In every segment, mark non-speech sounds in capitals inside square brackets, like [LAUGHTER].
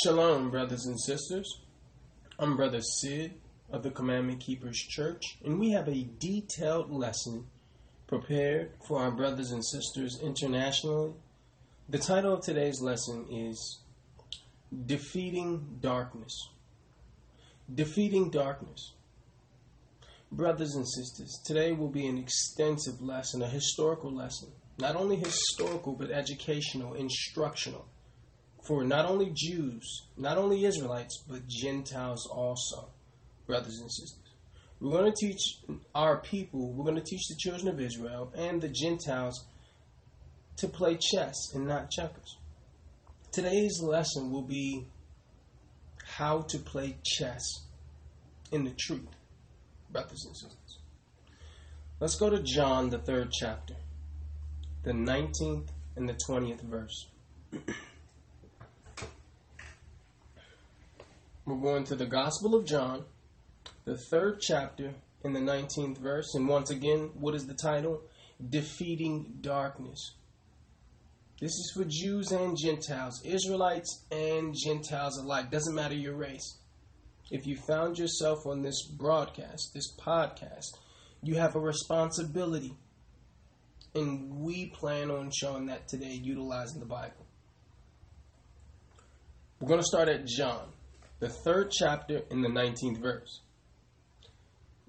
Shalom, brothers and sisters. I'm Brother Sid of the Commandment Keepers Church, and we have a detailed lesson prepared for our brothers and sisters internationally. The title of today's lesson is Defeating Darkness. Defeating Darkness. Brothers and sisters, today will be an extensive lesson, a historical lesson. Not only historical, but educational, instructional for not only Jews, not only Israelites, but Gentiles also, brothers and sisters. We're going to teach our people, we're going to teach the children of Israel and the Gentiles to play chess and not checkers. Today's lesson will be how to play chess in the truth, brothers and sisters. Let's go to John, the third chapter, the 19th and the 20th verse. [CLEARS THROAT] We're going to the Gospel of John, the third chapter, in the 19th verse. And once again, what is the title? Defeating Darkness. This is for Jews and Gentiles, Israelites and Gentiles alike. Doesn't matter your race. If you found yourself on this broadcast, this podcast, you have a responsibility. And we plan on showing that today, utilizing the Bible. We're going to start at John the third chapter in the 19th verse.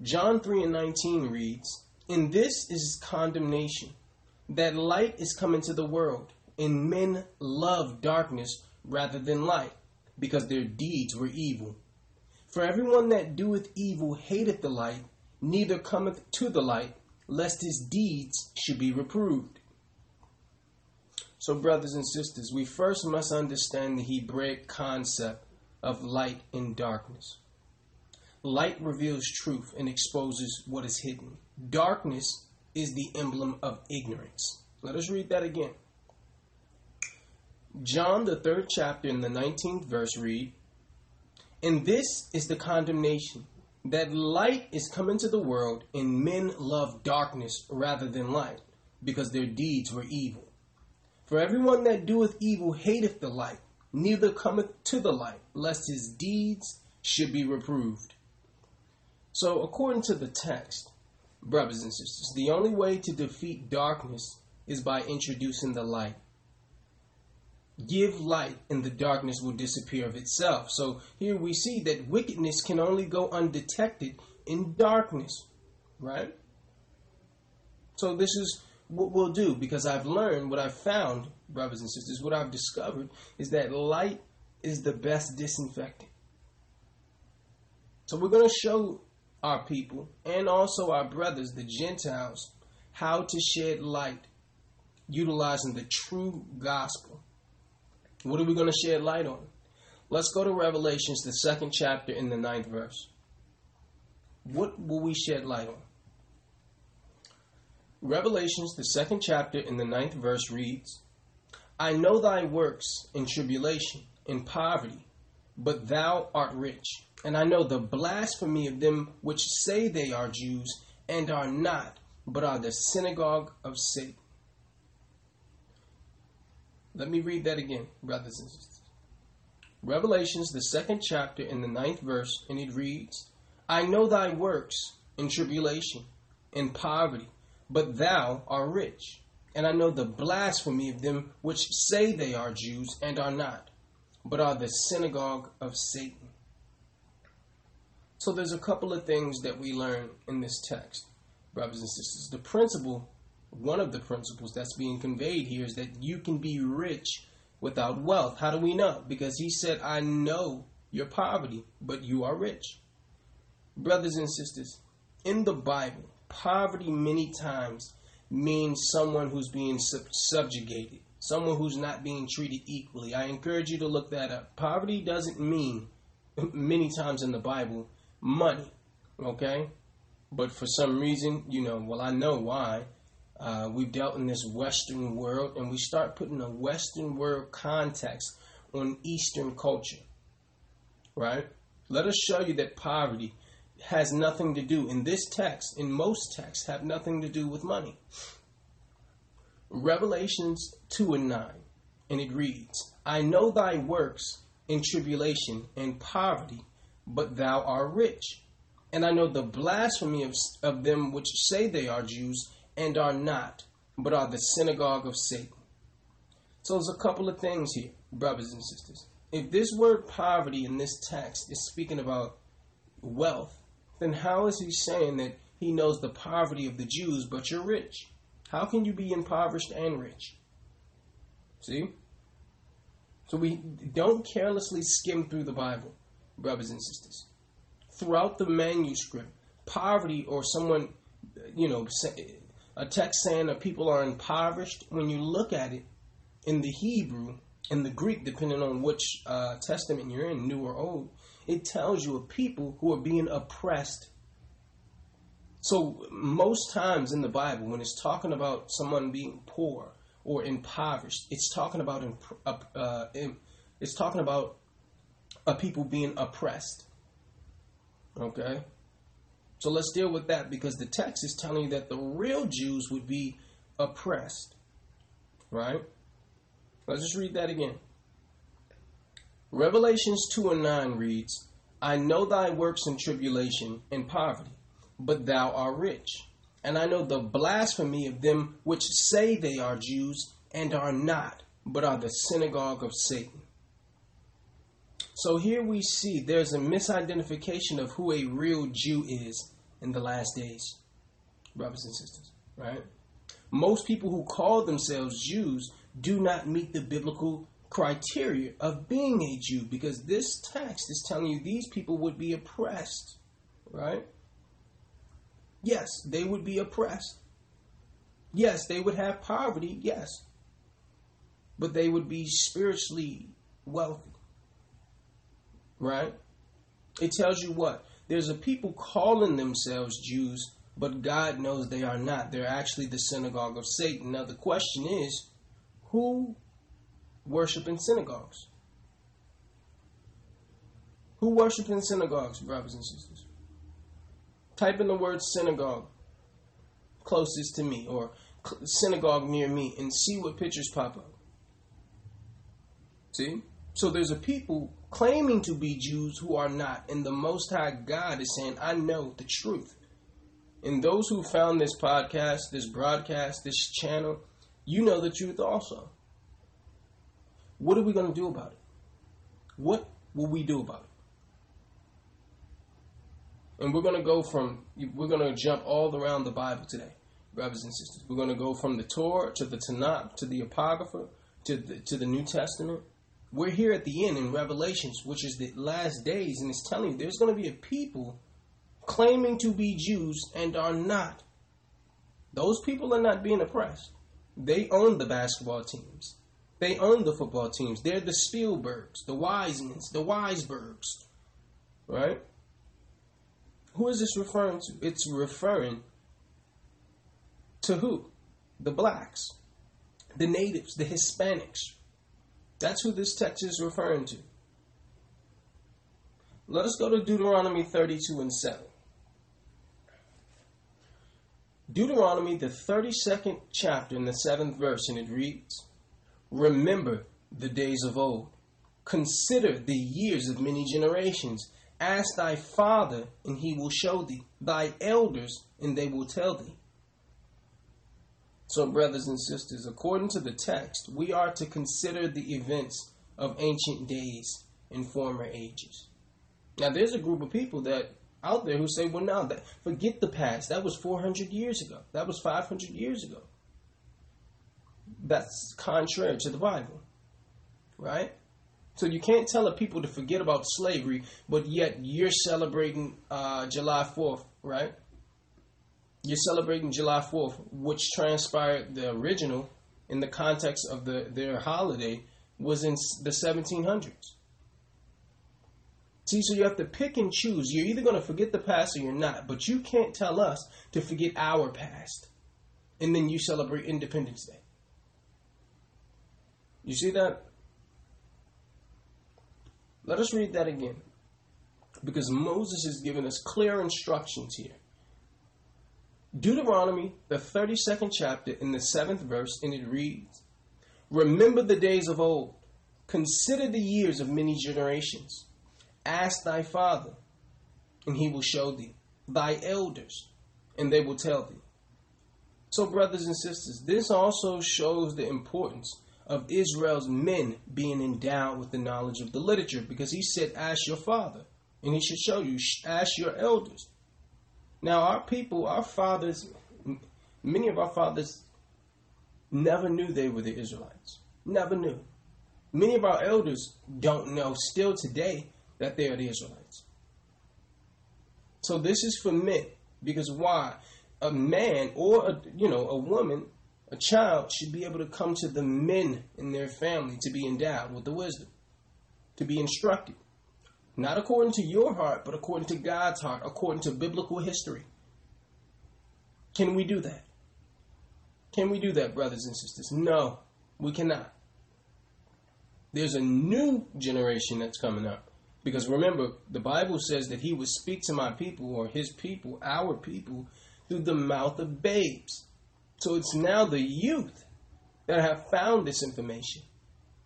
John 3 and 19 reads, In this is condemnation, that light is come into the world, and men love darkness rather than light, because their deeds were evil. For everyone that doeth evil hateth the light, neither cometh to the light, lest his deeds should be reproved. So, brothers and sisters, we first must understand the Hebraic concept of light and darkness. Light reveals truth and exposes what is hidden. Darkness is the emblem of ignorance. Let us read that again. John, the third chapter, in the 19th verse, read, And this is the condemnation, that light is come into the world, and men love darkness rather than light, because their deeds were evil. For everyone that doeth evil hateth the light, neither cometh to the light, lest his deeds should be reproved. So, according to the text, brothers and sisters, the only way to defeat darkness is by introducing the light. Give light, and the darkness will disappear of itself. So, here we see that wickedness can only go undetected in darkness, right? So, this is what we'll do because I've learned what I've found, brothers and sisters, what I've discovered is that light is the best disinfectant. So we're going to show our people and also our brothers, the Gentiles, how to shed light utilizing the true gospel. What are we going to shed light on? Let's go to Revelations, the second chapter, in the ninth verse. What will we shed light on? Revelations, the second chapter, in the ninth verse reads, I know thy works in tribulation, in poverty, but thou art rich. And I know the blasphemy of them which say they are Jews, and are not, but are the synagogue of Satan. Let me read that again, brothers and sisters. Revelations, the second chapter, in the ninth verse, and it reads, I know thy works in tribulation, in poverty, but thou art rich. And I know the blasphemy of them which say they are Jews and are not, but are the synagogue of Satan. So there's a couple of things that we learn in this text, brothers and sisters. The principle, one of the principles that's being conveyed here is that you can be rich without wealth. How do we know? Because he said, I know your poverty, but you are rich. Brothers and sisters, in the Bible, poverty many times means someone who's being sub- subjugated, someone who's not being treated equally. I encourage you to look that up. Poverty doesn't mean, [LAUGHS] many times in the Bible, money, okay? But for some reason, you know, well, I know why. Uh, we've dealt in this Western world, and we start putting a Western world context on Eastern culture, right? Let us show you that poverty has nothing to do, in this text, in most texts, have nothing to do with money. Revelations 2 and 9, and it reads, I know thy works in tribulation and poverty, but thou art rich. And I know the blasphemy of, of them which say they are Jews and are not, but are the synagogue of Satan. So there's a couple of things here, brothers and sisters. If this word poverty in this text is speaking about wealth, then how is he saying that he knows the poverty of the Jews, but you're rich? How can you be impoverished and rich? See? So we don't carelessly skim through the Bible, brothers and sisters. Throughout the manuscript, poverty or someone, you know, a text saying that people are impoverished, when you look at it in the Hebrew in the Greek, depending on which uh, testament you're in, new or old, it tells you of people who are being oppressed. So, most times in the Bible, when it's talking about someone being poor or impoverished, it's talking about uh, uh, it's talking about a people being oppressed. Okay, so let's deal with that because the text is telling you that the real Jews would be oppressed, right? Let's just read that again. Revelations 2 and 9 reads, I know thy works in tribulation and poverty, but thou art rich. And I know the blasphemy of them which say they are Jews and are not, but are the synagogue of Satan. So here we see there's a misidentification of who a real Jew is in the last days, brothers and sisters, right? Most people who call themselves Jews do not meet the biblical criteria of being a Jew because this text is telling you these people would be oppressed, right? Yes, they would be oppressed. Yes, they would have poverty, yes. But they would be spiritually wealthy. Right? It tells you what? There's a people calling themselves Jews, but God knows they are not. They're actually the synagogue of Satan. Now, the question is who worship in synagogues. Who worship in synagogues, brothers and sisters? Type in the word synagogue closest to me or synagogue near me and see what pictures pop up. See? So there's a people claiming to be Jews who are not, and the Most High God is saying, I know the truth. And those who found this podcast, this broadcast, this channel, you know the truth also. What are we going to do about it? What will we do about it? And we're going to go from, we're going to jump all around the Bible today, brothers and sisters. We're going to go from the Torah to the Tanakh to the Apocrypha to the, to the New Testament. We're here at the end in Revelations, which is the last days, and it's telling you there's going to be a people claiming to be Jews and are not. Those people are not being oppressed. They own the basketball teams. They own the football teams. They're the Spielbergs, the Wisemans, the Weisbergs. Right? Who is this referring to? It's referring to who? The blacks, the natives, the Hispanics. That's who this text is referring to. Let us go to Deuteronomy 32 and 7. Deuteronomy, the 32nd chapter, in the 7th verse, and it reads Remember the days of old. Consider the years of many generations. Ask thy father, and he will show thee, thy elders, and they will tell thee. So, brothers and sisters, according to the text, we are to consider the events of ancient days and former ages. Now, there's a group of people that out there who say, well, now that forget the past. That was 400 years ago. That was 500 years ago that's contrary to the Bible, right? So you can't tell a people to forget about slavery, but yet you're celebrating uh, July 4th, right? You're celebrating July 4th, which transpired the original in the context of the their holiday was in the 1700s. See, so you have to pick and choose. You're either going to forget the past or you're not, but you can't tell us to forget our past and then you celebrate Independence Day. You see that? Let us read that again. Because Moses is giving us clear instructions here. Deuteronomy, the 32nd chapter, in the 7th verse, and it reads Remember the days of old, Consider the years of many generations. Ask thy father, and he will show thee, thy elders, and they will tell thee. So, brothers and sisters, this also shows the importance of Israel's men being endowed with the knowledge of the literature because he said, Ask your father, and he should show you, ask your elders. Now, our people, our fathers, many of our fathers never knew they were the Israelites. Never knew. Many of our elders don't know still today that they are the Israelites. So this is for men because why? A man or a, you know a woman, a child should be able to come to the men in their family to be endowed with the wisdom, to be instructed, not according to your heart, but according to God's heart, according to biblical history. Can we do that? Can we do that, brothers and sisters? No, we cannot there's a new generation that's coming up. Because remember, the Bible says that he would speak to my people or his people, our people, through the mouth of babes. So it's now the youth that have found this information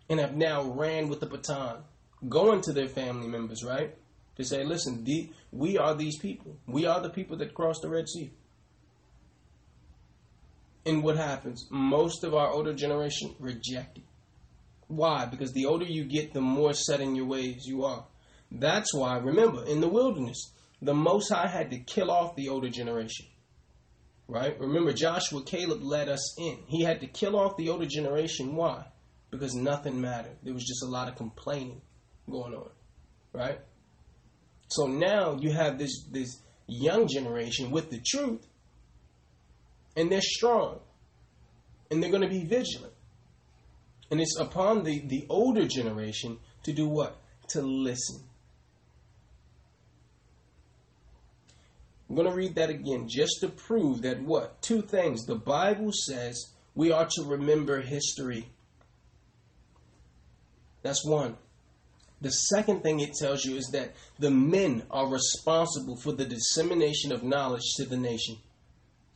and have now ran with the baton, going to their family members, right? To say, listen, the, we are these people. We are the people that crossed the Red Sea. And what happens? Most of our older generation reject it. Why? Because the older you get, the more set in your ways you are. That's why, remember, in the wilderness, the Most High had to kill off the older generation. Right? Remember, Joshua, Caleb led us in. He had to kill off the older generation. Why? Because nothing mattered. There was just a lot of complaining going on. Right? So now you have this, this young generation with the truth, and they're strong, and they're going to be vigilant. And it's upon the, the older generation to do what? To listen. I'm going to read that again just to prove that what? Two things. The Bible says we are to remember history. That's one. The second thing it tells you is that the men are responsible for the dissemination of knowledge to the nation.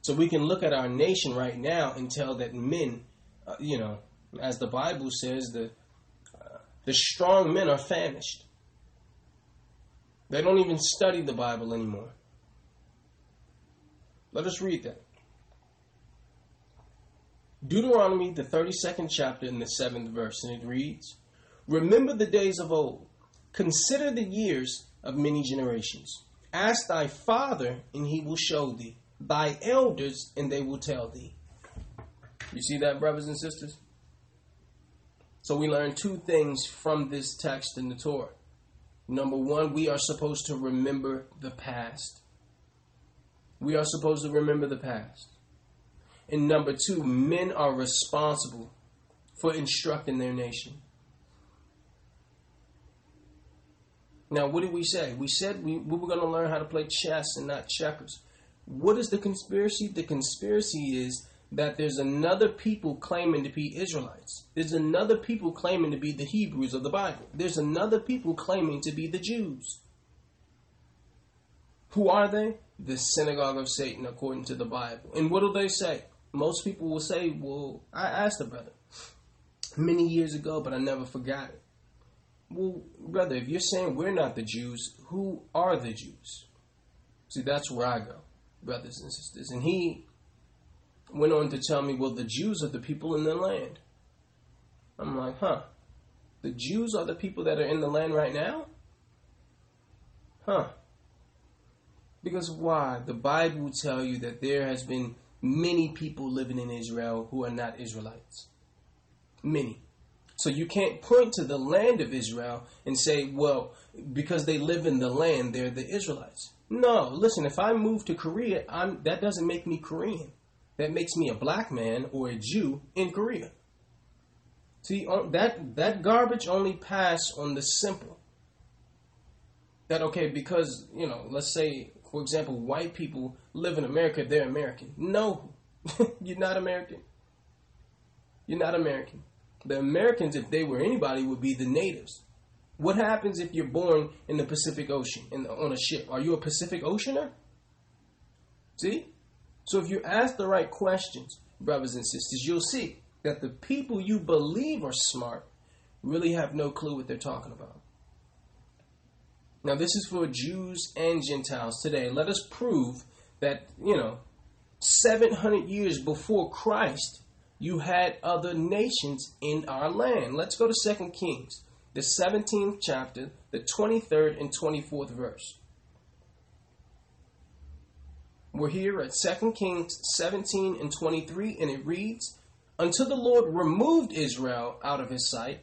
So we can look at our nation right now and tell that men, uh, you know, as the Bible says, the uh, the strong men are famished. They don't even study the Bible anymore. Let us read that. Deuteronomy, the 32nd chapter, in the 7th verse, and it reads Remember the days of old, consider the years of many generations. Ask thy father, and he will show thee, thy elders, and they will tell thee. You see that, brothers and sisters? So we learn two things from this text in the Torah. Number one, we are supposed to remember the past. We are supposed to remember the past. And number two, men are responsible for instructing their nation. Now, what did we say? We said we, we were going to learn how to play chess and not checkers. What is the conspiracy? The conspiracy is that there's another people claiming to be Israelites. There's another people claiming to be the Hebrews of the Bible. There's another people claiming to be the Jews. Who are they? The synagogue of Satan, according to the Bible. And what do they say? Most people will say, Well, I asked the brother many years ago, but I never forgot it. Well, brother, if you're saying we're not the Jews, who are the Jews? See, that's where I go, brothers and sisters. And he went on to tell me, well, the Jews are the people in the land. I'm like, huh. The Jews are the people that are in the land right now? Huh. Because why? The Bible tell you that there has been many people living in Israel who are not Israelites. Many. So you can't point to the land of Israel and say, well, because they live in the land, they're the Israelites. No, listen, if I move to Korea, I'm, that doesn't make me Korean that makes me a black man or a Jew in Korea. See, uh, that that garbage only pass on the simple. That okay, because you know, let's say, for example, white people live in America, they're American. No, [LAUGHS] you're not American. You're not American. The Americans, if they were anybody, would be the natives. What happens if you're born in the Pacific Ocean in, on a ship? Are you a Pacific Oceaner? See, so if you ask the right questions, brothers and sisters, you'll see that the people you believe are smart really have no clue what they're talking about. Now, this is for Jews and Gentiles today. Let us prove that, you know, 700 years before Christ, you had other nations in our land. Let's go to 2 Kings, the 17th chapter, the 23rd and 24th verse. We're here at 2 Kings 17 and 23, and it reads Until the Lord removed Israel out of his sight,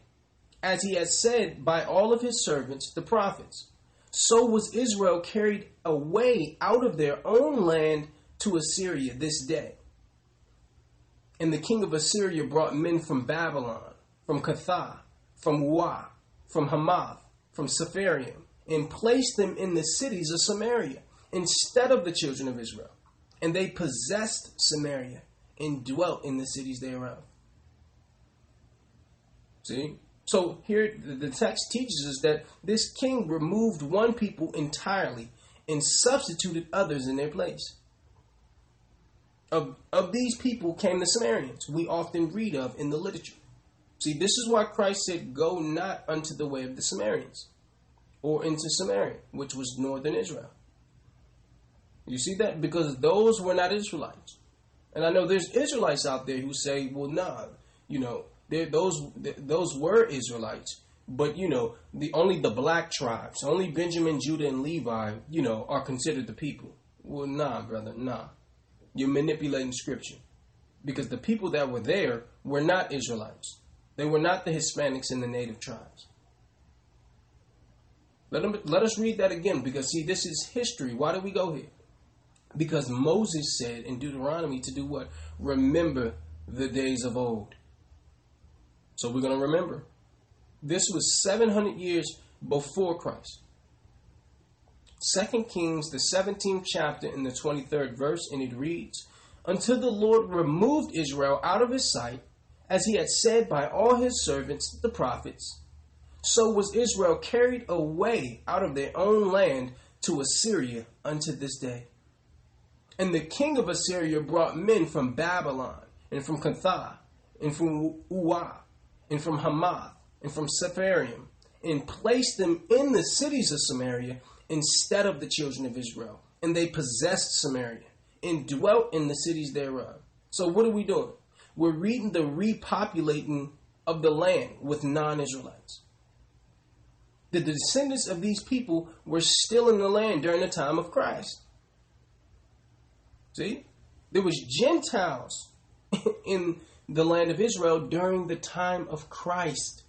as he had said by all of his servants, the prophets so was Israel carried away out of their own land to Assyria this day. And the king of Assyria brought men from Babylon, from Cuthah, from Uah, from Hamath, from Sepharvaim, and placed them in the cities of Samaria instead of the children of Israel. And they possessed Samaria and dwelt in the cities thereof. See? So here the text teaches us that this king removed one people entirely and substituted others in their place. Of, of these people came the Samaritans, we often read of in the literature. See, this is why Christ said, Go not unto the way of the Samaritans, or into Samaria, which was northern Israel. You see that? Because those were not Israelites. And I know there's Israelites out there who say, well, nah, you know, those those were Israelites, but you know, the only the black tribes, only Benjamin, Judah, and Levi, you know, are considered the people. Well, nah, brother, nah. You're manipulating scripture. Because the people that were there were not Israelites. They were not the Hispanics and the native tribes. Let, them, let us read that again because, see, this is history. Why do we go here? Because Moses said in Deuteronomy to do what? Remember the days of old. So we're going to remember. This was 700 years before Christ. 2 Kings, the 17th chapter, in the 23rd verse, and it reads Until the Lord removed Israel out of his sight, as he had said by all his servants, the prophets, so was Israel carried away out of their own land to Assyria unto this day. And the king of Assyria brought men from Babylon, and from Cuthah, and from Uah, and from Hamath and from Sepharvaim, and placed them in the cities of Samaria instead of the children of Israel. And they possessed Samaria and dwelt in the cities thereof. So what are we doing? We're reading the repopulating of the land with non-Israelites. The descendants of these people were still in the land during the time of Christ. See? There was Gentiles [LAUGHS] in the land of Israel during the time of Christ.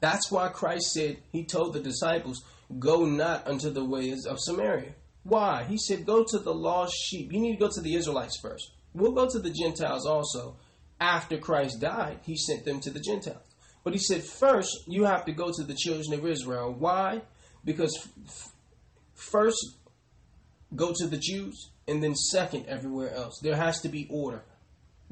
That's why Christ said, He told the disciples, Go not unto the ways of Samaria. Why? He said, Go to the lost sheep. You need to go to the Israelites first. We'll go to the Gentiles also. After Christ died, He sent them to the Gentiles. But He said, First, you have to go to the children of Israel. Why? Because first, go to the Jews, and then second, everywhere else. There has to be order.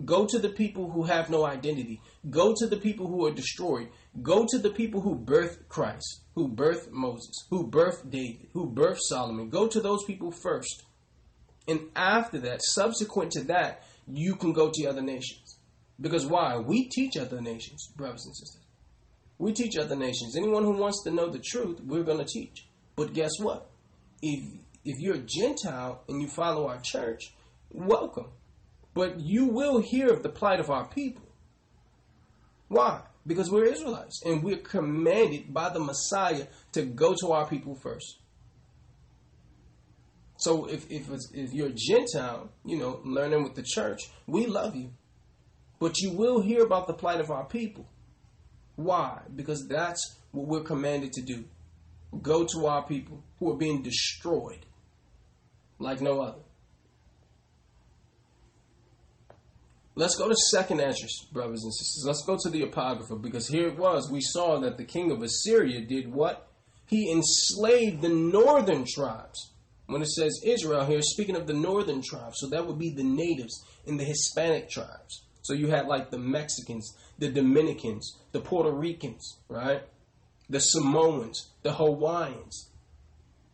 Go to the people who have no identity. Go to the people who are destroyed. Go to the people who birthed Christ, who birthed Moses, who birthed David, who birthed Solomon. Go to those people first. And after that, subsequent to that, you can go to other nations. Because why? We teach other nations, brothers and sisters. We teach other nations. Anyone who wants to know the truth, we're going to teach. But guess what? If if you're a Gentile and you follow our church, welcome. But you will hear of the plight of our people. Why? Because we're Israelites and we're commanded by the Messiah to go to our people first. So if, if, if you're Gentile, you know, learning with the church, we love you. But you will hear about the plight of our people. Why? Because that's what we're commanded to do. Go to our people who are being destroyed like no other. Let's go to second Esdras, brothers and sisters. Let's go to the Apocrypha because here it was. We saw that the king of Assyria did what? He enslaved the northern tribes. When it says Israel here, speaking of the northern tribes, so that would be the natives and the Hispanic tribes. So you had like the Mexicans, the Dominicans, the Puerto Ricans, right? The Samoans, the Hawaiians,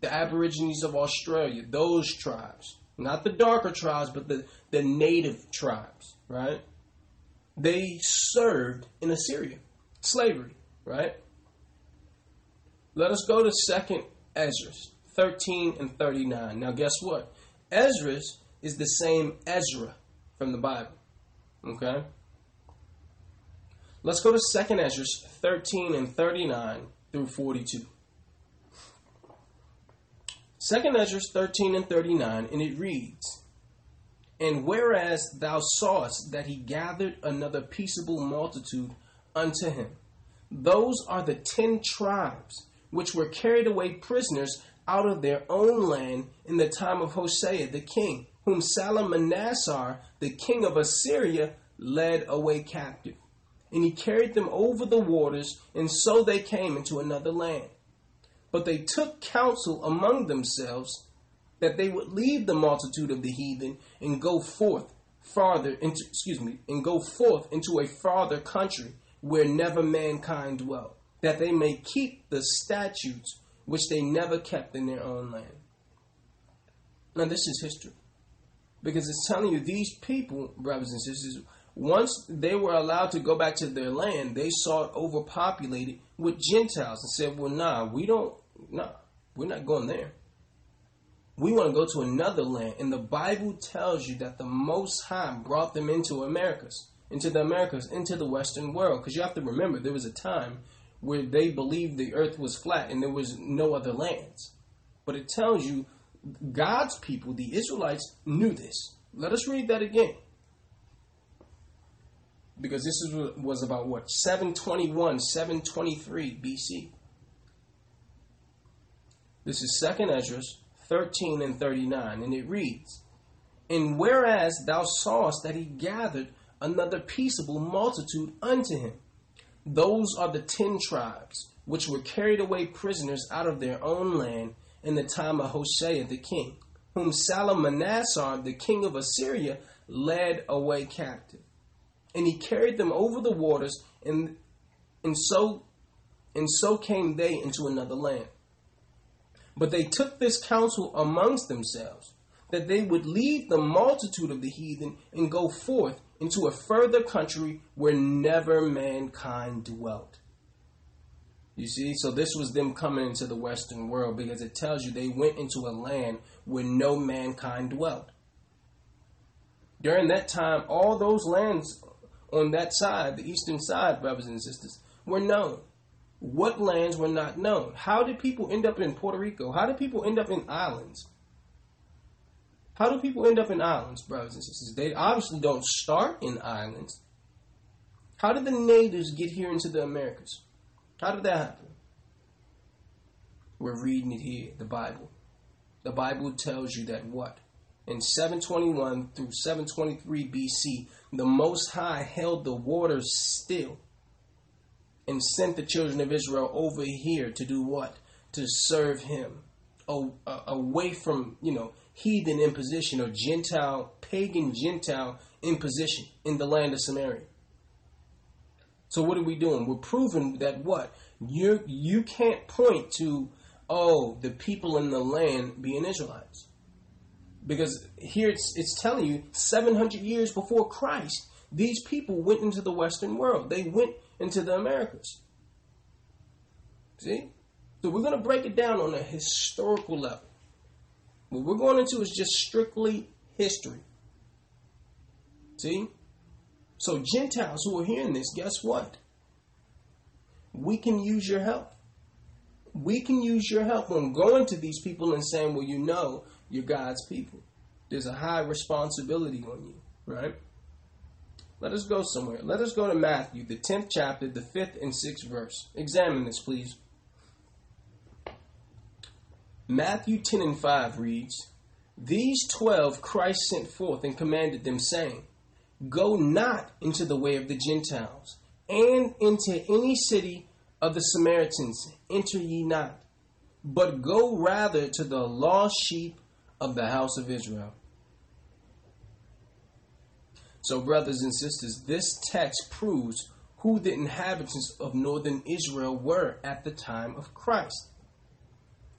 the Aborigines of Australia, those tribes. Not the darker tribes, but the, the native tribes right? They served in Assyria. slavery, right? Let us go to Second Ezra 13 and 39. Now, guess what? Ezra is the same Ezra from the Bible. Okay? Let's go to 2nd Ezra 13 and 39 through 42. 2nd Ezra 13 and 39, and it reads, And whereas thou sawest that he gathered another peaceable multitude unto him, those are the ten tribes which were carried away prisoners out of their own land in the time of Hosea the king, whom Salmanasar, the king of Assyria, led away captive. And he carried them over the waters, and so they came into another land. But they took counsel among themselves that they would leave the multitude of the heathen and go forth farther into excuse me and go forth into a farther country where never mankind dwelt that they may keep the statutes which they never kept in their own land. Now, this is history. Because it's telling you these people, brothers and sisters, once they were allowed to go back to their land, they saw it overpopulated with Gentiles and said, Well, nah, we don't, nah, we're not going there. We want to go to another land. And the Bible tells you that the Most High brought them into Americas, into the Americas, into the Western world. Because you have to remember, there was a time where they believed the earth was flat and there was no other lands. But it tells you God's people, the Israelites, knew this. Let us read that again. Because this is, was about what? 721, 723 BC. This is 2nd Ezra 13 and 39, and it reads And whereas thou sawest that he gathered another peaceable multitude unto him, those are the ten tribes which were carried away prisoners out of their own land in the time of Hosea the king, whom Salmanasar the king of Assyria led away captive. And he carried them over the waters, and, and so and so came they into another land. But they took this counsel amongst themselves, that they would leave the multitude of the heathen and go forth into a further country where never mankind dwelt. You see, so this was them coming into the Western world because it tells you they went into a land where no mankind dwelt. During that time, all those lands on that side, the eastern side, brothers and sisters, were known. What lands were not known? How did people end up in Puerto Rico? How did people end up in islands? How do people end up in islands, brothers and sisters? They obviously don't start in islands. How did the natives get here into the Americas? How did that happen? We're reading it here, the Bible. The Bible tells you that what? In 721 through 723 BC, the Most High held the waters still and sent the children of Israel over here to do what? To serve Him. Away from, you know, heathen imposition or Gentile, pagan Gentile imposition in the land of Samaria. So what are we doing? We're proving that what? You you can't point to, oh, the people in the land being Israelites. Because here it's, it's telling you 700 years before Christ, these people went into the Western world. They went into the Americas. See? So we're going to break it down on a historical level. What we're going into is just strictly history. See? So, Gentiles who are hearing this, guess what? We can use your help. We can use your help on going to these people and saying, well, you know, you're God's people. There's a high responsibility on you, right? Let us go somewhere. Let us go to Matthew, the 10th chapter, the 5th and 6th verse. Examine this, please. Matthew 10 and 5 reads, These twelve Christ sent forth and commanded them, saying, Go not into the way of the Gentiles, and into any city of the Samaritans enter ye not, but go rather to the lost sheep of the house of Israel. So, brothers and sisters, this text proves who the inhabitants of northern Israel were at the time of Christ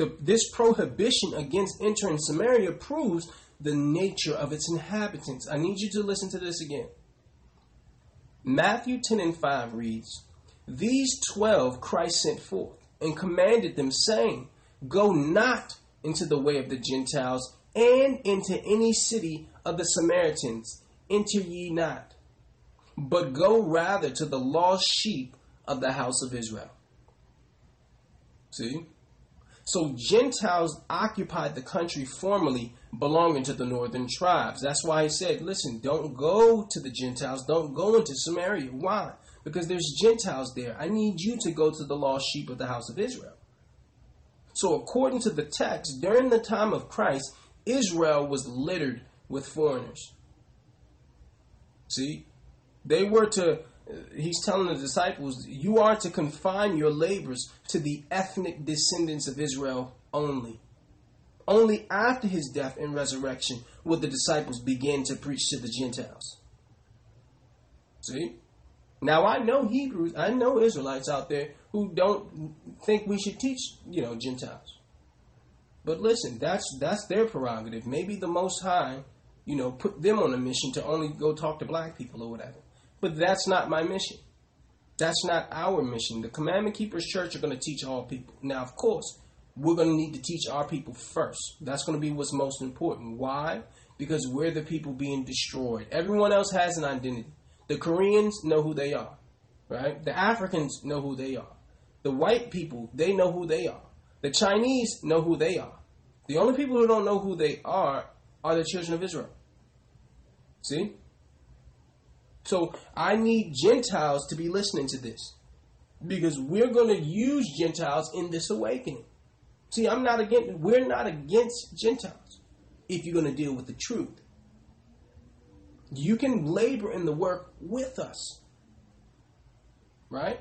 the, this prohibition against entering Samaria proves the nature of its inhabitants. I need you to listen to this again. Matthew 10 and 5 reads, These twelve Christ sent forth and commanded them, saying, Go not into the way of the Gentiles and into any city of the Samaritans, enter ye not, but go rather to the lost sheep of the house of Israel. See? So Gentiles occupied the country formerly belonging to the northern tribes. That's why he said, listen, don't go to the Gentiles, don't go into Samaria. Why? Because there's Gentiles there. I need you to go to the lost sheep of the house of Israel. So, according to the text, during the time of Christ, Israel was littered with foreigners. See, they were to, he's telling the disciples, you are to confine your labors to the ethnic descendants of Israel only. Only after his death and resurrection will the disciples begin to preach to the Gentiles. See? Now I know Hebrews, I know Israelites out there who don't think we should teach, you know, Gentiles. But listen, that's that's their prerogative. Maybe the Most High, you know, put them on a mission to only go talk to black people or whatever. But that's not my mission. That's not our mission. The Commandment Keepers Church are going to teach all people. Now, of course, we're going to need to teach our people first. That's going to be what's most important. Why? Because we're the people being destroyed. Everyone else has an identity. The Koreans know who they are, right? The Africans know who they are. The white people, they know who they are. The Chinese know who they are. The only people who don't know who they are are the children of Israel. See? So I need Gentiles to be listening to this because we're going to use Gentiles in this awakening. See, I'm not against, we're not against Gentiles if you're going to deal with the truth. You can labor in the work with us. Right?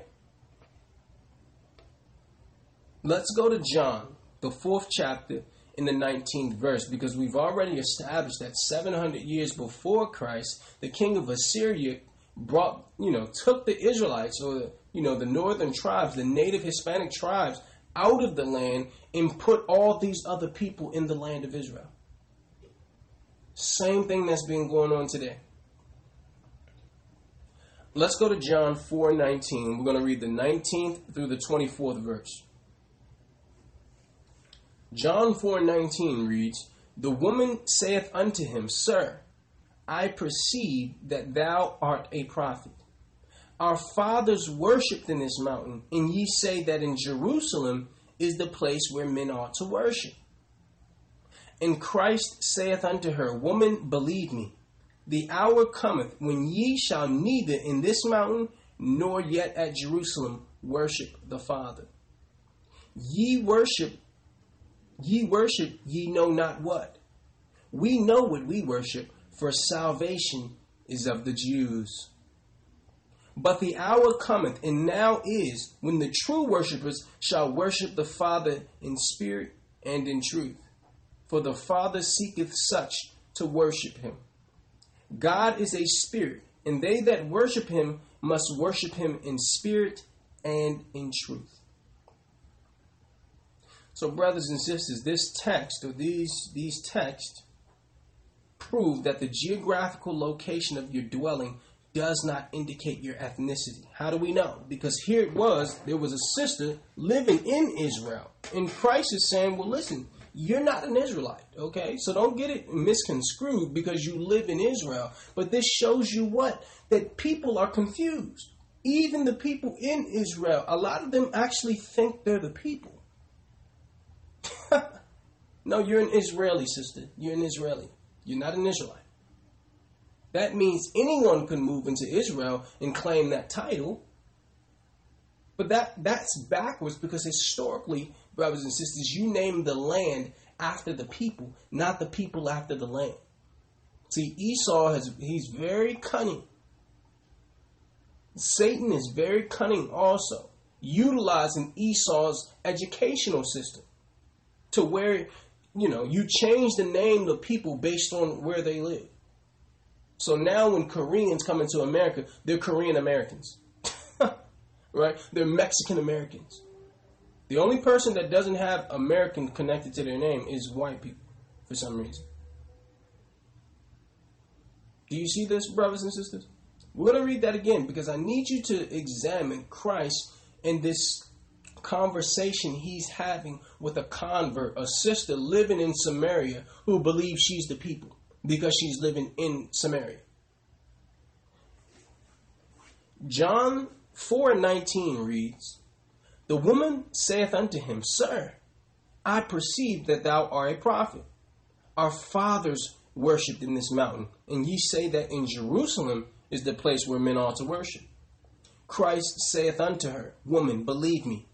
Let's go to John, the fourth chapter, in the 19th verse, because we've already established that 700 years before Christ, the king of Assyria brought, you know, took the Israelites or, you know, the northern tribes, the native Hispanic tribes, out of the land and put all these other people in the land of Israel. Same thing that's been going on today. Let's go to John 4:19. We're going to read the 19th through the 24th verse. John 4:19 reads, "The woman saith unto him, Sir, I perceive that thou art a prophet. Our fathers worshipped in this mountain, and ye say that in Jerusalem is the place where men ought to worship. And Christ saith unto her, Woman, believe me, the hour cometh when ye shall neither in this mountain nor yet at Jerusalem worship the Father. Ye worship Ye worship ye know not what. We know what we worship, for salvation is of the Jews. But the hour cometh, and now is, when the true worshippers shall worship the Father in spirit and in truth. For the Father seeketh such to worship him. God is a spirit, and they that worship him must worship him in spirit and in truth. So, brothers and sisters, this text or these these texts prove that the geographical location of your dwelling does not indicate your ethnicity. How do we know? Because here it was, there was a sister living in Israel. And Christ is saying, well, listen, you're not an Israelite, okay? So don't get it misconstrued because you live in Israel. But this shows you what? That people are confused. Even the people in Israel, a lot of them actually think they're the people. [LAUGHS] no, you're an Israeli, sister. You're an Israeli. You're not an Israelite. That means anyone can move into Israel and claim that title. But that that's backwards because historically, brothers and sisters, you name the land after the people, not the people after the land. See, Esau has he's very cunning. Satan is very cunning also, utilizing Esau's educational system to where, you know, you change the name of people based on where they live. So now when Koreans come into America, they're Korean Americans. [LAUGHS] right? They're Mexican Americans. The only person that doesn't have American connected to their name is white people for some reason. Do you see this, brothers and sisters? We're going to read that again because I need you to examine Christ in this conversation he's having with a convert, a sister living in Samaria who believes she's the people because she's living in Samaria. John 4:19 reads, The woman saith unto him, Sir, I perceive that thou art a prophet. Our fathers worshipped in this mountain, and ye say that in Jerusalem is the place where men ought to worship. Christ saith unto her, Woman, believe me,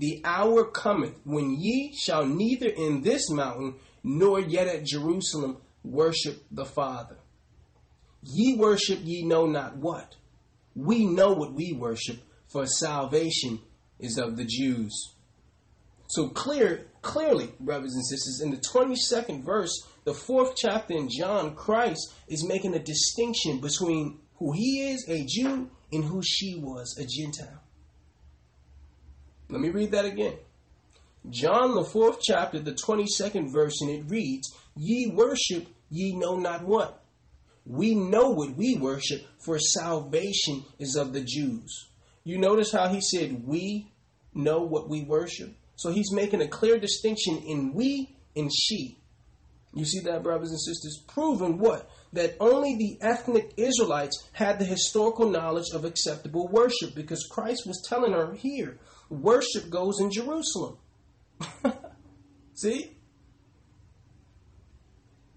the hour cometh when ye shall neither in this mountain nor yet at Jerusalem worship the Father. Ye worship ye know not what. We know what we worship, for salvation is of the Jews. So clear, clearly, brothers and sisters, in the 22nd verse, the fourth chapter in John, Christ is making a distinction between who he is, a Jew, and who she was, a Gentile. Let me read that again. John, the fourth chapter, the 22nd verse, and it reads, Ye worship, ye know not what. We know what we worship, for salvation is of the Jews. You notice how he said, We know what we worship? So he's making a clear distinction in we and she. You see that, brothers and sisters? Proving what? That only the ethnic Israelites had the historical knowledge of acceptable worship because Christ was telling her here worship goes in Jerusalem. [LAUGHS] see?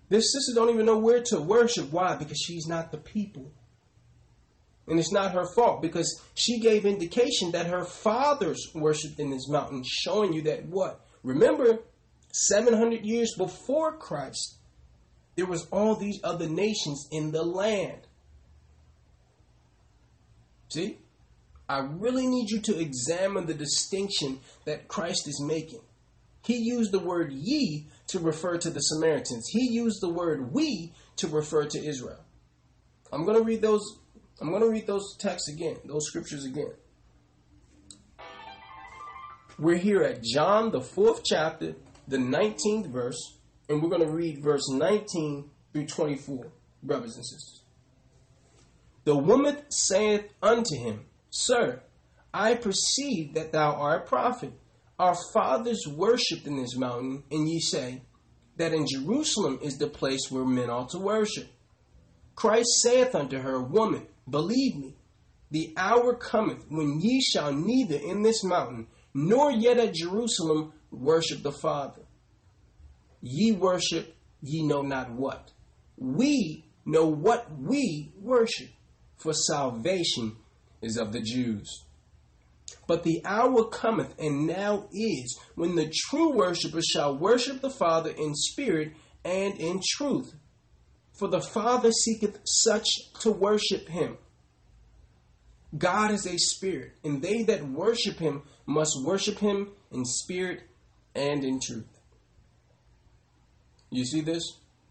This sister don't even know where to worship. Why? Because she's not the people. And it's not her fault because she gave indication that her fathers worshiped in this mountain, showing you that what? Remember, 700 years before Christ, there was all these other nations in the land. See? I really need you to examine the distinction that Christ is making. He used the word ye to refer to the Samaritans. He used the word we to refer to Israel. I'm going to read those I'm going to read those texts again, those scriptures again. We're here at John, the fourth chapter, the 19th verse, and we're going to read verse 19 through 24, brothers and sisters. The woman saith unto him, Sir, I perceive that thou art a prophet. Our fathers worshipped in this mountain, and ye say that in Jerusalem is the place where men ought to worship. Christ saith unto her, Woman, Believe me, the hour cometh when ye shall neither in this mountain nor yet at Jerusalem worship the Father. Ye worship ye know not what. We know what we worship, for salvation is of the Jews. But the hour cometh, and now is, when the true worshippers shall worship the Father in spirit and in truth. For the Father seeketh such to worship him. God is a spirit, and they that worship him must worship him in spirit and in truth. You see this?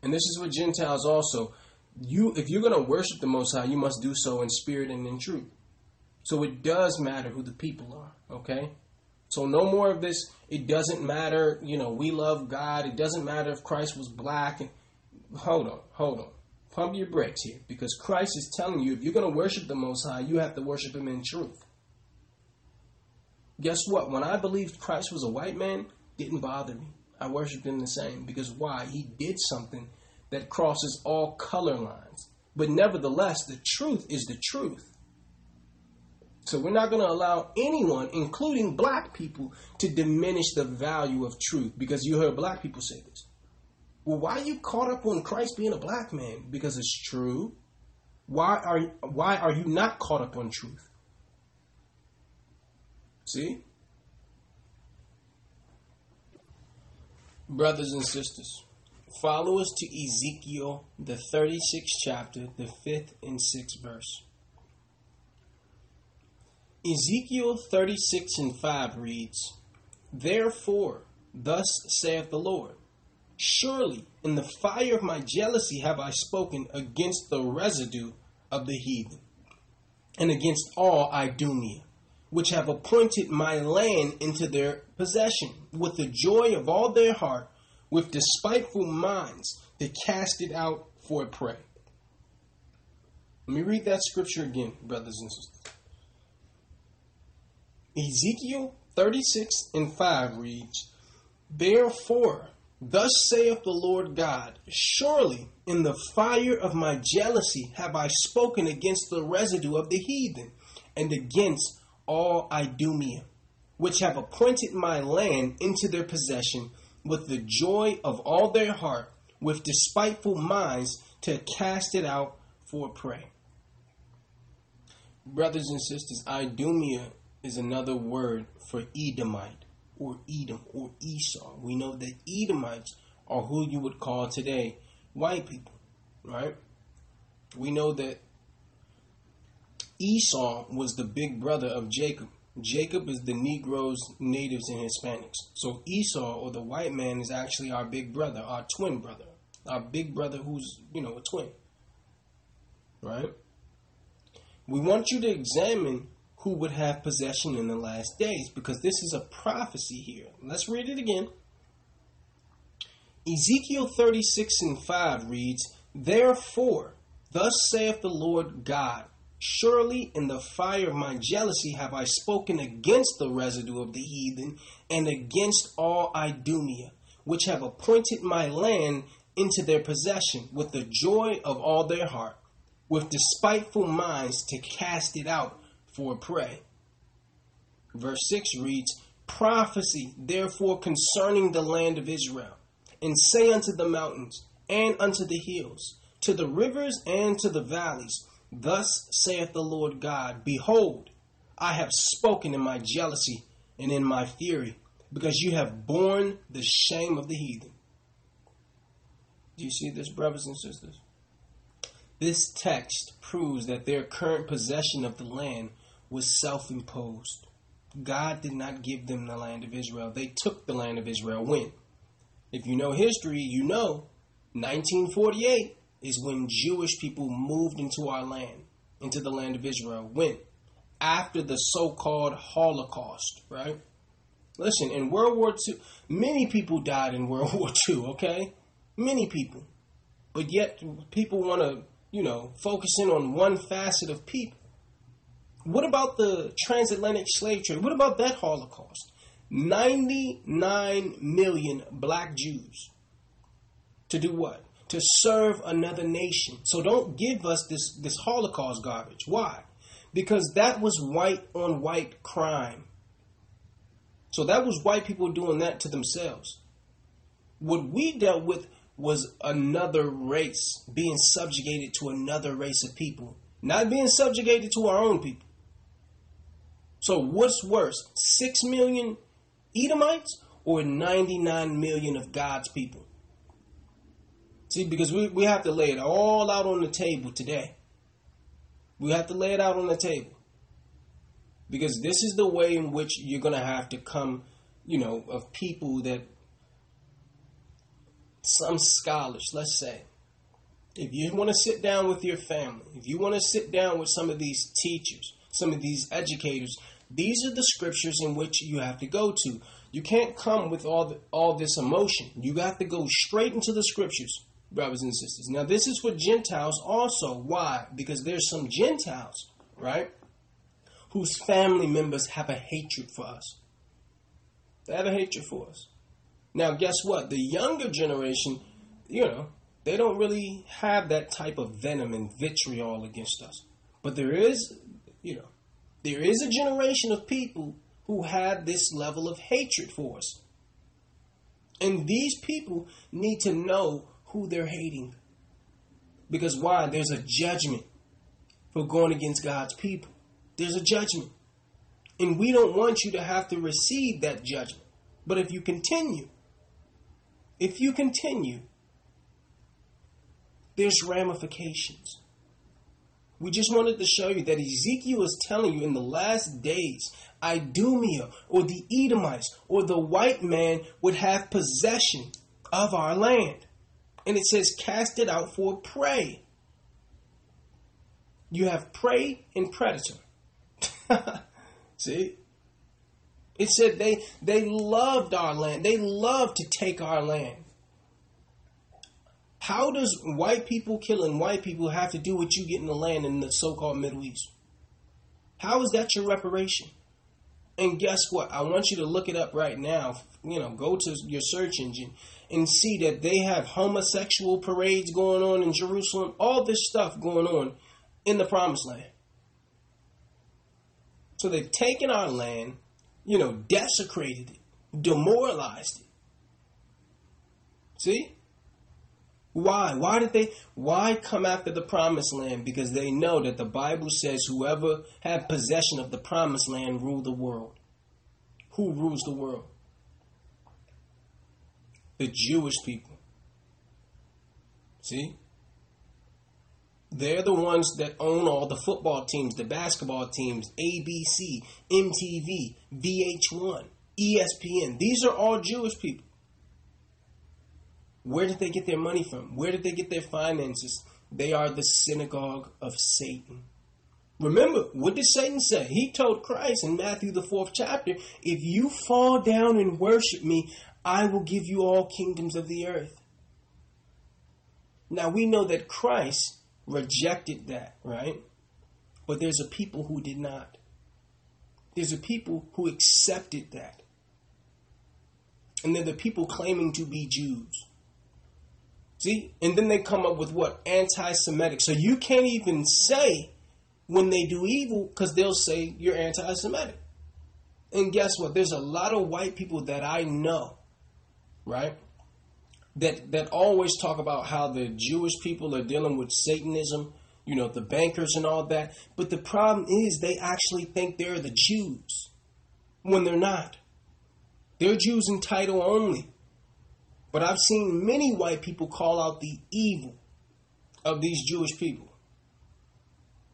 And this is what Gentiles also. You if you're gonna worship the most high, you must do so in spirit and in truth. So it does matter who the people are, okay? So no more of this, it doesn't matter, you know, we love God, it doesn't matter if Christ was black and hold on, hold on. Pump your brakes here because Christ is telling you if you're going to worship the Most High, you have to worship Him in truth. Guess what? When I believed Christ was a white man, didn't bother me. I worshiped Him the same because why? He did something that crosses all color lines. But nevertheless, the truth is the truth. So we're not going to allow anyone, including black people, to diminish the value of truth because you heard black people say this. Well, why are you caught up on Christ being a black man? Because it's true. Why are why are you not caught up on truth? See? Brothers and sisters, follow us to Ezekiel, the 36th chapter, the 5th and 6th verse. Ezekiel 36 and 5 reads, Therefore, thus saith the Lord, Surely in the fire of my jealousy have I spoken against the residue of the heathen, and against all Idumea, which have appointed my land into their possession, with the joy of all their heart, with despiteful minds, to cast it out for a prey. Let me read that scripture again, brothers and sisters. Ezekiel 36 and 5 reads, Therefore, thus saith the Lord God, Surely in the fire of my jealousy have I spoken against the residue of the heathen, and against all Idumea, which have appointed my land into their possession with the joy of all their heart, with despiteful minds to cast it out for prey. Brothers and sisters, Idumea is another word for Edomite or Edom or Esau. We know that Edomites are who you would call today white people, right? We know that Esau was the big brother of Jacob. Jacob is the Negroes, natives, and Hispanics. So Esau, or the white man, is actually our big brother, our twin brother, our big brother who's, you know, a twin. Right? We want you to examine who would have possession in the last days because this is a prophecy here. Let's read it again. Ezekiel 36 and 5 reads, Therefore, thus saith the Lord God, Surely in the fire of my jealousy have I spoken against the residue of the heathen and against all Idumea, which have appointed my land into their possession with the joy of all their heart, with despiteful minds to cast it out for prey. Verse 6 reads, Prophecy therefore concerning the land of Israel, and say unto the mountains and unto the hills, to the rivers and to the valleys, Thus saith the Lord God Behold, I have spoken in my jealousy and in my fury, because you have borne the shame of the heathen. Do you see this, brothers and sisters? This text proves that their current possession of the land was self imposed. God did not give them the land of Israel. They took the land of Israel when? If you know history, you know 1948 is when Jewish people moved into our land, into the land of Israel. When? After the so called Holocaust, right? Listen, in World War II, many people died in [LAUGHS] World War II, okay? Many people. But yet, people want to, you know, focus in on one facet of people. What about the transatlantic slave trade? What about that Holocaust? 99 million black Jews. To do what? to serve another nation. So don't give us this, this Holocaust garbage. Why? Because that was white on white crime. So that was white people doing that to themselves. What we dealt with was another race being subjugated to another race of people, not being subjugated to our own people. So what's worse, 6 million Edomites or 99 million of God's people? See, because we, we have to lay it all out on the table today. We have to lay it out on the table. Because this is the way in which you're going to have to come, you know, of people that some scholars, let's say, if you want to sit down with your family, if you want to sit down with some of these teachers, some of these educators, these are the scriptures in which you have to go to. You can't come with all the, all this emotion. You have to go straight into the scriptures brothers and sisters. Now, this is for Gentiles also. Why? Because there's some Gentiles, right, whose family members have a hatred for us. They have a hatred for us. Now, guess what? The younger generation, you know, they don't really have that type of venom and vitriol against us. But there is, you know, there is a generation of people who have this level of hatred for us. And these people need to know who they're hating. Because why? There's a judgment for going against God's people. There's a judgment. And we don't want you to have to receive that judgment. But if you continue, if you continue, there's ramifications. We just wanted to show you that Ezekiel is telling you in the last days, Idumea or the Edomites or the white man would have possession of our land. And it says, cast it out for prey. You have prey and predator. [LAUGHS] See? It said they they loved our land. They loved to take our land. How does white people killing white people have to do with you getting the land in the so-called Middle East? How is that your reparation? And guess what? I want you to look it up right now. You know, go to your search engine and see that they have homosexual parades going on in Jerusalem, all this stuff going on in the promised land. So they've taken our land, you know, desecrated it, demoralized it. See? Why? Why did they why come after the promised land? Because they know that the Bible says whoever had possession of the promised land ruled the world. Who rules the world? The Jewish people. See? They're the ones that own all the football teams, the basketball teams, ABC, MTV, VH1, ESPN. These are all Jewish people. Where did they get their money from? Where did they get their finances? They are the synagogue of Satan. Remember, what did Satan say? He told Christ in Matthew, the fourth chapter, if you fall down and worship me, I will give you all kingdoms of the earth. Now we know that Christ rejected that, right? But there's a people who did not. There's a people who accepted that. And they're the people claiming to be Jews. See? And then they come up with what? Anti Semitic. So you can't even say when they do evil because they'll say you're anti Semitic. And guess what? There's a lot of white people that I know, right? That that always talk about how the Jewish people are dealing with Satanism, you know, the bankers and all that. But the problem is they actually think they're the Jews when they're not. They're Jews in title only. But I've seen many white people call out the evil of these Jewish people.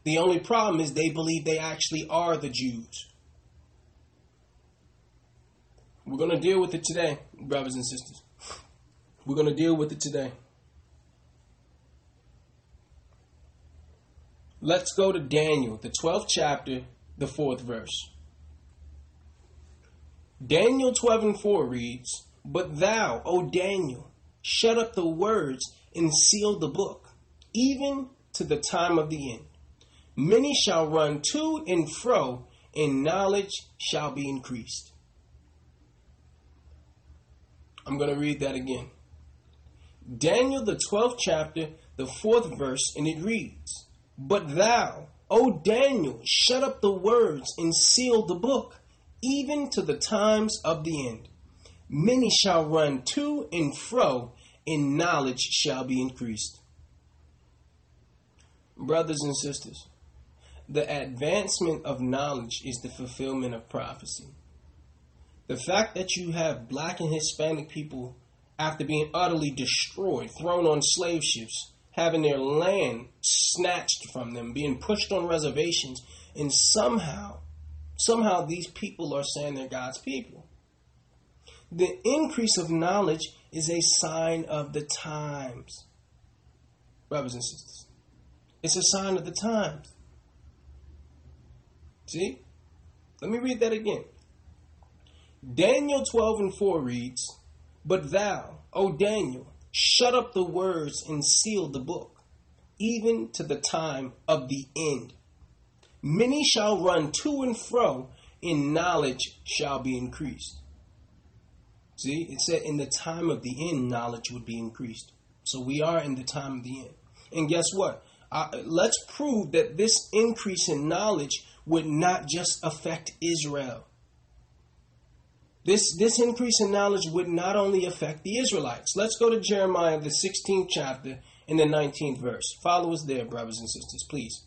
The only problem is they believe they actually are the Jews. We're going to deal with it today, brothers and sisters. We're going to deal with it today. Let's go to Daniel, the 12th chapter, the 4th verse. Daniel 12 and 4 reads, but thou, O Daniel, shut up the words and seal the book, even to the time of the end. Many shall run to and fro, and knowledge shall be increased. I'm going to read that again. Daniel, the 12th chapter, the 4th verse, and it reads But thou, O Daniel, shut up the words and seal the book, even to the times of the end many shall run to and fro, and knowledge shall be increased. Brothers and sisters, the advancement of knowledge is the fulfillment of prophecy. The fact that you have black and Hispanic people, after being utterly destroyed, thrown on slave ships, having their land snatched from them, being pushed on reservations, and somehow, somehow these people are saying they're God's people. The increase of knowledge is a sign of the times. Brothers and sisters, it's a sign of the times. See? Let me read that again. Daniel 12 and 4 reads, But thou, O Daniel, shut up the words and seal the book, even to the time of the end. Many shall run to and fro, and knowledge shall be increased. See, it said in the time of the end, knowledge would be increased. So we are in the time of the end. And guess what? Uh, let's prove that this increase in knowledge would not just affect Israel. This, this increase in knowledge would not only affect the Israelites. Let's go to Jeremiah, the 16th chapter, in the 19th verse. Follow us there, brothers and sisters, please.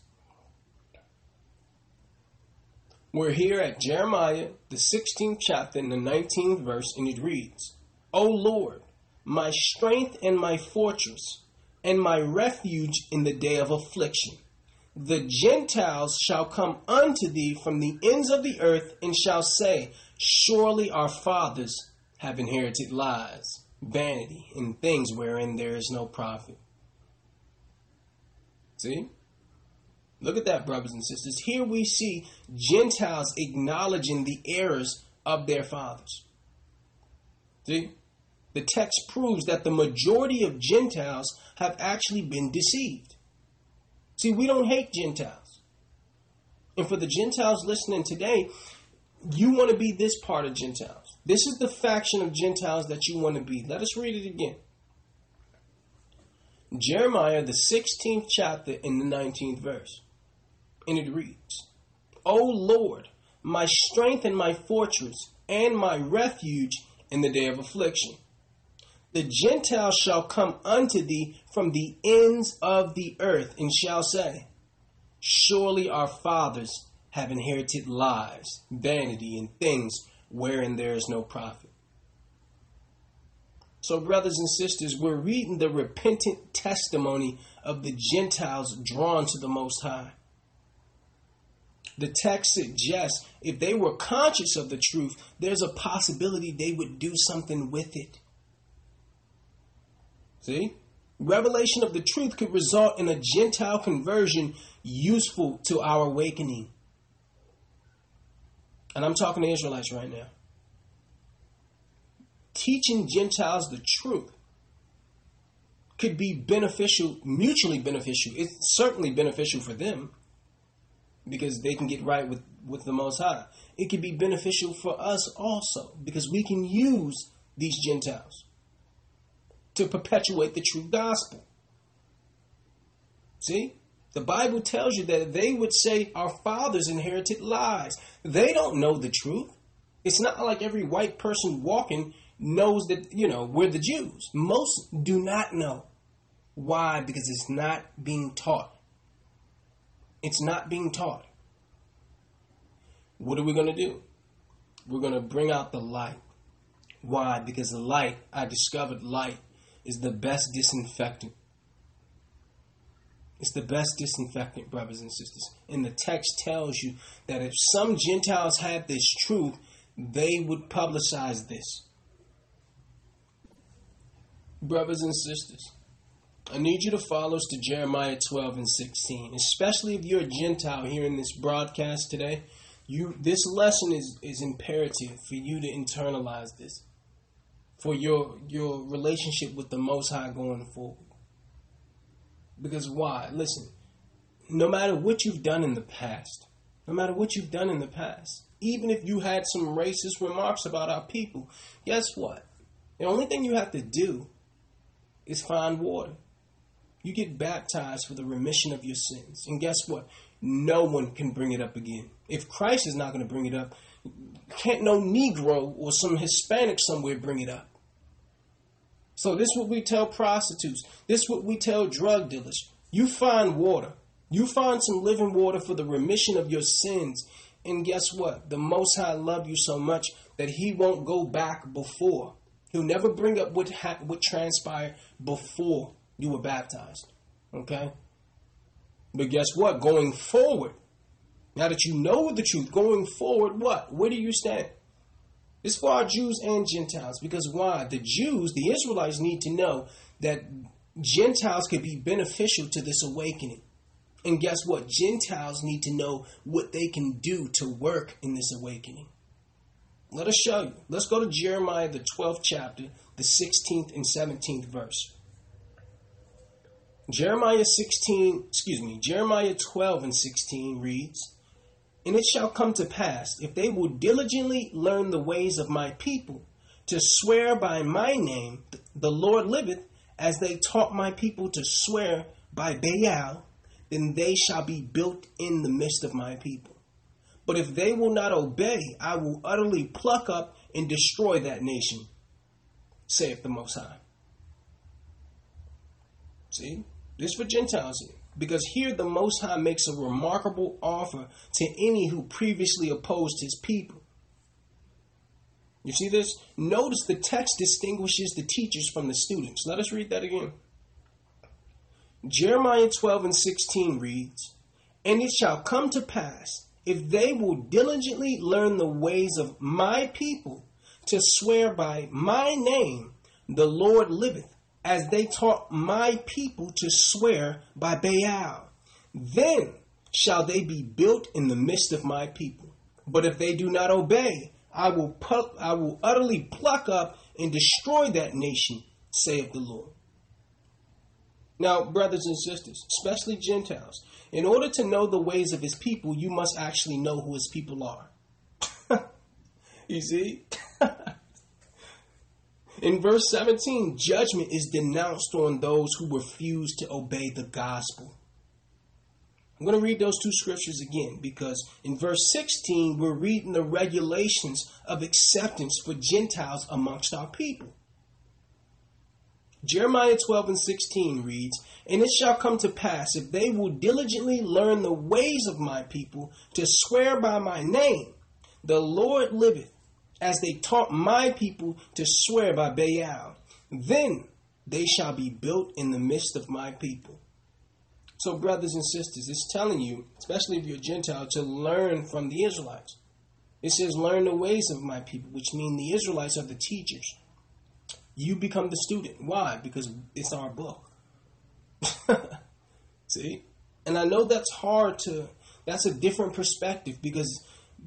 We're here at Jeremiah, the 16th chapter, in the 19th verse, and it reads O Lord, my strength and my fortress, and my refuge in the day of affliction. The Gentiles shall come unto thee from the ends of the earth, and shall say, Surely our fathers have inherited lies, vanity, and things wherein there is no profit. See? Look at that, brothers and sisters. Here we see Gentiles acknowledging the errors of their fathers. See? the text proves that the majority of Gentiles have actually been deceived. See, we don't hate Gentiles. And for the Gentiles listening today, you want to be this part of Gentiles. This is the faction of Gentiles that you want to be. Let us read it again. Jeremiah, the 16th chapter, in the 19th verse. And it reads O Lord, my strength and my fortress, and my refuge in the day of affliction. The Gentiles shall come unto thee from the ends of the earth, and shall say, Surely our fathers have inherited lies, vanity, and things wherein there is no profit. So, brothers and sisters, we're reading the repentant testimony of the Gentiles drawn to the Most High. The text suggests if they were conscious of the truth, there's a possibility they would do something with it. See? Revelation of the truth could result in a Gentile conversion useful to our awakening. And I'm talking to Israelites right now. Teaching Gentiles the truth could be beneficial, mutually beneficial. It's certainly beneficial for them because they can get right with, with the Most High. It could be beneficial for us also because we can use these Gentiles to perpetuate the true gospel. See? The Bible tells you that they would say our fathers inherited lies. They don't know the truth. It's not like every white person walking knows that, you know, we're the Jews. Most do not know. Why? Because it's not being taught. It's not being taught. What are we going to do? We're going to bring out the light. Why? Because the light, I discovered light is the best disinfectant. It's the best disinfectant, brothers and sisters. And the text tells you that if some Gentiles had this truth, they would publicize this. Brothers and sisters, I need you to follow us to Jeremiah 12 and 16, especially if you're a Gentile hearing this broadcast today. You, this lesson is, is imperative for you to internalize this for your your relationship with the Most High going forward. Because why? Listen, no matter what you've done in the past, no matter what you've done in the past, even if you had some racist remarks about our people, guess what? The only thing you have to do is find water. You get baptized for the remission of your sins. And guess what? No one can bring it up again. If Christ is not going to bring it up, can't no Negro or some Hispanic somewhere bring it up. So this is what we tell prostitutes. This is what we tell drug dealers. You find water. You find some living water for the remission of your sins. And guess what? The Most High loved you so much that He won't go back before. He'll never bring up what, ha- what transpired before you were baptized. Okay? But guess what? Going forward, now that you know the truth, going forward, what? Where do you stand? It's for our Jews and Gentiles. Because why? The Jews, the Israelites, need to know that Gentiles could be beneficial to this awakening. And guess what? Gentiles need to know what they can do to work in this awakening. Let us show you. Let's go to Jeremiah, the 12th chapter, the 16th and 17th verse. Jeremiah 16, excuse me, Jeremiah 12 and 16 reads, and it shall come to pass, if they will diligently learn the ways of my people, to swear by my name, the Lord liveth, as they taught my people to swear by Baal, then they shall be built in the midst of my people. But if they will not obey, I will utterly pluck up and destroy that nation, saith the Most High. See, this for Gentiles here. Because here the Most High makes a remarkable offer to any who previously opposed his people. You see this? Notice the text distinguishes the teachers from the students. Let us read that again. Jeremiah 12 and 16 reads, And it shall come to pass, if they will diligently learn the ways of my people, to swear by my name, the Lord liveth, as they taught my people to swear by Baal. Then shall they be built in the midst of my people. But if they do not obey, I will, pu- I will utterly pluck up and destroy that nation, saith the Lord. Now, brothers and sisters, especially Gentiles, in order to know the ways of his people, you must actually know who his people are. [LAUGHS] you see? [LAUGHS] In verse 17, judgment is denounced on those who refuse to obey the gospel. I'm going to read those two scriptures again because in verse 16, we're reading the regulations of acceptance for Gentiles amongst our people. Jeremiah 12 and 16 reads, And it shall come to pass, if they will diligently learn the ways of my people, to swear by my name, the Lord liveth, as they taught my people to swear by Baal, then they shall be built in the midst of my people. So, brothers and sisters, it's telling you, especially if you're Gentile, to learn from the Israelites. It says, Learn the ways of my people, which mean the Israelites are the teachers. You become the student. Why? Because it's our book. [LAUGHS] See? And I know that's hard to, that's a different perspective because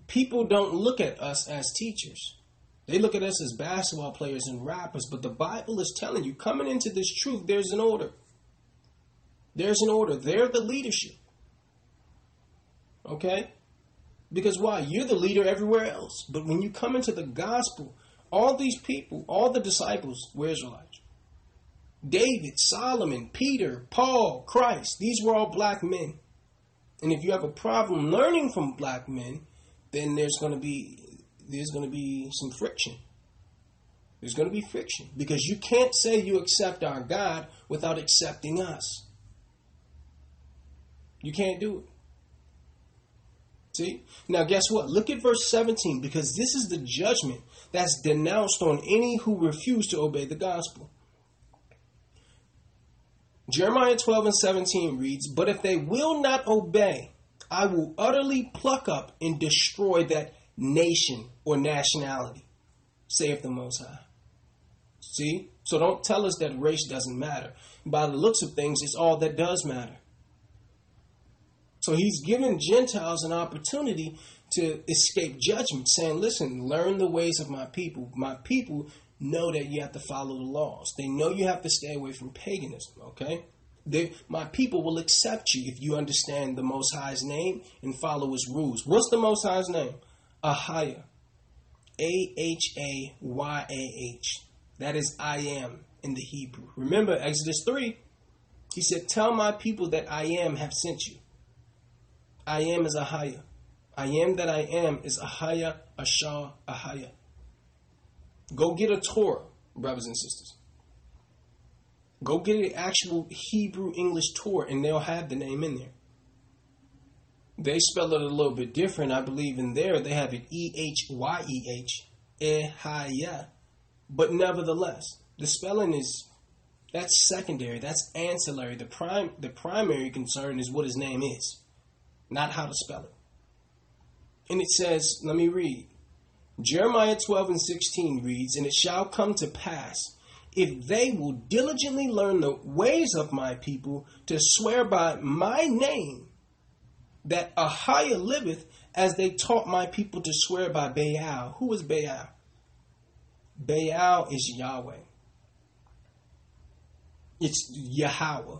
people don't look at us as teachers. They look at us as basketball players and rappers, but the Bible is telling you, coming into this truth, there's an order. There's an order. They're the leadership. Okay? Because why? You're the leader everywhere else. But when you come into the gospel, all these people, all the disciples were Israelites. David, Solomon, Peter, Paul, Christ, these were all black men. And if you have a problem learning from black men, then there's going to be there's going to be some friction. There's going to be friction because you can't say you accept our God without accepting us. You can't do it. See? Now, guess what? Look at verse 17 because this is the judgment that's denounced on any who refuse to obey the gospel. Jeremiah 12 and 17 reads, But if they will not obey, I will utterly pluck up and destroy that nation or nationality, saith the Most High. See? So don't tell us that race doesn't matter. By the looks of things, it's all that does matter. So he's given Gentiles an opportunity to escape judgment, saying, Listen, learn the ways of my people. My people know that you have to follow the laws, they know you have to stay away from paganism, okay? They, my people will accept you if you understand the Most High's name and follow his rules. What's the Most High's name? Ahayah. A H A Y A H. That is I am in the Hebrew. Remember Exodus 3. He said, Tell my people that I am have sent you. I am is Ahayah. I am that I am is Ahayah, Ashar, Ahayah. Go get a Torah, brothers and sisters. Go get an actual Hebrew English Torah and they'll have the name in there. They spell it a little bit different. I believe in there they have it E H Y E H, Ehyeh. But nevertheless, the spelling is that's secondary. That's ancillary. The prime the primary concern is what his name is, not how to spell it. And it says, let me read. Jeremiah 12 and 16 reads, And it shall come to pass, if they will diligently learn the ways of my people to swear by my name, that Ahayah liveth as they taught my people to swear by Baal. Who is Baal? Baal is Yahweh. It's Yahweh,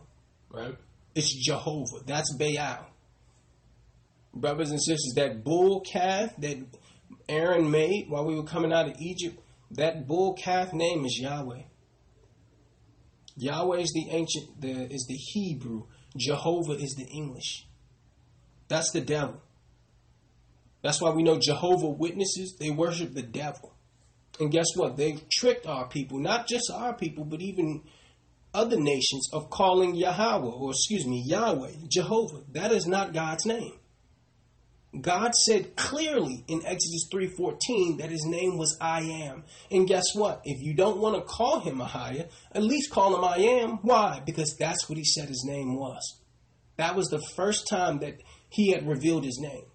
right? It's Jehovah. That's Baal. Brothers and sisters, that bull calf that Aaron made while we were coming out of Egypt, that bull calf name is Yahweh. Yahweh is the ancient, the, is the Hebrew. Jehovah is the English. That's the devil. That's why we know Jehovah Witnesses, they worship the devil. And guess what? They've tricked our people, not just our people, but even other nations, of calling Yahweh, or excuse me, Yahweh, Jehovah. That is not God's name. God said clearly in Exodus 3:14 that his name was I am. And guess what? If you don't want to call him Ahayah, at least call him I am. Why? Because that's what he said his name was. That was the first time that he had revealed his name.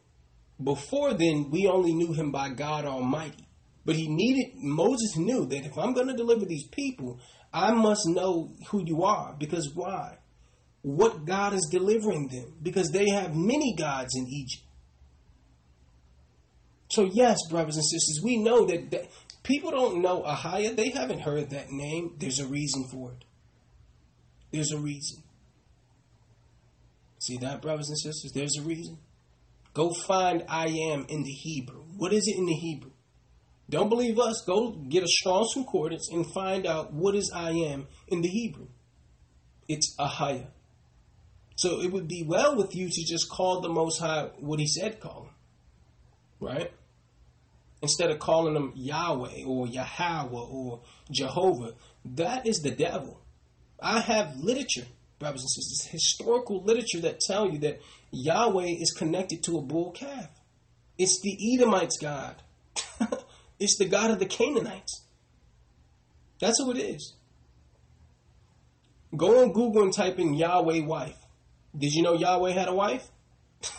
Before then, we only knew him by God Almighty. But he needed, Moses knew that if I'm going to deliver these people, I must know who you are. Because why? What God is delivering them? Because they have many gods in Egypt. So, yes, brothers and sisters, we know that, that people don't know Ahayah, they haven't heard that name. There's a reason for it. There's a reason. See that, brothers and sisters? There's a reason. Go find I am in the Hebrew. What is it in the Hebrew? Don't believe us. Go get a strong concordance and find out what is I am in the Hebrew. It's Ahayah. So it would be well with you to just call the Most High what He said call him. Right? Instead of calling him Yahweh or Yahweh or Jehovah. That is the devil. I have literature, brothers and sisters, historical literature that tell you that Yahweh is connected to a bull calf. It's the Edomites' God. [LAUGHS] it's the God of the Canaanites. That's who it is. Go on Google and type in Yahweh wife. Did you know Yahweh had a wife?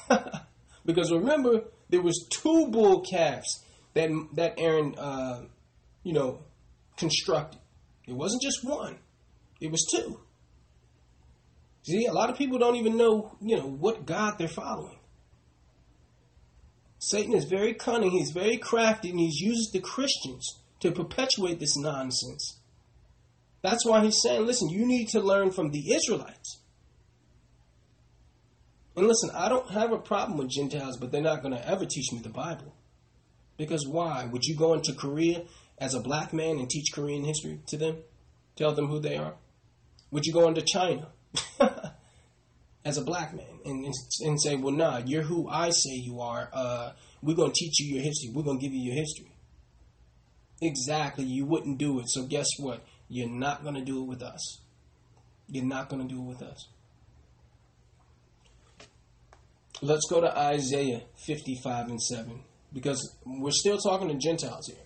[LAUGHS] because remember, there was two bull calves that that Aaron, uh, you know, constructed. It wasn't just one; it was two. See, a lot of people don't even know, you know, what God they're following. Satan is very cunning. He's very crafty, and he uses the Christians to perpetuate this nonsense. That's why he's saying, listen, you need to learn from the Israelites. And listen, I don't have a problem with Gentiles, but they're not going to ever teach me the Bible. Because why? Would you go into Korea as a black man and teach Korean history to them? Tell them who they are? Would you go into China [LAUGHS] as a black man and, and say, well, nah, you're who I say you are. Uh, we're going to teach you your history. We're going to give you your history. Exactly. You wouldn't do it. So guess what? You're not going to do it with us. You're not going to do it with us. Let's go to Isaiah 55 and 7 because we're still talking to Gentiles here.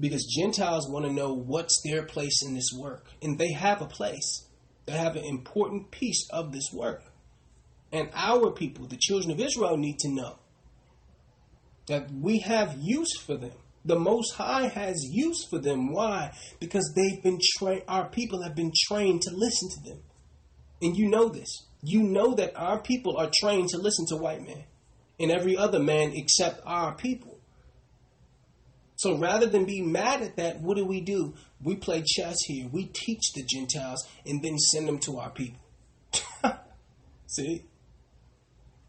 Because Gentiles want to know what's their place in this work. And they have a place, they have an important piece of this work. And our people, the children of Israel, need to know that we have use for them. The Most High has use for them. Why? Because they've been trained, our people have been trained to listen to them. And you know this. You know that our people are trained to listen to white men and every other man except our people. So rather than be mad at that, what do we do? We play chess here. We teach the Gentiles and then send them to our people. [LAUGHS] See?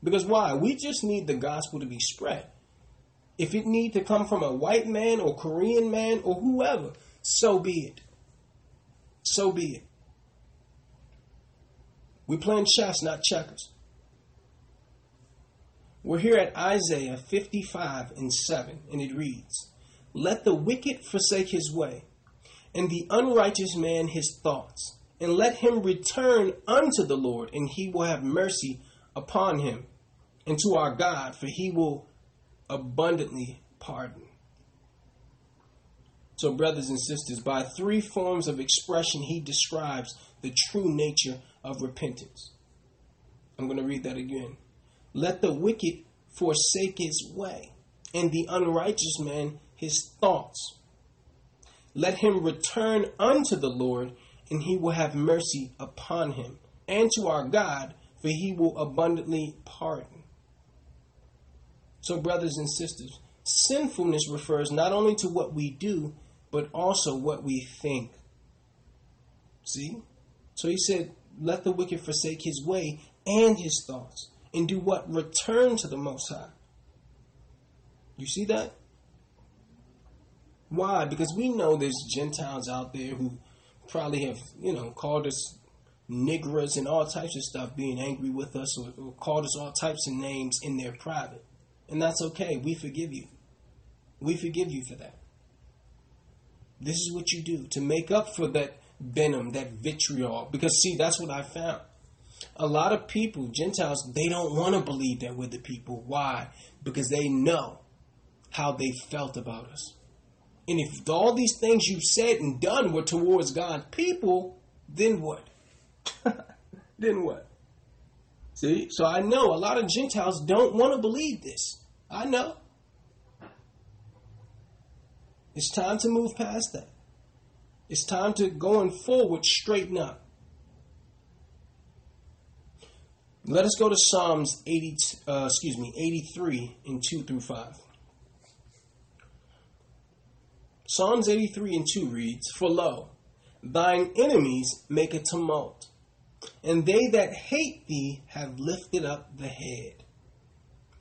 Because why? We just need the gospel to be spread. If it need to come from a white man or Korean man or whoever, so be it. So be it. We're playing chess, not checkers. We're here at Isaiah 55 and 7, and it reads Let the wicked forsake his way, and the unrighteous man his thoughts, and let him return unto the Lord, and he will have mercy upon him, and to our God, for he will abundantly pardon. So, brothers and sisters, by three forms of expression, he describes the true nature of repentance. I'm going to read that again. Let the wicked forsake his way, and the unrighteous man his thoughts. Let him return unto the Lord, and he will have mercy upon him, and to our God, for he will abundantly pardon. So, brothers and sisters, sinfulness refers not only to what we do, but also what we think. See? So he said, Let the wicked forsake his way and his thoughts and do what? Return to the Most High. You see that? Why? Because we know there's Gentiles out there who probably have, you know, called us niggers and all types of stuff, being angry with us or, or called us all types of names in their private. And that's okay. We forgive you. We forgive you for that. This is what you do to make up for that venom, that vitriol. Because, see, that's what I found a lot of people, Gentiles, they don't want to believe that we're the people. Why? Because they know how they felt about us. And if all these things you've said and done were towards God's people, then what? [LAUGHS] then what? See? So I know a lot of Gentiles don't want to believe this. I know. It's time to move past that. It's time to going forward straighten up. Let us go to Psalms 80, uh, excuse me, 83 in 2 through 5. Psalms 83 and 2 reads, For lo, thine enemies make a tumult, and they that hate thee have lifted up the head.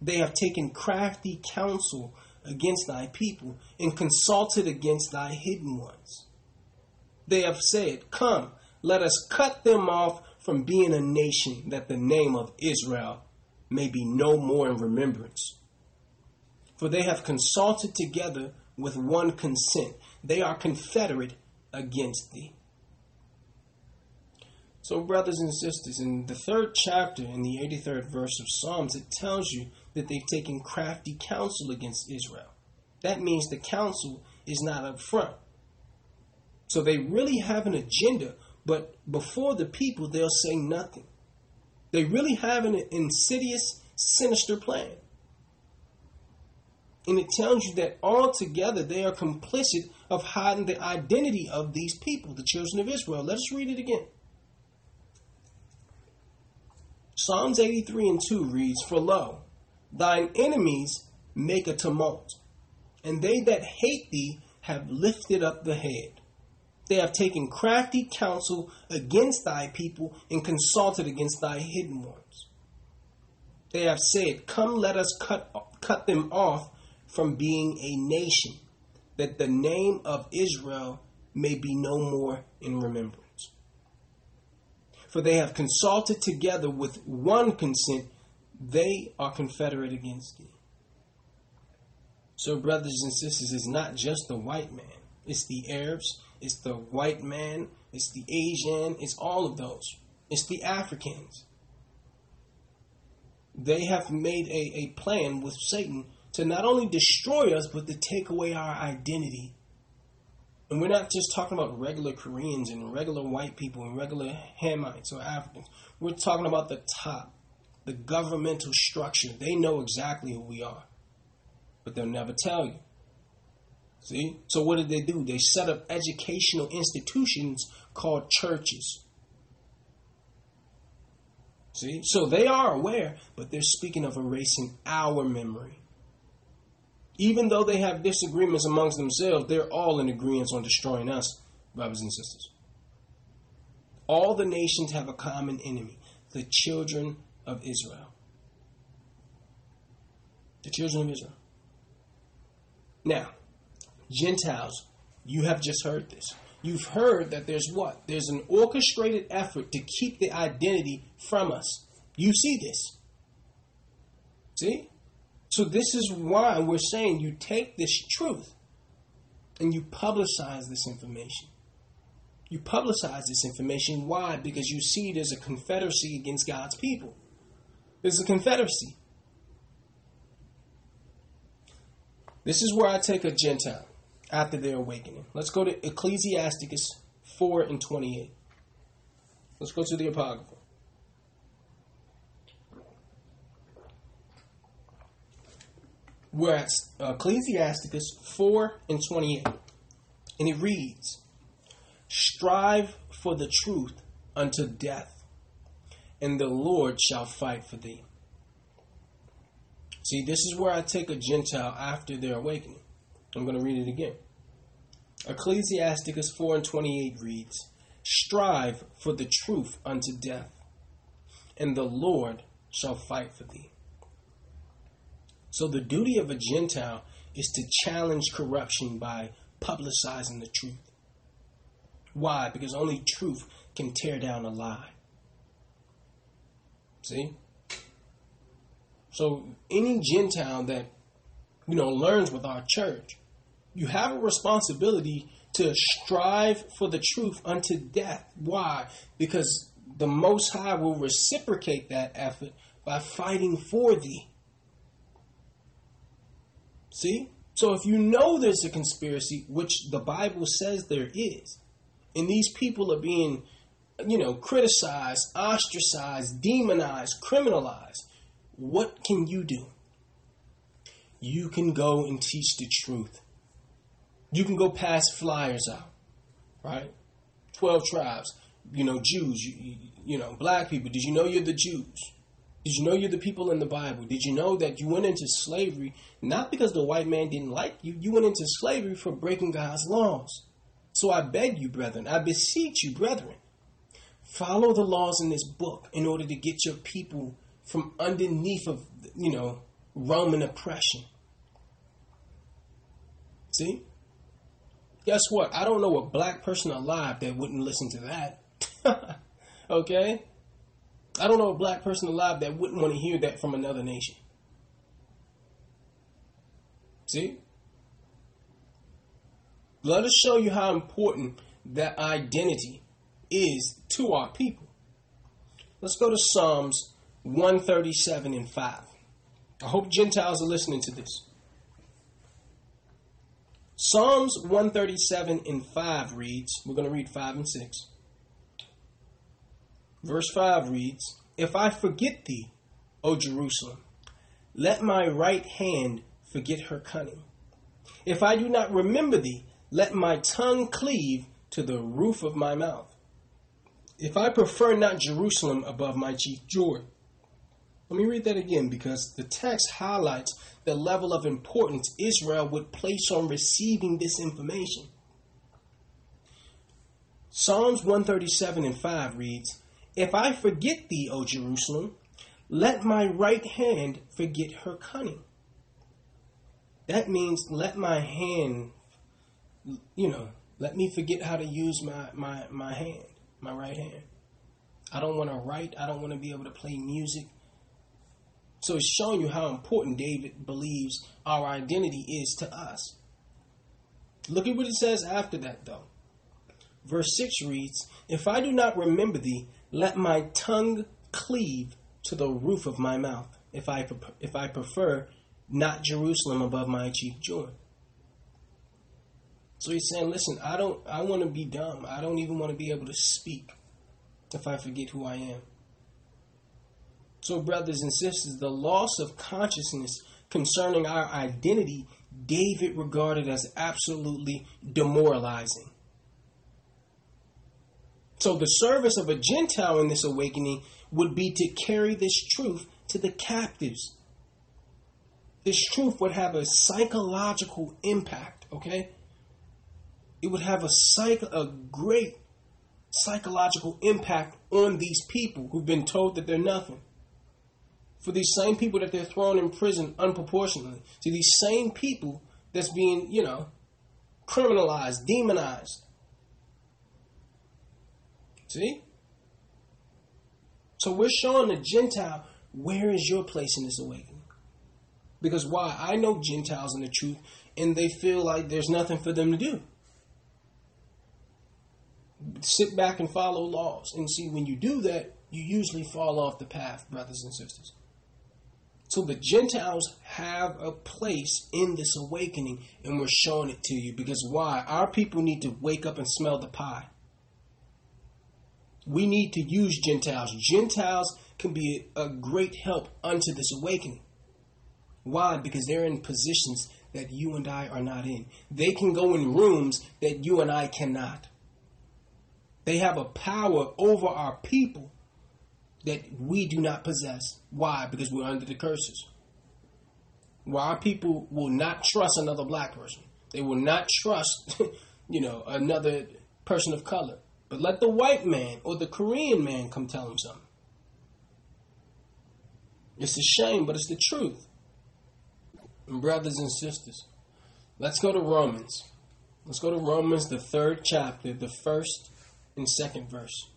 They have taken crafty counsel against thy people, and consulted against thy hidden ones. They have said, Come, let us cut them off from being a nation, that the name of Israel may be no more in remembrance. For they have consulted together with one consent. They are confederate against thee. So, brothers and sisters, in the third chapter, in the 83rd verse of Psalms, it tells you that they've taken crafty counsel against Israel. That means the counsel is not up front. So they really have an agenda, but before the people, they'll say nothing. They really have an insidious, sinister plan. And it tells you that altogether they are complicit of hiding the identity of these people, the children of Israel. Let us read it again. Psalms 83 and 2 reads, For lo, thine enemies make a tumult, and they that hate thee have lifted up the head. They have taken crafty counsel against thy people and consulted against thy hidden ones. They have said, Come, let us cut, cut them off from being a nation, that the name of Israel may be no more in remembrance. For they have consulted together with one consent, they are confederate against thee. So, brothers and sisters, it's not just the white man, it's the Arabs, it's the white man, it's the Asian, it's all of those. It's the Africans. They have made a, a plan with Satan to not only destroy us, but to take away our identity. And we're not just talking about regular Koreans and regular white people and regular Hamites or Africans. We're talking about the top, the governmental structure. They know exactly who we are, but they'll never tell you. See? So what did they do? They set up educational institutions called churches. See? So they are aware, but they're speaking of erasing our memory. Even though they have disagreements amongst themselves, they're all in agreement on destroying us, brothers and sisters. All the nations have a common enemy the children of Israel. The children of Israel. Now, Gentiles, you have just heard this. You've heard that there's what? There's an orchestrated effort to keep the identity from us. You see this. See? So, this is why we're saying you take this truth and you publicize this information. You publicize this information. Why? Because you see there's a confederacy against God's people. There's a confederacy. This is where I take a Gentile after their awakening. Let's go to Ecclesiasticus 4 and 28. Let's go to the Apocrypha. We're at uh, Ecclesiasticus 4 and 28. And it reads Strive for the truth unto death, and the Lord shall fight for thee. See, this is where I take a Gentile after their awakening. I'm going to read it again. Ecclesiasticus 4 and 28 reads, Strive for the truth unto death, and the Lord shall fight for thee. So the duty of a Gentile is to challenge corruption by publicizing the truth. Why? Because only truth can tear down a lie. See? So any Gentile that you know learns with our church, you have a responsibility to strive for the truth unto death. Why? Because the Most High will reciprocate that effort by fighting for thee. See? So if you know there's a conspiracy, which the Bible says there is, and these people are being, you know, criticized, ostracized, demonized, criminalized, what can you do? You can go and teach the truth. You can go pass flyers out, right? 12 tribes, you know, Jews, you, you, know, black people. Did you know you're the Jews? Did you know you're the people in the Bible? Did you know that you went into slavery not because the white man didn't like you? You went into slavery for breaking God's laws. So I beg you, brethren, I beseech you, brethren, follow the laws in this book in order to get your people from underneath of, you know, Roman oppression. See? Guess what? I don't know a black person alive that wouldn't listen to that. [LAUGHS] okay? I don't know a black person alive that wouldn't want to hear that from another nation. See? Let us show you how important that identity is to our people. Let's go to Psalms 137 and 5. I hope Gentiles are listening to this. Psalms 137 and 5 reads, we're going to read 5 and 6. Verse 5 reads, If I forget thee, O Jerusalem, let my right hand forget her cunning. If I do not remember thee, let my tongue cleave to the roof of my mouth. If I prefer not Jerusalem above my chief joy. Let me read that again because the text highlights the level of importance Israel would place on receiving this information. Psalms 137 and 5 reads, if I forget thee, O Jerusalem, let my right hand forget her cunning. That means let my hand, you know, let me forget how to use my, my, my hand, my right hand. I don't want to write. I don't want to be able to play music. So it's showing you how important David believes our identity is to us. Look at what it says after that, though. Verse 6 reads, If I do not remember thee, let my tongue cleave to the roof of my mouth, if I, if I prefer not Jerusalem above my chief joy. So he's saying, listen, I don't I want to be dumb. I don't even want to be able to speak if I forget who I am. So, brothers and sisters, the loss of consciousness concerning our identity, David regarded as absolutely demoralizing. So the service of a Gentile in this awakening would be to carry this truth to the captives. This truth would have a psychological impact, okay? It would have a psych a great psychological impact on these people who've been told that they're nothing. For these same people that they're thrown in prison unproportionately. To these same people that's being, you know, criminalized, demonized. See? So we're showing the Gentile where is your place in this awakening? Because why? I know Gentiles in the truth, and they feel like there's nothing for them to do. Sit back and follow laws. And see, when you do that, you usually fall off the path, brothers and sisters. So the Gentiles have a place in this awakening, and we're showing it to you. Because why? Our people need to wake up and smell the pie we need to use Gentiles. Gentiles can be a great help unto this awakening. Why? Because they're in positions that you and I are not in. They can go in rooms that you and I cannot. They have a power over our people that we do not possess. Why? Because we're under the curses. Why people will not trust another black person. They will not trust, [LAUGHS] you know, another person of color. But let the white man or the Korean man come tell him something. It's a shame, but it's the truth. And brothers and sisters, let's go to Romans. Let's go to Romans, the third chapter, the first and second verse.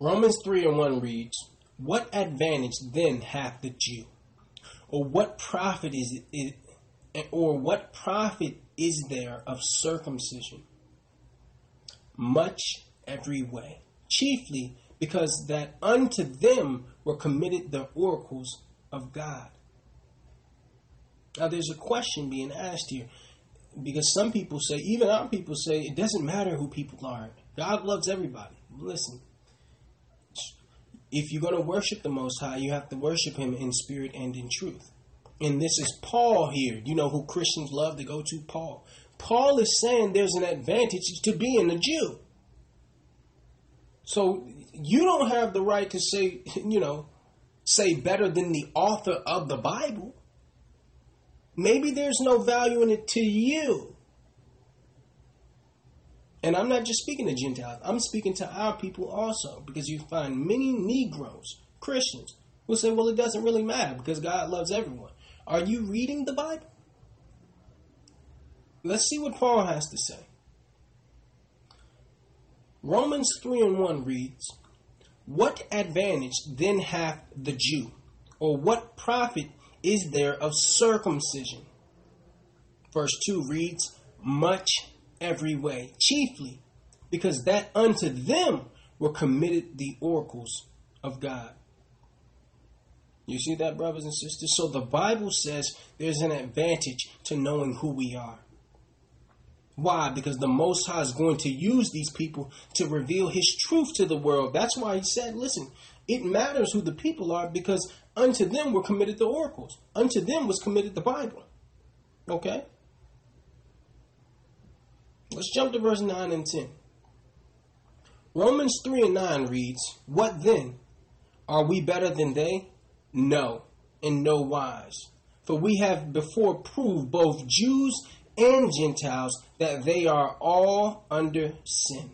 Romans 3 and 1 reads, What advantage then hath the Jew? Or what profit is it, or what profit is there of circumcision? much every way, chiefly because that unto them were committed the oracles of God. Now, there's a question being asked here because some people say, even our people say, it doesn't matter who people are. God loves everybody. Listen, if you're going to worship the Most High, you have to worship Him in spirit and in truth. And this is Paul here. You know who Christians love to go to? Paul. Paul is saying there's an advantage to being a Jew. So you don't have the right to say, [LAUGHS] you know, say better than the author of the Bible. Maybe there's no value in it to you. And I'm not just speaking to Gentiles, I'm speaking to our people also, because you find many Negroes, Christians, who say, well, it doesn't really matter because God loves everyone. Are you reading the Bible? Let's see what Paul has to say. Romans 3 and 1 reads, What advantage then hath the Jew, or what profit is there of circumcision? Verse 2 reads, Much every way, chiefly because that unto them were committed the oracles of God. You see that, brothers and sisters? So the Bible says there's an advantage to knowing who we are. Why? Because the Most High is going to use these people to reveal His truth to the world. That's why He said, listen, it matters who the people are because unto them were committed the oracles, unto them was committed the Bible. Okay? Let's jump to verse 9 and 10. Romans 3 and 9 reads, What then? Are we better than they? No, in no wise. For we have before proved both Jews and Gentiles that they are all under sin.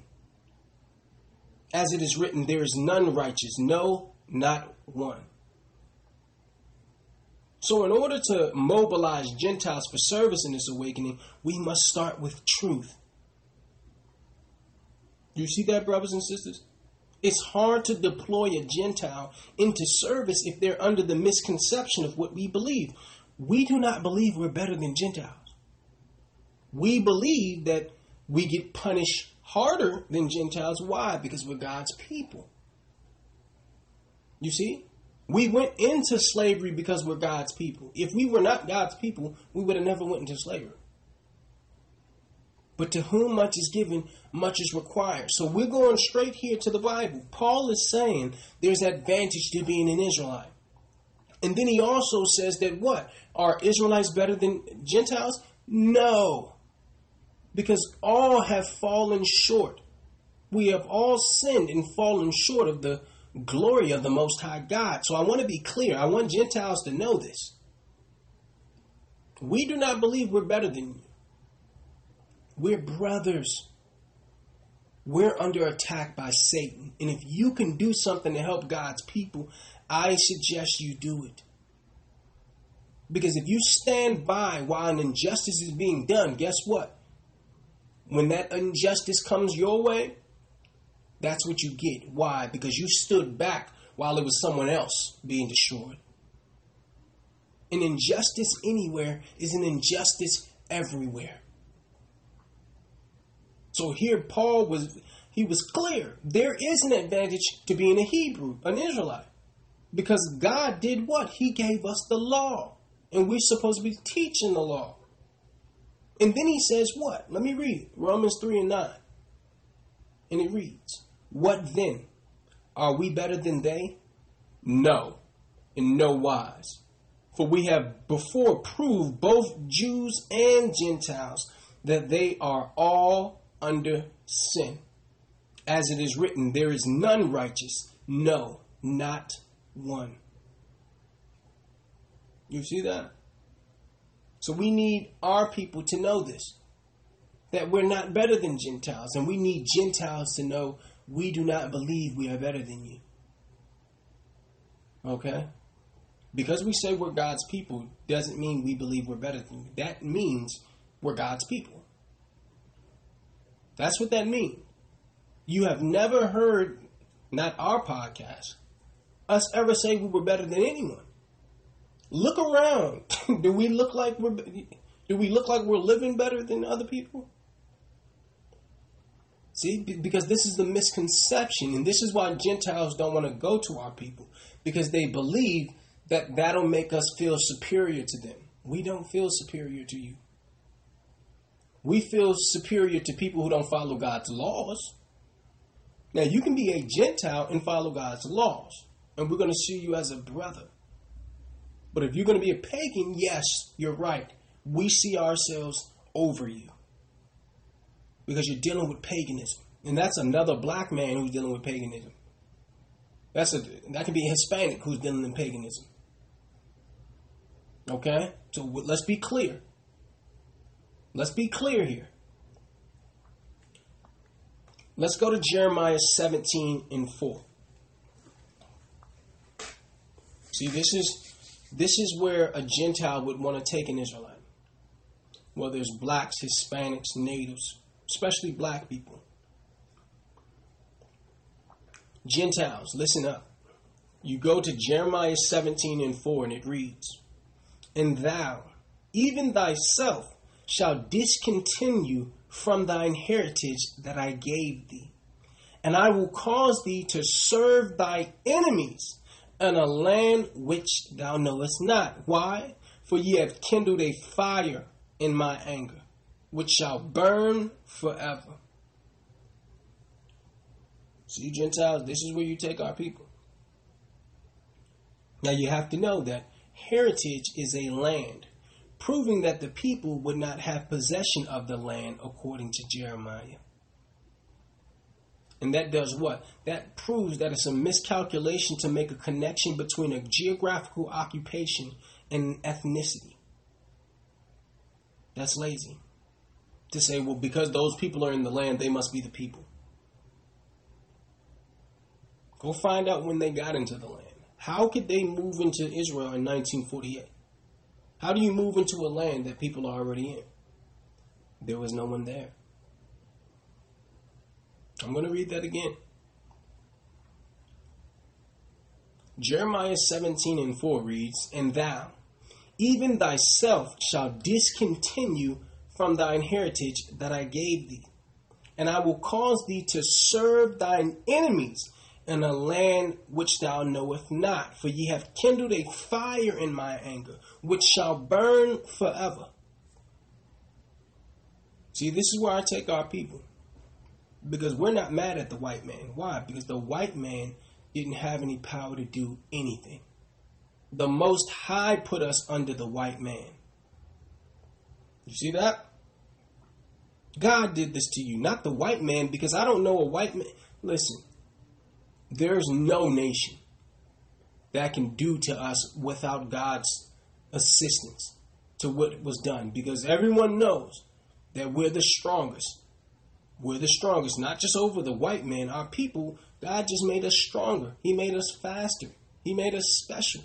As it is written, there is none righteous, no, not one. So, in order to mobilize Gentiles for service in this awakening, we must start with truth. Do you see that, brothers and sisters? It's hard to deploy a Gentile into service if they're under the misconception of what we believe. We do not believe we're better than Gentiles. We believe that we get punished harder than Gentiles. Why? Because we're God's people. You see? We went into slavery because we're God's people. If we were not God's people, we would have never went into slavery. But to whom much is given, much is required. So we're going straight here to the Bible. Paul is saying there's advantage to being an Israelite. And then he also says that what? Are Israelites better than Gentiles? No because all have fallen short. We have all sinned and fallen short of the glory of the Most High God. So I want to be clear. I want Gentiles to know this. We do not believe we're better than you. We're brothers. We're under attack by Satan. And if you can do something to help God's people, I suggest you do it. Because if you stand by while an injustice is being done, guess what? when that injustice comes your way, that's what you get. Why? Because you stood back while it was someone else being destroyed. An injustice anywhere is an injustice everywhere. So here Paul was he was clear. There is an advantage to being a Hebrew, an Israelite. Because God did what? He gave us the law. And we're supposed to be teaching the law. And then he says what? Let me read Romans 3 and 9. And it reads, What then? Are we better than they? No, in no wise. For we have before proved both Jews and Gentiles that they are all under sin. As it is written, there is none righteous, no, not one. You see that? So we need our people to know this that we're not better than Gentiles, and we need Gentiles to know we do not believe we are better than you. Okay? Because we say we're God's people doesn't mean we believe we're better than you. That means we're God's people. That's what that means. You have never heard, not our podcast, us ever say we were better than anyone. Look around. [LAUGHS] do we look like we're do we look like we're living better than other people? See, because this is the misconception, and this is why Gentiles don't want to go to our people because they believe that that'll make us feel superior to them. We don't feel superior to you. We feel superior to people who don't follow God's laws. Now, you can be a Gentile and follow God's laws, and we're going to see you as a brother. But if you're going to be a pagan, yes, you're right. We see ourselves over you because you're dealing with paganism. And that's another black man who's dealing with paganism. That's a that can be a Hispanic who's dealing in paganism. Okay, so let's be clear. Let's be clear here. Let's go to Jeremiah 17 and 4. See, this is this is where a Gentile would want to take an Israelite. Well, there's blacks, Hispanics, natives, especially black people. Gentiles, listen up. You go to Jeremiah 17 and 4, and it reads, And thou, even thyself, shall discontinue from thine heritage that I gave thee. And I will cause thee to serve thy enemies in a land which thou knowest not. Why? For ye have kindled a fire in my anger, which shall burn forever. See, Gentiles, this is where you take our people. Now you have to know that heritage is a land, proving that the people would not have possession of the land according to Jeremiah. And that does what? That proves that it's a miscalculation to make a connection between a geographical occupation and ethnicity. That's lazy. To say, well, because those people are in the land, they must be the people. Go find out when they got into the land. How could they move into Israel in 1948? How do you move into a land that people are already in? There was no one there. I'm going to read that again. Jeremiah 17 and 4 reads, And thou, even thyself, shall discontinue from thine heritage that I gave thee, and I will cause thee to serve thine enemies in a land which thou knowest not. For ye have kindled a fire in my anger, which shall burn forever. See, this is where I take our people. Because we're not mad at the white man. Why? Because the white man didn't have any power to do anything. The Most High put us under the white man. You see that? God did this to you, not the white man, because I don't know a white man. Listen, there's no nation that can do to us without God's assistance to what was done because everyone knows that we're the strongest. We're the strongest, not just over the white man, our people. God just made us stronger. He made us faster. He made us special.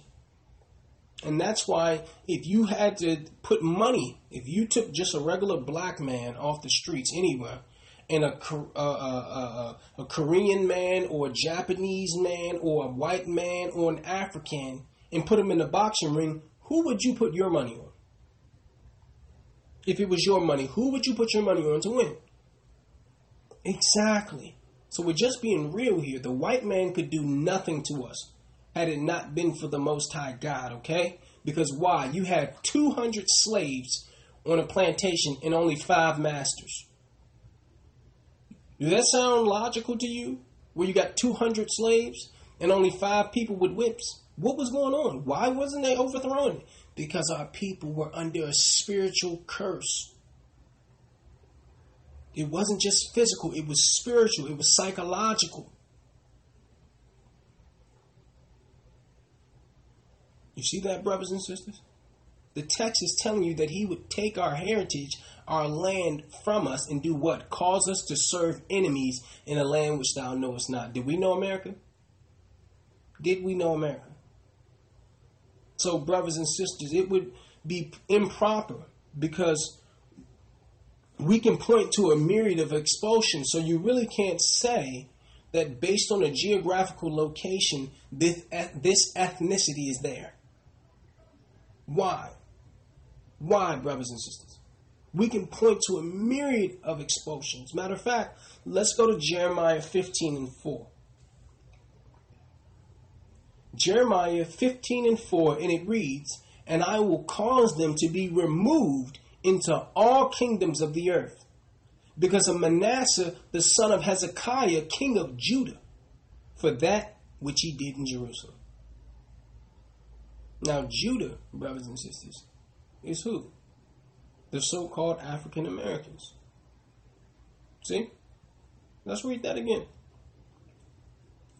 And that's why if you had to put money, if you took just a regular black man off the streets anywhere, and a, a, a, uh, uh, uh, a, Korean man or a Japanese man or a white man or an African and put them in a boxing ring, who would you put your money on? If it was your money, who would you put your money on to win? Exactly. So we're just being real here. The white man could do nothing to us had it not been for the Most High God, okay? Because why? You had 200 slaves on a plantation and only five masters. Does that sound logical to you? Where you got 200 slaves and only five people with whips? What was going on? Why wasn't they overthrown? Because our people were under a spiritual curse. It wasn't just physical, it was spiritual, it was psychological. You see that, brothers and sisters? The text is telling you that he would take our heritage, our land from us, and do what? Cause us to serve enemies in a land which thou knowest not. Did we know America? Did we know America? So, brothers and sisters, it would be improper because we can point to a myriad of expulsions. So, you really can't say that based on a geographical location, this, this ethnicity is there. Why? Why, brothers and sisters? We can point to a myriad of expulsions. Matter of fact, let's go to Jeremiah 15 and 4. Jeremiah 15 and 4, and it reads, And I will cause them to be removed into all kingdoms of the earth, because of Manasseh the son of Hezekiah, king of Judah, for that which he did in Jerusalem. Now, Judah, brothers and sisters, is who? The so called African Americans. See? Let's read that again.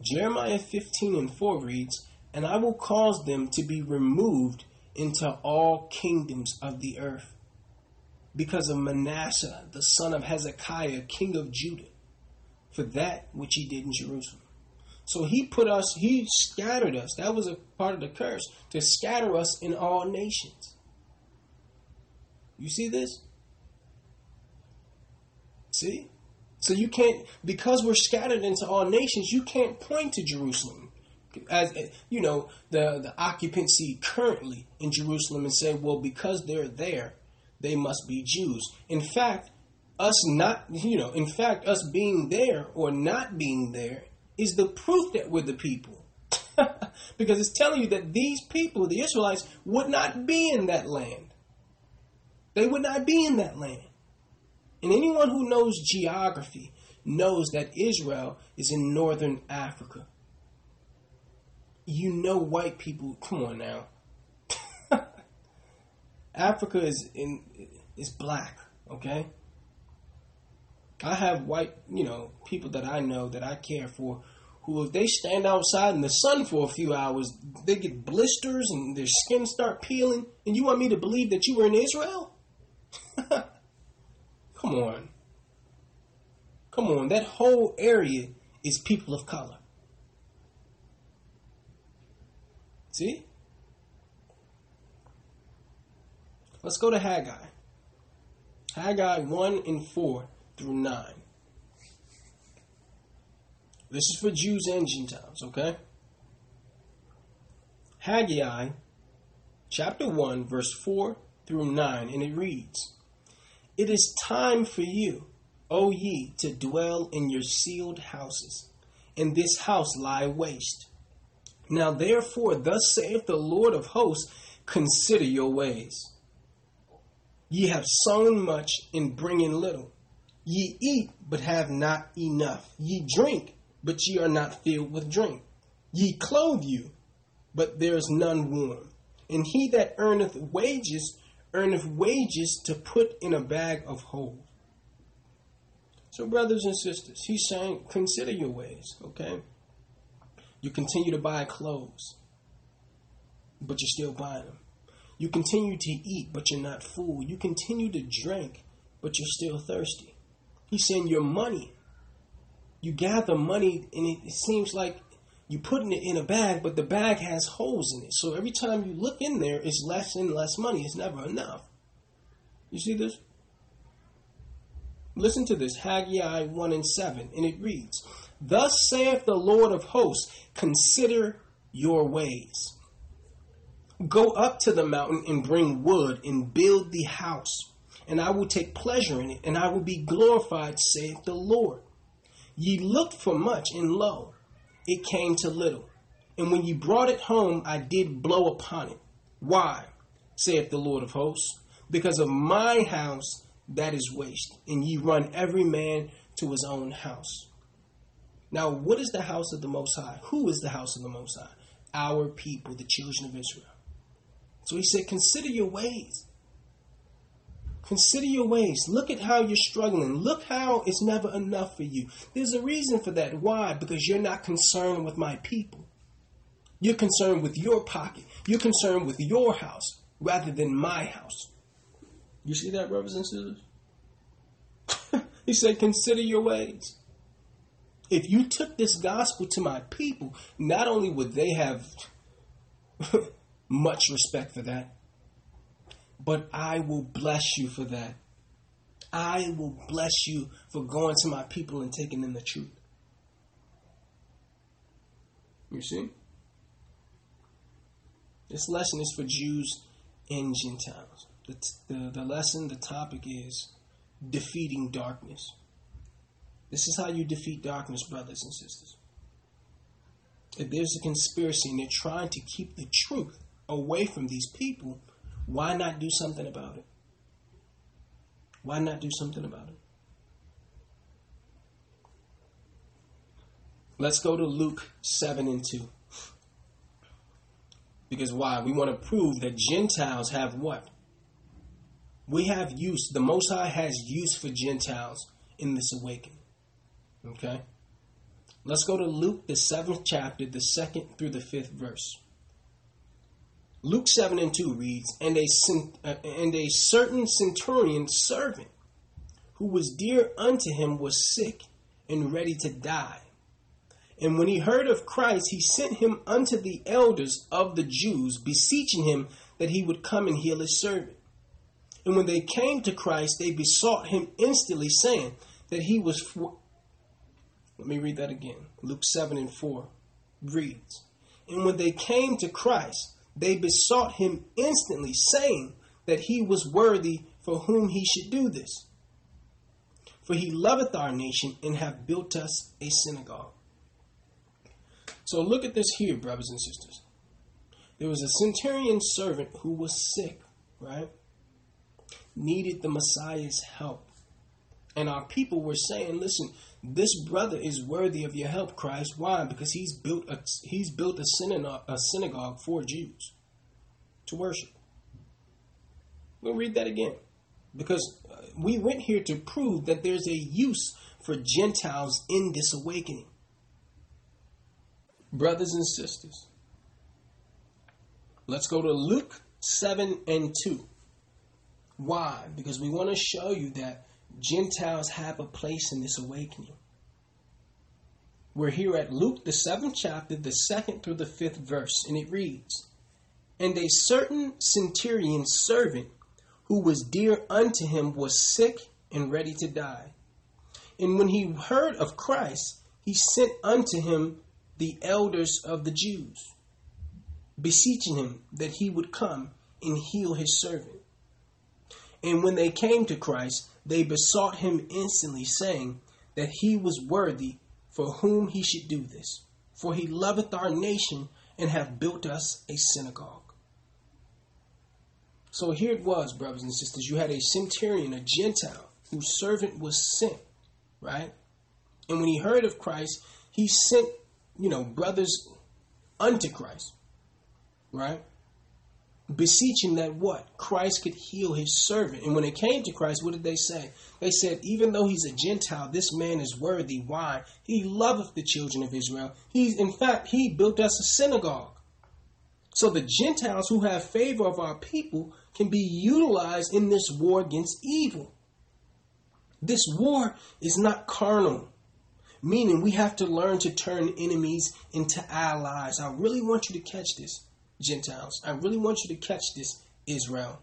Jeremiah 15 and 4 reads, And I will cause them to be removed into all kingdoms of the earth because of Manasseh, the son of Hezekiah, king of Judah, for that which he did in Jerusalem. So he put us, he scattered us. That was a part of the curse, to scatter us in all nations. You see this? See? So you can't, because we're scattered into all nations, you can't point to Jerusalem as you know the the occupancy currently in Jerusalem and say, well, because they're there, they must be Jews. In fact, us not, you know, in fact, us being there or not being there is the proof that we're the people. [LAUGHS] because it's telling you that these people, the Israelites, would not be in that land. They would not be in that land. And anyone who knows geography knows that Israel is in northern Africa. You know white people, come on now. [LAUGHS] Africa is in is black, okay? I have white, you know, people that I know that I care for who if they stand outside in the sun for a few hours, they get blisters and their skin start peeling. And you want me to believe that you were in Israel? [LAUGHS] Come on. Come on. That whole area is people of color. See? Let's go to Haggai. Haggai 1 and 4 through 9. This is for Jews and Gentiles, okay? Haggai chapter 1, verse 4 through 9, and it reads it is time for you, O ye, to dwell in your sealed houses, and this house lie waste. Now therefore, thus saith the Lord of hosts, consider your ways. Ye have sown much and bring in little. Ye eat, but have not enough. Ye drink, but ye are not filled with drink. Ye clothe you, but there is none warm. And he that earneth wages earneth wages to put in a bag of hold. So, brothers and sisters, he's saying, consider your ways, okay? You continue to buy clothes, but you're still buying them. You continue to eat, but you're not full. You continue to drink, but you're still thirsty. He's saying your money. You gather money, and it seems like you're putting it in a bag, but the bag has holes in it. So every time you look in there, it's less and less money. It's never enough. You see this? Listen to this Haggai 1 and 7, and it reads Thus saith the Lord of hosts, consider your ways. Go up to the mountain and bring wood and build the house, and I will take pleasure in it, and I will be glorified, saith the Lord. Ye looked for much, and lo, it came to little. And when you brought it home, I did blow upon it. Why? saith the Lord of hosts. Because of my house that is waste, and ye run every man to his own house. Now, what is the house of the Most High? Who is the house of the Most High? Our people, the children of Israel. So he said, Consider your ways. Consider your ways. Look at how you're struggling. Look how it's never enough for you. There's a reason for that. Why? Because you're not concerned with my people. You're concerned with your pocket. You're concerned with your house rather than my house. You see that, brothers and sisters? [LAUGHS] he said, Consider your ways. If you took this gospel to my people, not only would they have [LAUGHS] much respect for that, but I will bless you for that. I will bless you for going to my people and taking them the truth. You see? This lesson is for Jews and Gentiles. The, the, the lesson, the topic is defeating darkness. This is how you defeat darkness, brothers and sisters. If there's a conspiracy and they're trying to keep the truth away from these people, why not do something about it? Why not do something about it? Let's go to Luke 7 and 2. Because why? We want to prove that Gentiles have what? We have use, the Most High has use for Gentiles in this awakening. Okay? Let's go to Luke, the seventh chapter, the second through the fifth verse. Luke 7 and 2 reads, And a, uh, and a certain centurion servant who was dear unto him was sick and ready to die. And when he heard of Christ, he sent him unto the elders of the Jews, beseeching him that he would come and heal his servant. And when they came to Christ, they besought him instantly, saying that he was. For... Let me read that again. Luke 7 and 4 reads, And when they came to Christ, they besought him instantly, saying that he was worthy for whom he should do this. For he loveth our nation and hath built us a synagogue. So look at this here, brothers and sisters. There was a centurion servant who was sick, right? Needed the Messiah's help. And our people were saying, listen, this brother is worthy of your help, Christ. Why? Because he's built a, he's built a synagogue, a synagogue for Jews to worship. We'll read that again. Because uh, we went here to prove that there's a use for Gentiles in this awakening. Brothers and sisters, let's go to Luke 7 and 2. Why? Because we want to show you that Gentiles have a place in this awakening. We're here at Luke, the seventh chapter, the second through the fifth verse, and it reads And a certain centurion servant who was dear unto him was sick and ready to die. And when he heard of Christ, he sent unto him the elders of the Jews, beseeching him that he would come and heal his servant. And when they came to Christ, they besought him instantly, saying that he was worthy for whom he should do this. For he loveth our nation and hath built us a synagogue. So here it was, brothers and sisters. You had a centurion, a Gentile, whose servant was sent, right? And when he heard of Christ, he sent, you know, brothers unto Christ, right? Beseeching that what? Christ could heal his servant. And when it came to Christ, what did they say? They said, even though he's a Gentile, this man is worthy. Why? He loveth the children of Israel. He's in fact, he built us a synagogue. So the Gentiles who have favor of our people can be utilized in this war against evil. This war is not carnal, meaning we have to learn to turn enemies into allies. I really want you to catch this. Gentiles. I really want you to catch this, Israel.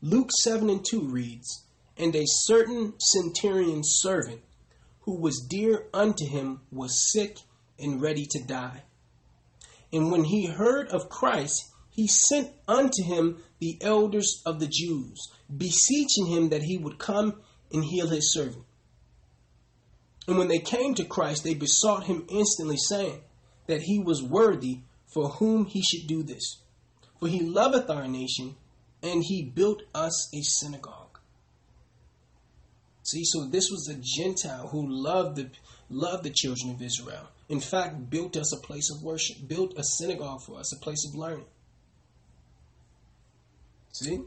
Luke 7 and 2 reads, And a certain centurion servant who was dear unto him was sick and ready to die. And when he heard of Christ, he sent unto him the elders of the Jews, beseeching him that he would come and heal his servant. And when they came to Christ, they besought him instantly, saying that he was worthy for whom he should do this. For he loveth our nation, and he built us a synagogue. See, so this was a Gentile who loved the loved the children of Israel. In fact, built us a place of worship, built a synagogue for us, a place of learning. See?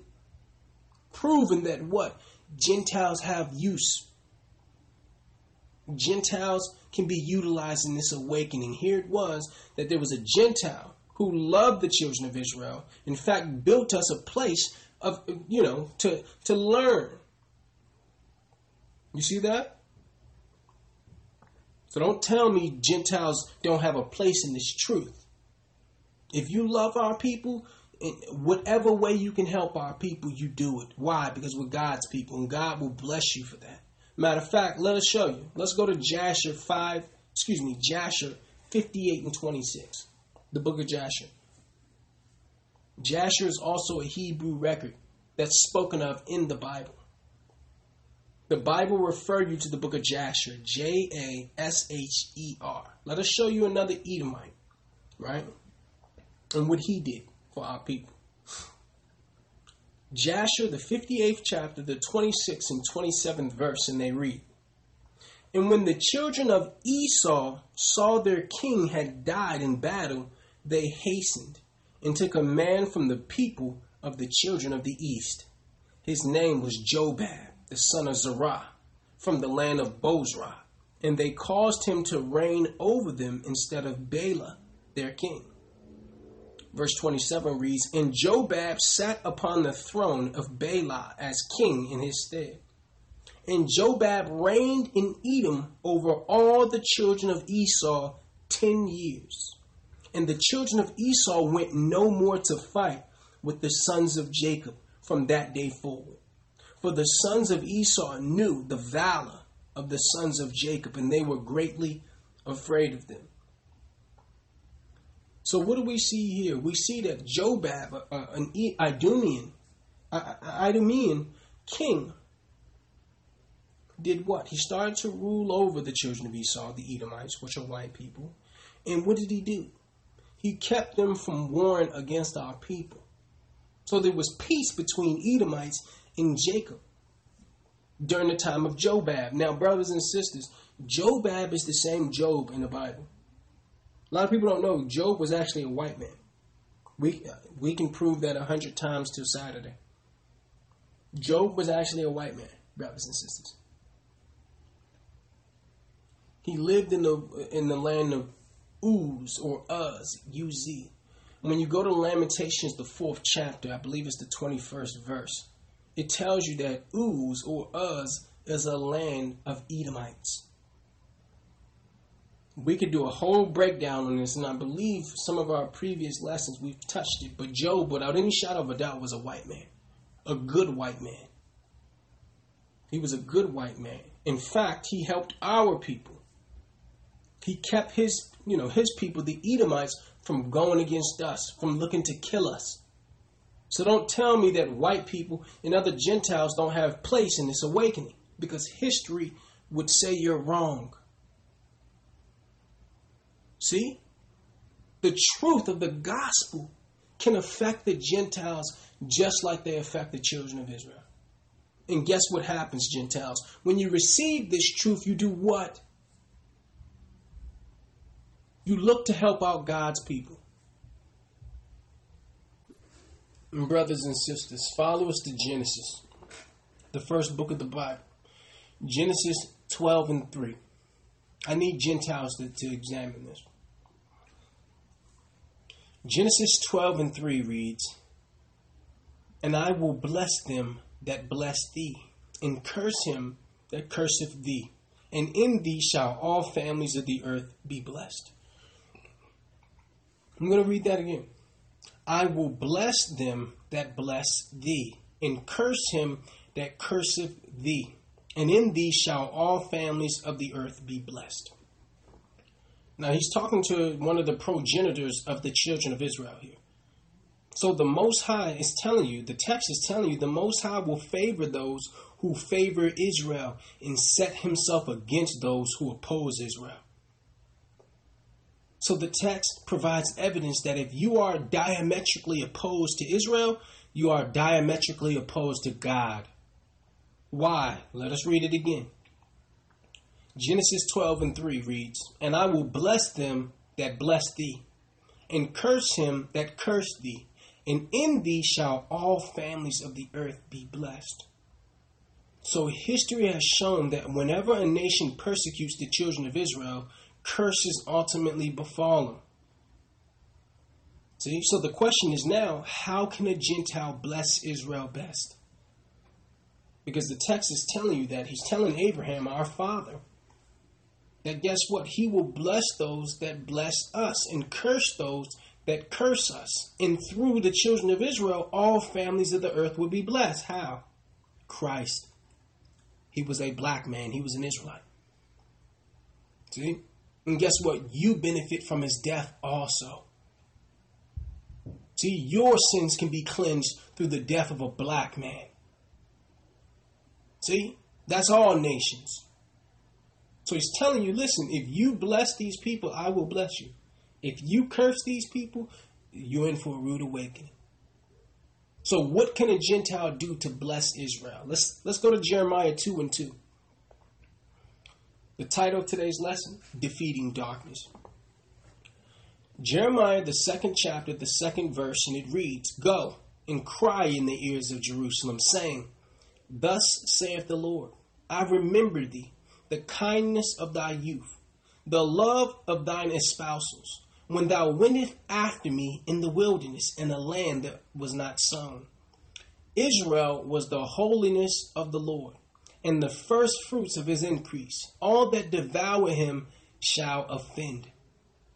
Proving that what? Gentiles have use Gentiles can be utilized in this awakening. Here it was that there was a Gentile who loved the children of Israel, in fact, built us a place of, you know, to, to learn. You see that? So don't tell me Gentiles don't have a place in this truth. If you love our people, whatever way you can help our people, you do it. Why? Because we're God's people, and God will bless you for that. Matter of fact, let us show you. Let's go to Jasher 5, excuse me, Jasher 58 and 26. The book of Jasher. Jasher is also a Hebrew record that's spoken of in the Bible. The Bible referred you to the book of Jasher, J A S H E R. Let us show you another Edomite, right? And what he did for our people. Jasher, the 58th chapter, the 26th and 27th verse, and they read And when the children of Esau saw their king had died in battle, they hastened and took a man from the people of the children of the east. His name was Jobab, the son of Zerah, from the land of Bozrah, and they caused him to reign over them instead of Bela, their king. Verse 27 reads, And Jobab sat upon the throne of Bela as king in his stead. And Jobab reigned in Edom over all the children of Esau ten years. And the children of Esau went no more to fight with the sons of Jacob from that day forward. For the sons of Esau knew the valor of the sons of Jacob, and they were greatly afraid of them. So, what do we see here? We see that Jobab, uh, an Idumean, Idumean king, did what? He started to rule over the children of Esau, the Edomites, which are white people. And what did he do? He kept them from warring against our people. So there was peace between Edomites and Jacob during the time of Jobab. Now, brothers and sisters, Jobab is the same Job in the Bible. A lot of people don't know Job was actually a white man. We we can prove that a hundred times till Saturday. Job was actually a white man, brothers and sisters. He lived in the in the land of Uz or Uz, U Z. When you go to Lamentations, the fourth chapter, I believe it's the twenty first verse it tells you that Uz or Uz is a land of Edomites. We could do a whole breakdown on this, and I believe some of our previous lessons we've touched it. But Job, without any shadow of a doubt, was a white man, a good white man. He was a good white man. In fact, he helped our people. He kept his, you know, his people, the Edomites, from going against us, from looking to kill us. So don't tell me that white people and other Gentiles don't have place in this awakening because history would say you're wrong. See? The truth of the gospel can affect the Gentiles just like they affect the children of Israel. And guess what happens, Gentiles? When you receive this truth, you do what? You look to help out God's people brothers and sisters, follow us to Genesis, the first book of the Bible. Genesis 12 and 3. I need Gentiles to, to examine this. Genesis 12 and 3 reads, And I will bless them that bless thee, and curse him that curseth thee, and in thee shall all families of the earth be blessed. I'm going to read that again. I will bless them that bless thee, and curse him that curseth thee. And in thee shall all families of the earth be blessed. Now he's talking to one of the progenitors of the children of Israel here. So the Most High is telling you, the text is telling you, the Most High will favor those who favor Israel and set himself against those who oppose Israel. So the text provides evidence that if you are diametrically opposed to Israel, you are diametrically opposed to God. Why? Let us read it again. Genesis 12 and 3 reads, And I will bless them that bless thee, and curse him that curse thee, and in thee shall all families of the earth be blessed. So history has shown that whenever a nation persecutes the children of Israel, curses ultimately befall them. See, so the question is now, how can a Gentile bless Israel best? Because the text is telling you that he's telling Abraham, our father, that guess what? He will bless those that bless us and curse those that curse us. And through the children of Israel, all families of the earth will be blessed. How? Christ. He was a black man, he was an Israelite. See? And guess what? You benefit from his death also. See, your sins can be cleansed through the death of a black man. See, that's all nations. So he's telling you listen, if you bless these people, I will bless you. If you curse these people, you're in for a rude awakening. So what can a Gentile do to bless Israel? Let's let's go to Jeremiah 2 and 2. The title of today's lesson Defeating Darkness. Jeremiah, the second chapter, the second verse, and it reads Go and cry in the ears of Jerusalem, saying, Thus saith the Lord, I remember thee, the kindness of thy youth, the love of thine espousals, when thou wentest after me in the wilderness in a land that was not sown. Israel was the holiness of the Lord, and the first fruits of his increase. All that devour him shall offend.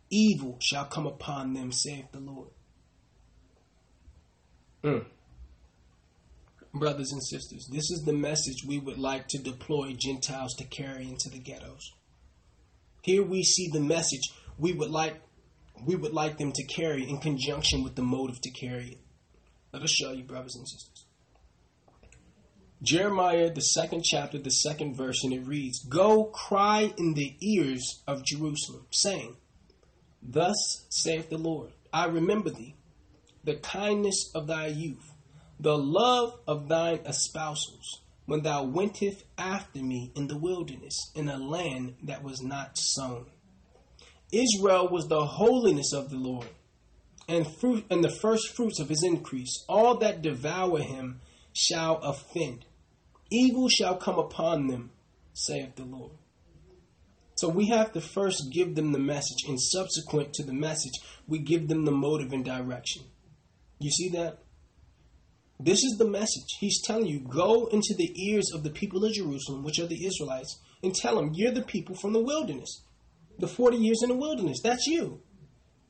Evil shall come upon them, saith the Lord. Mm. Brothers and sisters, this is the message we would like to deploy Gentiles to carry into the ghettos. Here we see the message we would like we would like them to carry in conjunction with the motive to carry it. Let us show you, brothers and sisters. Jeremiah, the second chapter, the second verse, and it reads Go cry in the ears of Jerusalem, saying, Thus saith the Lord, I remember thee, the kindness of thy youth, the love of thine espousals, when thou wentest after me in the wilderness, in a land that was not sown. Israel was the holiness of the Lord, and fruit and the first fruits of his increase. All that devour him shall offend. Evil shall come upon them, saith the Lord. So we have to first give them the message, and subsequent to the message, we give them the motive and direction. You see that? This is the message. He's telling you go into the ears of the people of Jerusalem, which are the Israelites, and tell them you're the people from the wilderness. The 40 years in the wilderness. That's you.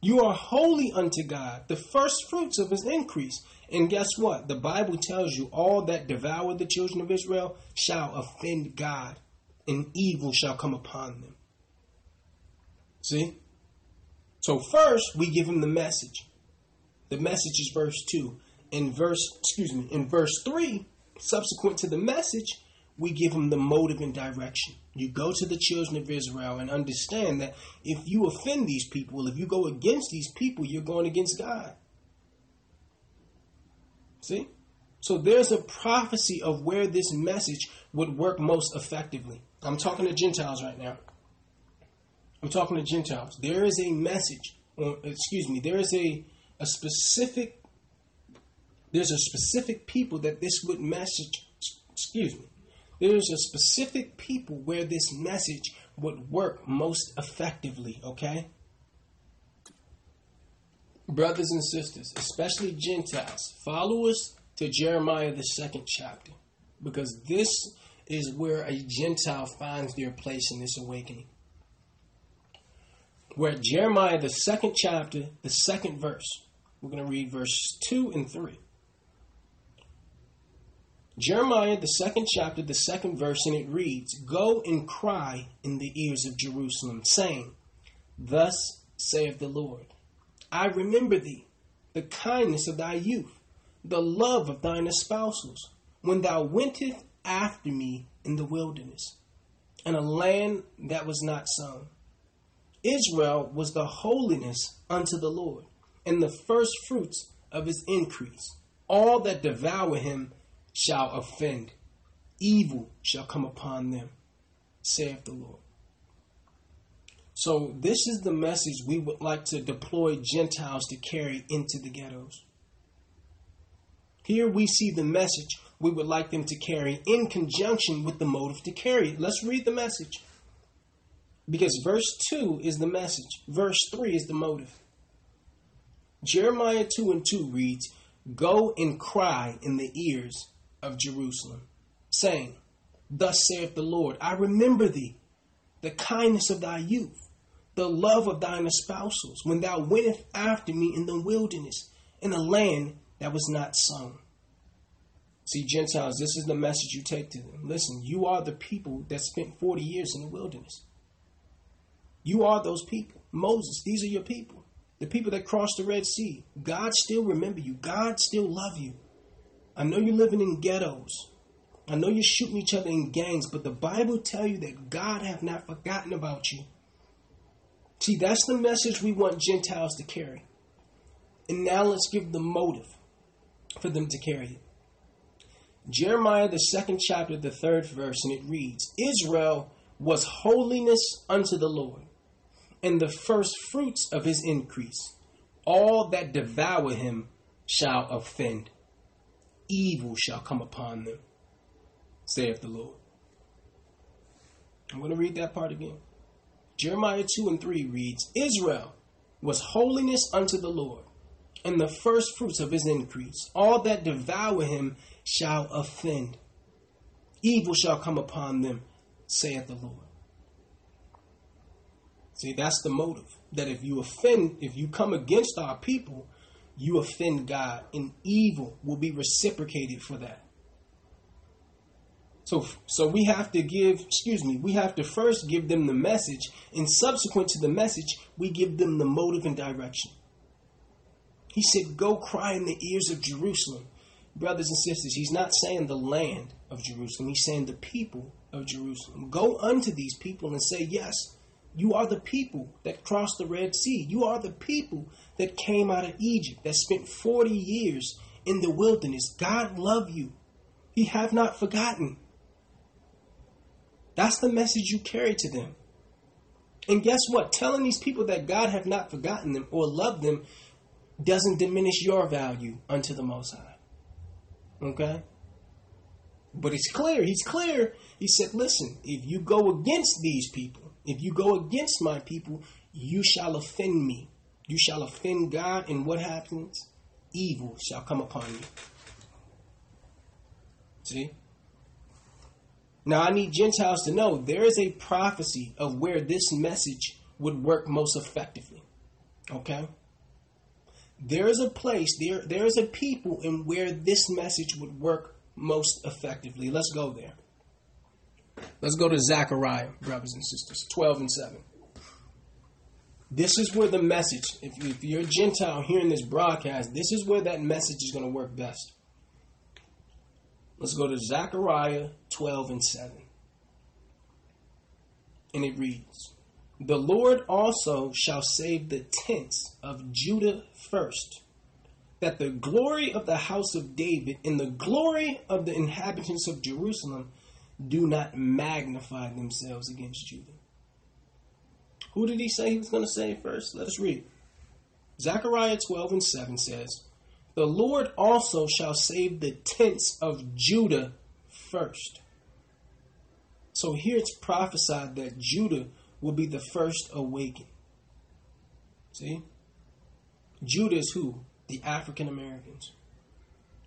You are holy unto God, the first fruits of his increase. And guess what? The Bible tells you all that devour the children of Israel shall offend God, and evil shall come upon them. See? So first we give him the message. The message is verse 2. In verse, excuse me, in verse 3, subsequent to the message, we give him the motive and direction. You go to the children of Israel and understand that if you offend these people, if you go against these people, you're going against God. See? So there's a prophecy of where this message would work most effectively. I'm talking to Gentiles right now. I'm talking to Gentiles. There is a message, or, excuse me, there is a, a specific, there's a specific people that this would message, excuse me, there's a specific people where this message would work most effectively, okay? Brothers and sisters, especially Gentiles, follow us to Jeremiah, the second chapter, because this is where a Gentile finds their place in this awakening. Where Jeremiah, the second chapter, the second verse, we're going to read verse 2 and 3. Jeremiah, the second chapter, the second verse, and it reads Go and cry in the ears of Jerusalem, saying, Thus saith the Lord, I remember thee, the kindness of thy youth, the love of thine espousals, when thou wentest after me in the wilderness, in a land that was not sown. Israel was the holiness unto the Lord, and the first fruits of his increase. All that devour him shall offend, evil shall come upon them, saith the Lord. So, this is the message we would like to deploy Gentiles to carry into the ghettos. Here we see the message we would like them to carry in conjunction with the motive to carry it. Let's read the message. Because verse 2 is the message, verse 3 is the motive. Jeremiah 2 and 2 reads, Go and cry in the ears of Jerusalem, saying, Thus saith the Lord, I remember thee, the kindness of thy youth, the love of thine espousals, when thou wentest after me in the wilderness, in a land that was not sown. See, Gentiles, this is the message you take to them. Listen, you are the people that spent 40 years in the wilderness. You are those people. Moses, these are your people. The people that crossed the Red Sea. God still remember you. God still love you. I know you're living in ghettos. I know you're shooting each other in gangs, but the Bible tell you that God have not forgotten about you. See, that's the message we want Gentiles to carry. And now let's give the motive for them to carry it. Jeremiah, the second chapter, the third verse, and it reads Israel was holiness unto the Lord, and the first fruits of his increase. All that devour him shall offend evil shall come upon them, saith the Lord. I'm going to read that part again. Jeremiah 2 and 3 reads Israel was holiness unto the Lord, and the first fruits of his increase. All that devour him shall offend. Evil shall come upon them, saith the Lord. See, that's the motive. That if you offend, if you come against our people, you offend God, and evil will be reciprocated for that. So, so we have to give, excuse me, we have to first give them the message, and subsequent to the message, we give them the motive and direction. He said, Go cry in the ears of Jerusalem. Brothers and sisters, he's not saying the land of Jerusalem, he's saying the people of Jerusalem. Go unto these people and say, Yes, you are the people that crossed the Red Sea. You are the people that came out of Egypt, that spent 40 years in the wilderness. God love you. He have not forgotten. That's the message you carry to them. And guess what? Telling these people that God have not forgotten them or loved them doesn't diminish your value unto the Most High. Okay? But it's clear. He's clear. He said, listen, if you go against these people, if you go against my people, you shall offend me. You shall offend God, and what happens? Evil shall come upon you. See? Now, I need Gentiles to know there is a prophecy of where this message would work most effectively. Okay? There is a place, there, there is a people in where this message would work most effectively. Let's go there. Let's go to Zechariah, brothers and sisters, 12 and 7. This is where the message, if, if you're a Gentile hearing this broadcast, this is where that message is going to work best. Let's go to Zechariah 12 and 7. And it reads The Lord also shall save the tents of Judah first, that the glory of the house of David and the glory of the inhabitants of Jerusalem do not magnify themselves against Judah. Who did he say he was going to save first? Let us read. Zechariah 12 and 7 says, the Lord also shall save the tents of Judah first. So here it's prophesied that Judah will be the first awakened. See? Judah is who? The African Americans.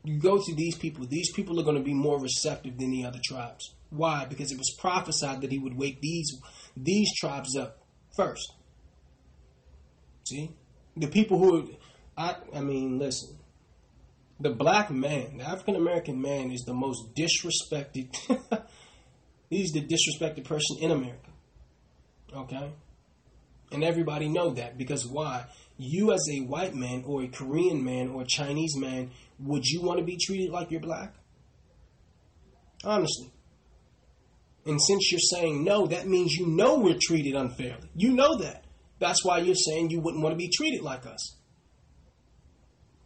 You go to these people, these people are going to be more receptive than the other tribes. Why? Because it was prophesied that he would wake these these tribes up first. See? The people who I I mean, listen the black man, the African American man, is the most disrespected. [LAUGHS] he's the disrespected person in America. Okay? And everybody know that because why? You as a white man or a Korean man or a Chinese man, would you want to be treated like you're black? Honestly. And since you're saying no, that means you know we're treated unfairly. You know that. That's why you're saying you wouldn't want to be treated like us.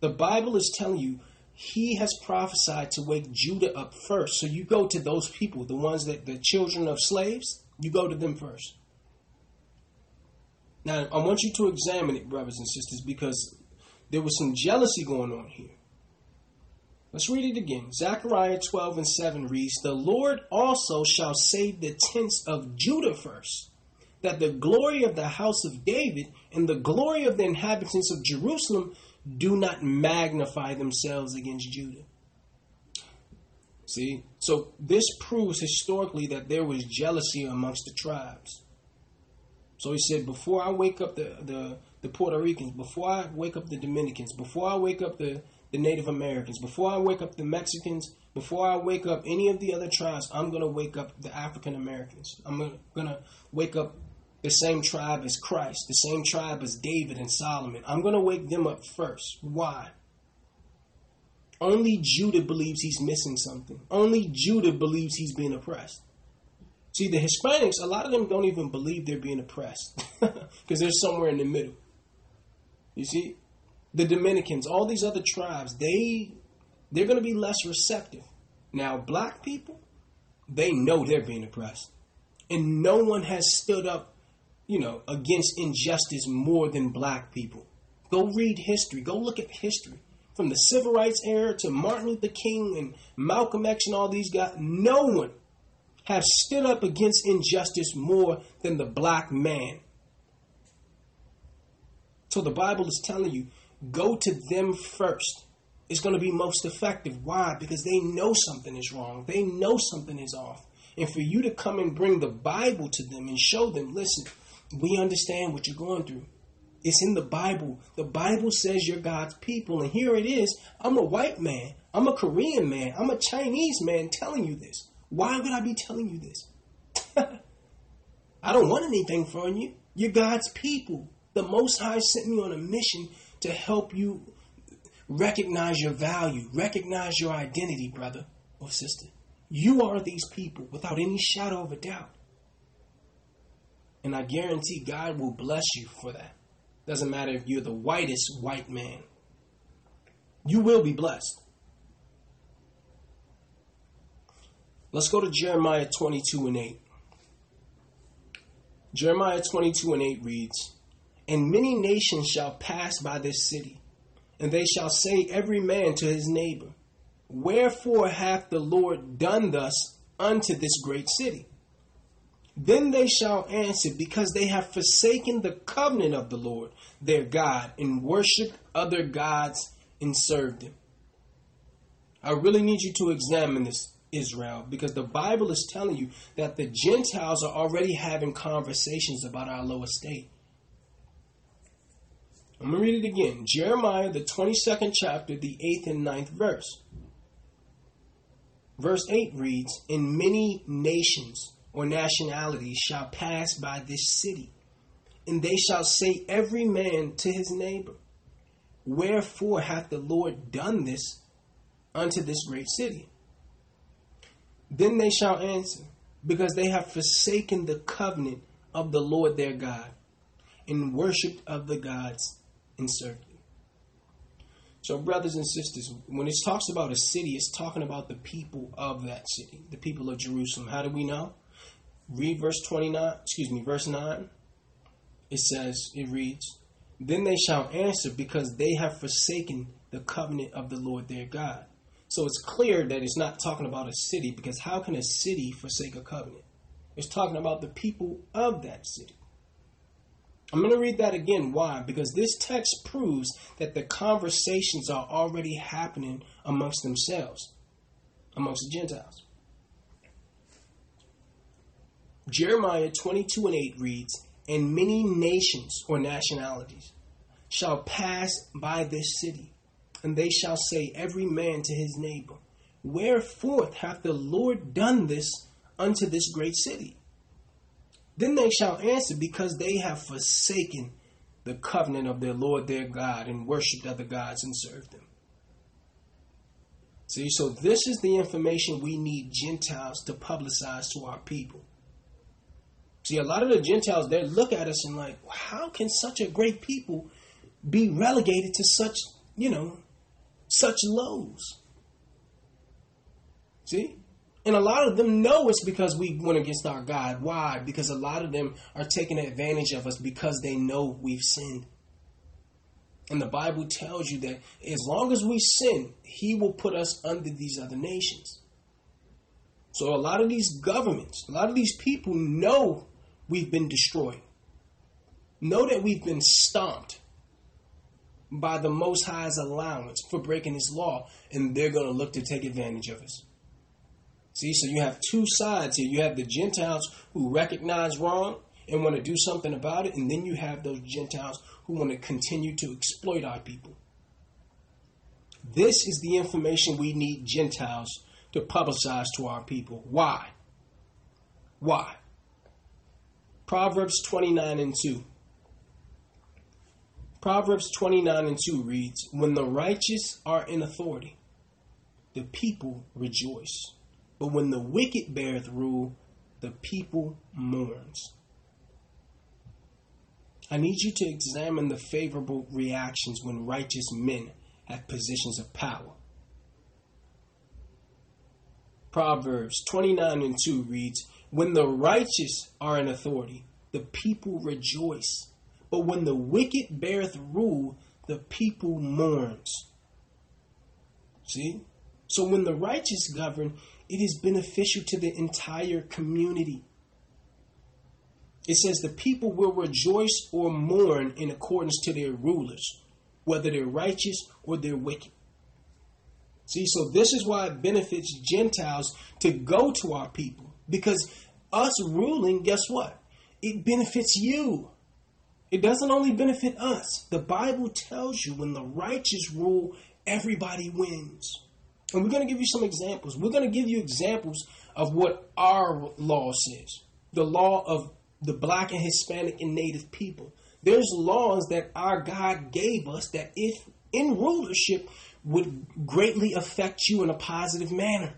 The Bible is telling you he has prophesied to wake Judah up first. So you go to those people, the ones that the children of slaves, you go to them first. Now, I want you to examine it, brothers and sisters, because there was some jealousy going on here. Let's read it again. Zechariah 12 and 7 reads, The Lord also shall save the tents of Judah first, that the glory of the house of David and the glory of the inhabitants of Jerusalem do not magnify themselves against Judah. See? So this proves historically that there was jealousy amongst the tribes. So he said, before I wake up the, the, the Puerto Ricans, before I wake up the Dominicans, before I wake up the, the Native Americans, before I wake up the Mexicans, before I wake up any of the other tribes, I'm going to wake up the African Americans. I'm going to wake up the same tribe as Christ, the same tribe as David and Solomon. I'm going to wake them up first. Why? Only Judah believes he's missing something. Only Judah believes he's being oppressed. See, the Hispanics, a lot of them don't even believe they're being oppressed [LAUGHS] because they're somewhere in the middle. You see, the Dominicans, all these other tribes, they they're going to be less receptive. Now, black people, they know they're being oppressed, and no one has stood up you know, against injustice more than black people. Go read history. Go look at history. From the civil rights era to Martin Luther King and Malcolm X and all these guys, no one have stood up against injustice more than the black man. So the Bible is telling you, go to them first. It's going to be most effective. Why? Because they know something is wrong. They know something is off. And for you to come and bring the Bible to them and show them, listen, we understand what you're going through. It's in the Bible. The Bible says you're God's people. And here it is. I'm a white man. I'm a Korean man. I'm a Chinese man telling you this. Why would I be telling you this? [LAUGHS] I don't want anything from you. You're God's people. The Most High sent me on a mission to help you recognize your value, recognize your identity, brother or sister. You are these people without any shadow of a doubt. And I guarantee God will bless you for that. Doesn't matter if you're the whitest white man, you will be blessed. Let's go to Jeremiah 22 and 8. Jeremiah 22 and 8 reads, And many nations shall pass by this city, and they shall say every man to his neighbor, Wherefore hath the Lord done thus unto this great city? Then they shall answer, Because they have forsaken the covenant of the Lord their God, and worshiped other gods and served them. I really need you to examine this, Israel, because the Bible is telling you that the Gentiles are already having conversations about our low estate. I'm going to read it again. Jeremiah, the 22nd chapter, the 8th and 9th verse. Verse 8 reads, In many nations or nationalities shall pass by this city, and they shall say every man to his neighbor, Wherefore hath the Lord done this unto this great city? Then they shall answer, Because they have forsaken the covenant of the Lord their God, and worshipped of the gods and served them. So, brothers and sisters, when it talks about a city, it's talking about the people of that city, the people of Jerusalem. How do we know? Read verse 29, excuse me, verse 9. It says, it reads, Then they shall answer because they have forsaken the covenant of the Lord their God. So it's clear that it's not talking about a city because how can a city forsake a covenant? It's talking about the people of that city. I'm going to read that again. Why? Because this text proves that the conversations are already happening amongst themselves, amongst the Gentiles. Jeremiah 22 and 8 reads, And many nations or nationalities shall pass by this city, and they shall say every man to his neighbor, Wherefore hath the Lord done this unto this great city? Then they shall answer, Because they have forsaken the covenant of their Lord their God and worshipped other gods and served them. See, so this is the information we need Gentiles to publicize to our people. See, a lot of the Gentiles, they look at us and like, how can such a great people be relegated to such, you know, such lows? See? And a lot of them know it's because we went against our God. Why? Because a lot of them are taking advantage of us because they know we've sinned. And the Bible tells you that as long as we sin, He will put us under these other nations. So a lot of these governments, a lot of these people know we've been destroyed. Know that we've been stomped by the Most High's allowance for breaking His law, and they're going to look to take advantage of us. See, so you have two sides here. You have the Gentiles who recognize wrong and want to do something about it, and then you have those Gentiles who want to continue to exploit our people. This is the information we need Gentiles to publicize to our people. Why? Why? Proverbs 29 and 2. Proverbs 29 and 2 reads, When the righteous are in authority, the people rejoice. But when the wicked beareth rule, the people mourns. I need you to examine the favorable reactions when righteous men have positions of power. Proverbs 29 and 2 reads, When the righteous are in authority, the people rejoice. But when the wicked beareth rule, the people mourns. See? So when the righteous govern, it is beneficial to the entire community. It says the people will rejoice or mourn in accordance to their rulers, whether they're righteous or they're wicked. See, so this is why it benefits Gentiles to go to our people. Because us ruling, guess what? It benefits you. It doesn't only benefit us. The Bible tells you when the righteous rule, everybody wins. And we're going to give you some examples. We're going to give you examples of what our law says the law of the black and Hispanic and Native people. There's laws that our God gave us that, if in rulership, would greatly affect you in a positive manner.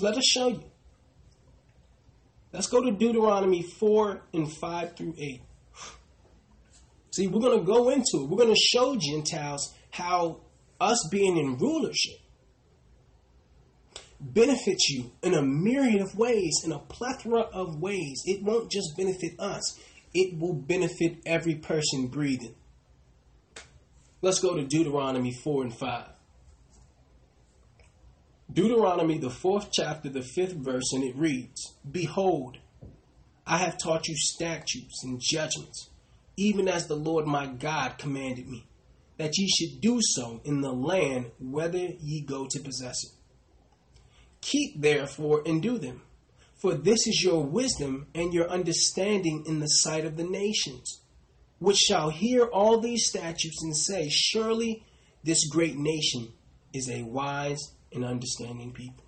Let us show you. Let's go to Deuteronomy 4 and 5 through 8. See, we're going to go into it. We're going to show Gentiles how us being in rulership benefits you in a myriad of ways, in a plethora of ways. It won't just benefit us, it will benefit every person breathing. Let's go to Deuteronomy 4 and 5. Deuteronomy, the fourth chapter, the fifth verse, and it reads Behold, I have taught you statutes and judgments even as the Lord my God commanded me, that ye should do so in the land whither ye go to possess it. Keep therefore and do them, for this is your wisdom and your understanding in the sight of the nations, which shall hear all these statutes and say, Surely this great nation is a wise and understanding people.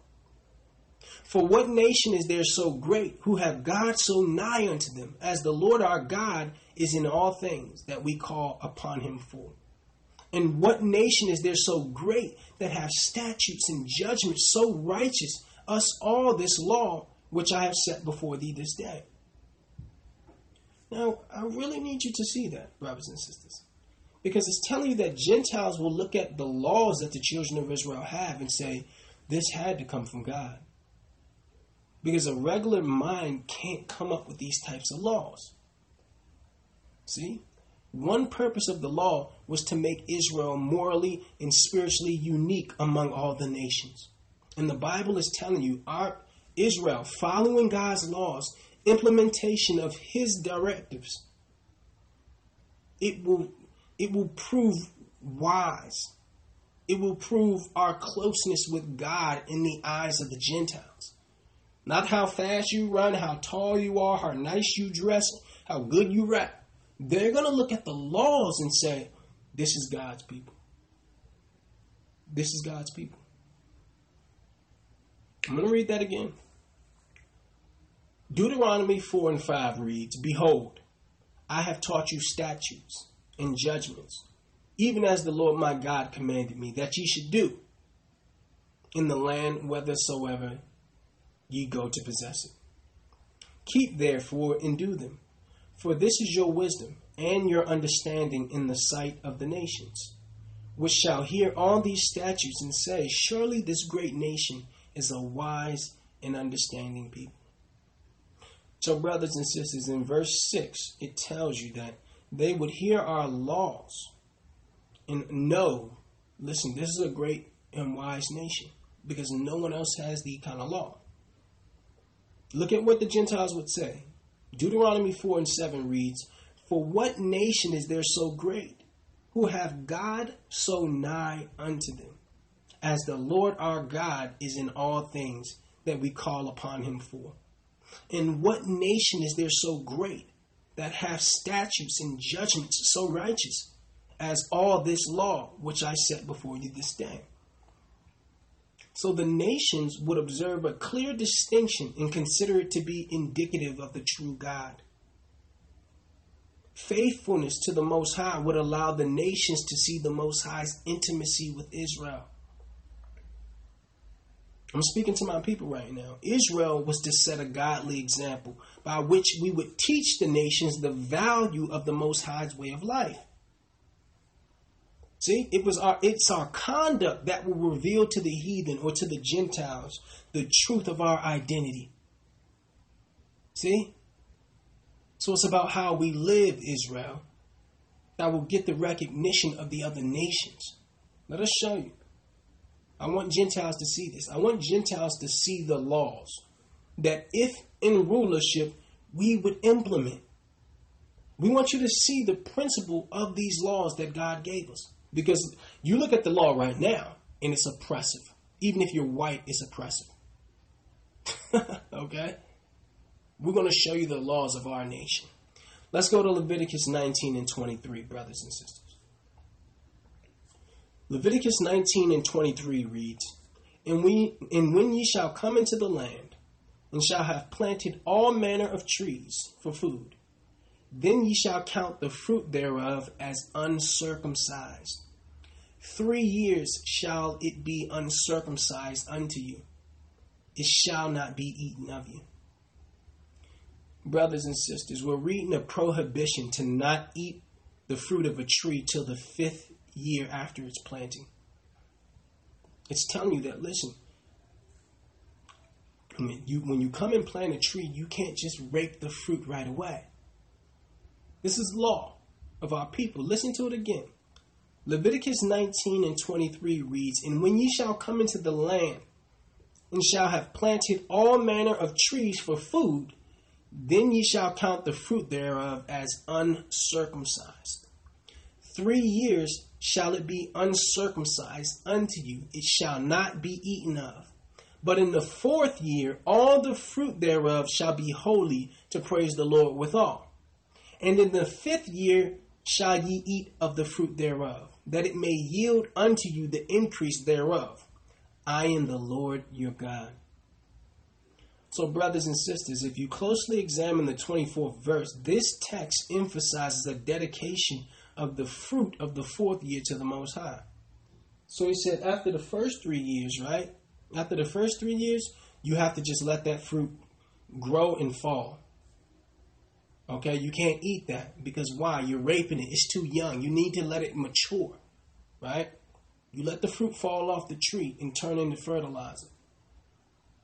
For what nation is there so great who have God so nigh unto them as the Lord our God is in all things that we call upon him for? And what nation is there so great that have statutes and judgments so righteous, us all this law which I have set before thee this day? Now, I really need you to see that, brothers and sisters, because it's telling you that Gentiles will look at the laws that the children of Israel have and say, this had to come from God. Because a regular mind can't come up with these types of laws. See? One purpose of the law was to make Israel morally and spiritually unique among all the nations. And the Bible is telling you, our Israel, following God's laws, implementation of his directives, it will it will prove wise. It will prove our closeness with God in the eyes of the Gentiles. Not how fast you run, how tall you are, how nice you dress, how good you rap. They're going to look at the laws and say, this is God's people. This is God's people. I'm going to read that again. Deuteronomy 4 and 5 reads Behold, I have taught you statutes and judgments, even as the Lord my God commanded me, that ye should do in the land whithersoever ye go to possess it. Keep therefore and do them, for this is your wisdom and your understanding in the sight of the nations, which shall hear all these statutes and say, Surely this great nation is a wise and understanding people. So, brothers and sisters, in verse 6, it tells you that they would hear our laws and know listen, this is a great and wise nation because no one else has the kind of law. Look at what the Gentiles would say. Deuteronomy 4 and 7 reads, For what nation is there so great, who have God so nigh unto them, as the Lord our God is in all things that we call upon him for? And what nation is there so great, that have statutes and judgments so righteous, as all this law which I set before you this day? So the nations would observe a clear distinction and consider it to be indicative of the true God. Faithfulness to the Most High would allow the nations to see the Most High's intimacy with Israel. I'm speaking to my people right now. Israel was to set a godly example by which we would teach the nations the value of the Most High's way of life. See, it was our it's our conduct that will reveal to the heathen or to the Gentiles the truth of our identity. See? So it's about how we live, Israel, that will get the recognition of the other nations. Let us show you. I want Gentiles to see this. I want Gentiles to see the laws that if in rulership we would implement. We want you to see the principle of these laws that God gave us. Because you look at the law right now and it's oppressive. Even if you're white, it's oppressive. [LAUGHS] okay? We're going to show you the laws of our nation. Let's go to Leviticus 19 and 23, brothers and sisters. Leviticus 19 and 23 reads, and, we, and when ye shall come into the land, and shall have planted all manner of trees for food, then ye shall count the fruit thereof as uncircumcised. Three years shall it be uncircumcised unto you. It shall not be eaten of you. Brothers and sisters, we're reading a prohibition to not eat the fruit of a tree till the fifth year after its planting. It's telling you that, listen, mean, you, when you come and plant a tree, you can't just rape the fruit right away. This is law of our people. Listen to it again. Leviticus 19 and 23 reads, And when ye shall come into the land, and shall have planted all manner of trees for food, then ye shall count the fruit thereof as uncircumcised. Three years shall it be uncircumcised unto you, it shall not be eaten of. But in the fourth year, all the fruit thereof shall be holy to praise the Lord withal. And in the fifth year shall ye eat of the fruit thereof, that it may yield unto you the increase thereof. I am the Lord your God. So, brothers and sisters, if you closely examine the 24th verse, this text emphasizes a dedication of the fruit of the fourth year to the Most High. So he said, after the first three years, right? After the first three years, you have to just let that fruit grow and fall. Okay, you can't eat that because why? You're raping it. It's too young. You need to let it mature, right? You let the fruit fall off the tree and turn into fertilizer.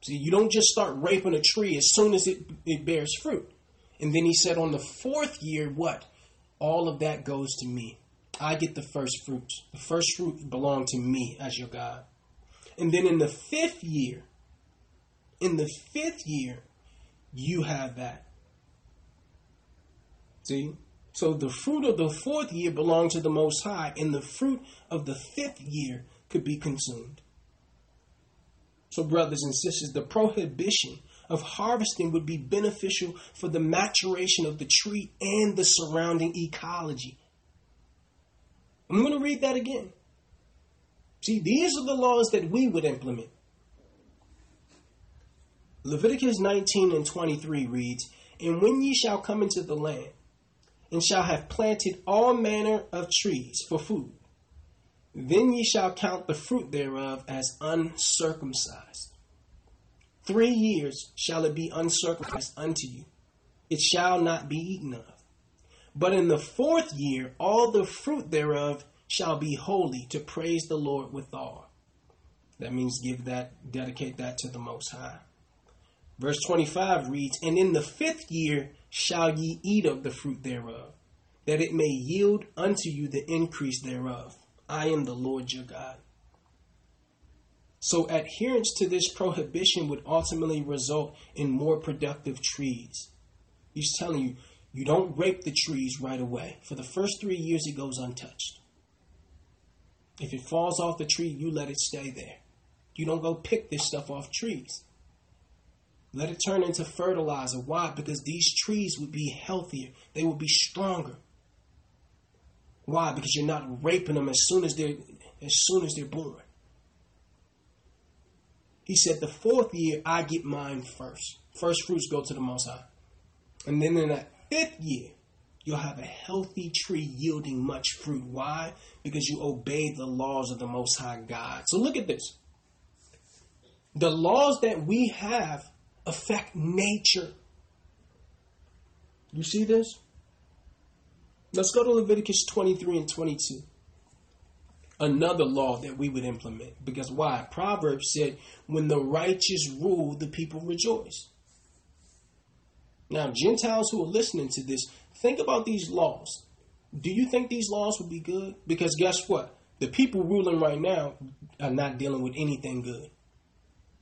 See, you don't just start raping a tree as soon as it, it bears fruit. And then he said on the fourth year, what? all of that goes to me. I get the first fruits. The first fruit belong to me as your God. And then in the fifth year, in the fifth year, you have that. See? So the fruit of the fourth year belongs to the Most High, and the fruit of the fifth year could be consumed. So, brothers and sisters, the prohibition of harvesting would be beneficial for the maturation of the tree and the surrounding ecology. I'm going to read that again. See, these are the laws that we would implement. Leviticus 19 and 23 reads, And when ye shall come into the land, and shall have planted all manner of trees for food, then ye shall count the fruit thereof as uncircumcised. Three years shall it be uncircumcised unto you. It shall not be eaten of. But in the fourth year, all the fruit thereof shall be holy to praise the Lord withal. That means give that, dedicate that to the Most High. Verse 25 reads, And in the fifth year shall ye eat of the fruit thereof, that it may yield unto you the increase thereof. I am the Lord your God. So adherence to this prohibition would ultimately result in more productive trees. He's telling you, you don't rape the trees right away. For the first three years, it goes untouched. If it falls off the tree, you let it stay there. You don't go pick this stuff off trees. Let it turn into fertilizer. Why? Because these trees would be healthier. They would be stronger. Why? Because you're not raping them as soon as they're as soon as they're born. He said, the fourth year, I get mine first. First fruits go to the Most High. And then in that fifth year, you'll have a healthy tree yielding much fruit. Why? Because you obeyed the laws of the Most High God. So look at this. The laws that we have affect nature. You see this? Let's go to Leviticus 23 and 22 another law that we would implement. Because why? Proverbs said, when the righteous rule, the people rejoice. Now, Gentiles who are listening to this, think about these laws. Do you think these laws would be good? Because guess what? The people ruling right now are not dealing with anything good.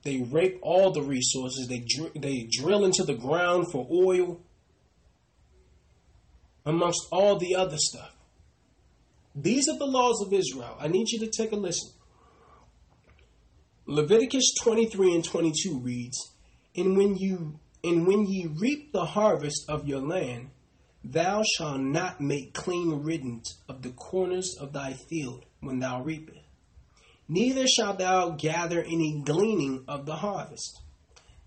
They rape all the resources. They dr- they drill into the ground for oil, amongst all the other stuff. These are the laws of Israel. I need you to take a listen. Leviticus 23 and 22 reads, And when you and when ye reap the harvest of your land, thou shalt not make clean riddance of the corners of thy field when thou reapest. Neither shalt thou gather any gleaning of the harvest.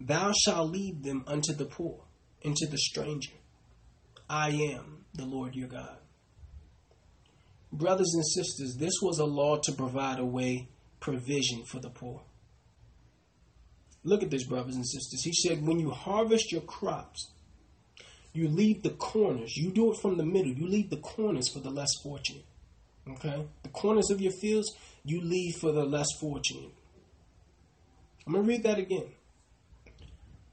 Thou shalt leave them unto the poor and to the stranger. I am the Lord your God. Brothers and sisters, this was a law to provide a way provision for the poor. Look at this, brothers and sisters. He said, when you harvest your crops, you leave the corners. You do it from the middle. You leave the corners for the less fortunate. Okay? The corners of your fields, you leave for the less fortunate. I'm going to read that again.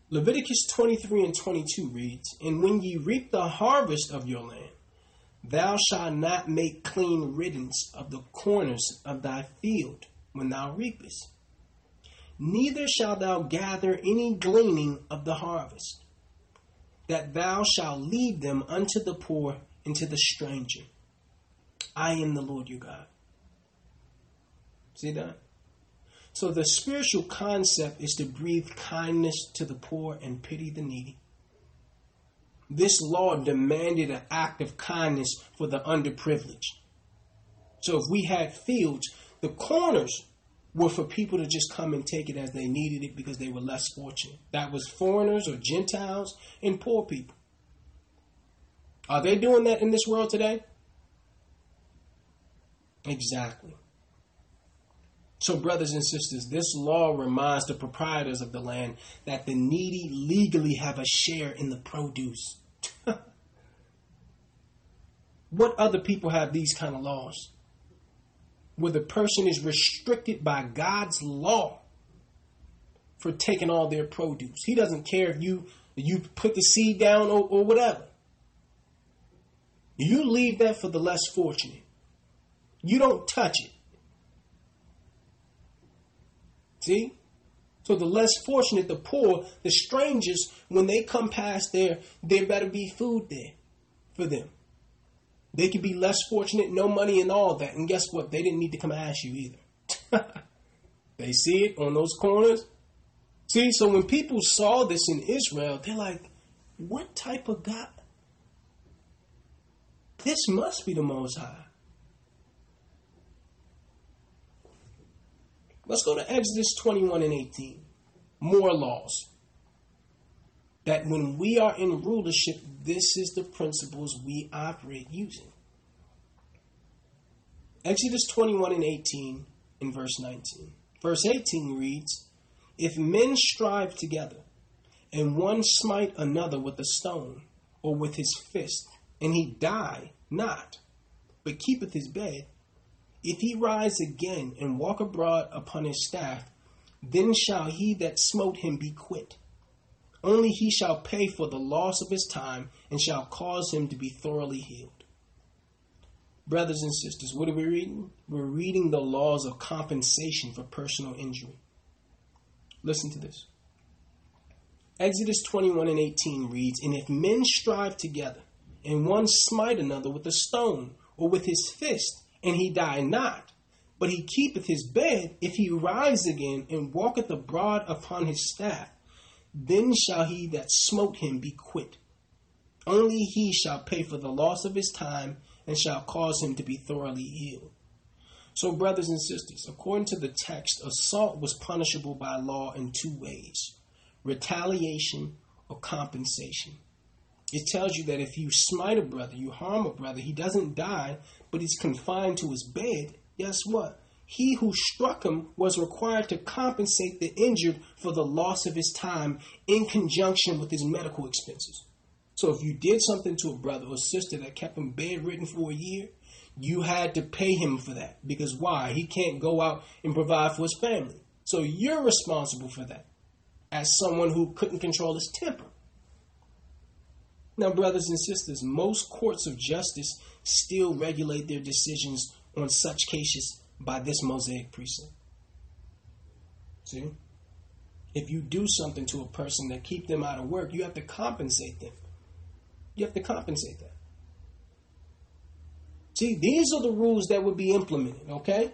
Leviticus 23 and 22 reads, And when ye reap the harvest of your land, thou shalt not make clean riddance of the corners of thy field when thou reapest neither shalt thou gather any gleaning of the harvest, that thou shalt leave them unto the poor and to the stranger. I am the Lord your God. See that? So the spiritual concept is to breathe kindness to the poor and pity the needy. This law demanded an act of kindness for the underprivileged. So if we had fields, the corners were for people to just come and take it as they needed it because they were less fortunate. That was foreigners or Gentiles and poor people. Are they doing that in this world today? Exactly. So, brothers and sisters, this law reminds the proprietors of the land that the needy legally have a share in the produce. [LAUGHS] what other people have these kind of laws? where the person is restricted by God's law for taking all their produce. He doesn't care if you you put the seed down or, or whatever. You leave that for the less fortunate. You don't touch it. See? So the less fortunate, the poor, the strangers, when they come past there, there better be food there for them. They could be less fortunate, no money and all that. And guess what? They didn't need to come ask you either. [LAUGHS] they see it on those corners. See, so when people saw this in Israel, they're like, what type of God? This must be the Most High. Let's go to Exodus 21 and 18. More laws that when we are in rulership, this is the principles we operate using. Exodus 21 and 18 in verse 19. Verse 18 reads, If men strive together, and one smite another with a stone, or with his fist, and he die not, but keepeth his bed, if he rise again and walk abroad upon his staff, then shall he that smote him be quit only he shall pay for the loss of his time and shall cause him to be thoroughly healed. Brothers and sisters, what are we reading? We're reading the laws of compensation for personal injury. Listen to this. Exodus 21 and 18 reads, And if men strive together, and one smite another with a stone or with his fist, and he die not, but he keepeth his bed, if he rise again and walketh abroad upon his staff, then shall he that smote him be quit. Only he shall pay for the loss of his time and shall cause him to be thoroughly healed. So, brothers and sisters, according to the text, assault was punishable by law in two ways retaliation or compensation. It tells you that if you smite a brother, you harm a brother, he doesn't die, but he's confined to his bed, guess what? he who struck him was required to compensate the injured for the loss of his time in conjunction with his medical expenses. So if you did something to a brother or sister that kept him bedridden for a year, you had to pay him for that. Because why? He can't go out and provide for his family. So you're responsible for that as someone who couldn't control his temper. Now, brothers and sisters, most courts of justice still regulate their decisions on such cases by this Mosaic precept. See? If you do something to a person that keep them out of work, you have to compensate them. You have to compensate that. See, these are the rules that would be implemented, okay?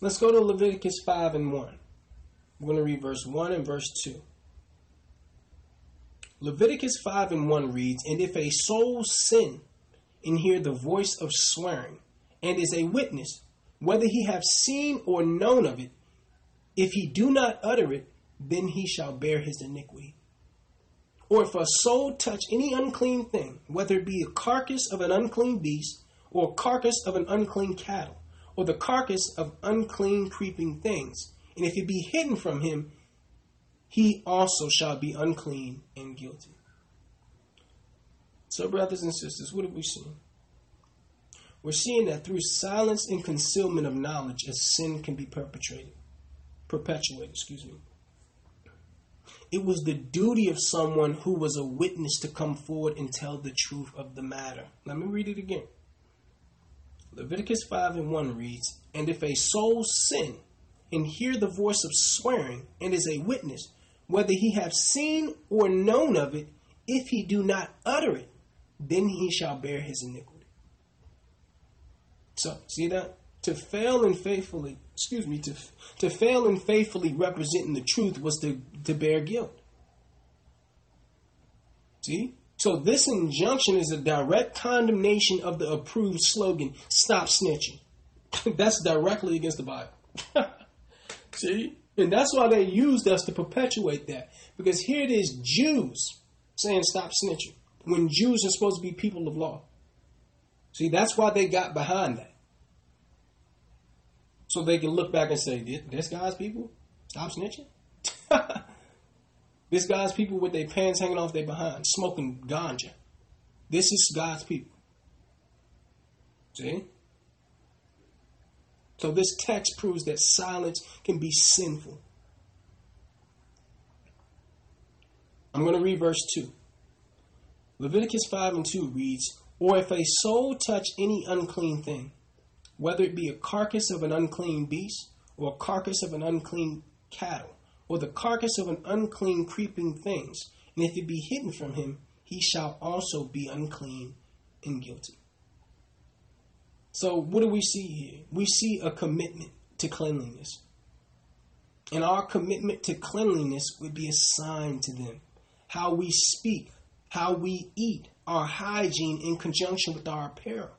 Let's go to Leviticus 5 and 1. We're going to read verse 1 and verse 2. Leviticus 5 and 1 reads, And if a soul sin and hear the voice of swearing, and is a witness, whether he have seen or known of it, if he do not utter it, then he shall bear his iniquity. Or if a soul touch any unclean thing, whether it be a carcass of an unclean beast, or carcass of an unclean cattle, or the carcass of unclean creeping things, and if it be hidden from him, he also shall be unclean and guilty. So, brothers and sisters, what have we seen? We're seeing that through silence and concealment of knowledge, a sin can be perpetrated, perpetuated, excuse me. It was the duty of someone who was a witness to come forward and tell the truth of the matter. Let me read it again. Leviticus 5 and 1 reads, And if a soul sin and hear the voice of swearing and is a witness, whether he have seen or known of it, if he do not utter it, then he shall bear his iniquity. So, see that? To fail and faithfully, excuse me, to, to fail and faithfully representing the truth was to, to bear guilt. See? So this injunction is a direct condemnation of the approved slogan, stop snitching. [LAUGHS] that's directly against the Bible. [LAUGHS] See? And that's why they used us to perpetuate that. Because here it is Jews saying stop snitching when Jews are supposed to be people of law. See, that's why they got behind that. So they can look back and say, this guy's people? Stop snitching? [LAUGHS] This God's people with their pants hanging off their behind, smoking ganja. This is God's people. See? So this text proves that silence can be sinful. I'm going to read verse 2. Leviticus 5 and 2 reads, Or if a soul touch any unclean thing, whether it be a carcass of an unclean beast, or a carcass of an unclean cattle, or the carcass of an unclean creeping things, and if it be hidden from him, he shall also be unclean and guilty. So, what do we see here? We see a commitment to cleanliness. And our commitment to cleanliness would be a sign to them. How we speak, how we eat, our hygiene in conjunction with our apparel.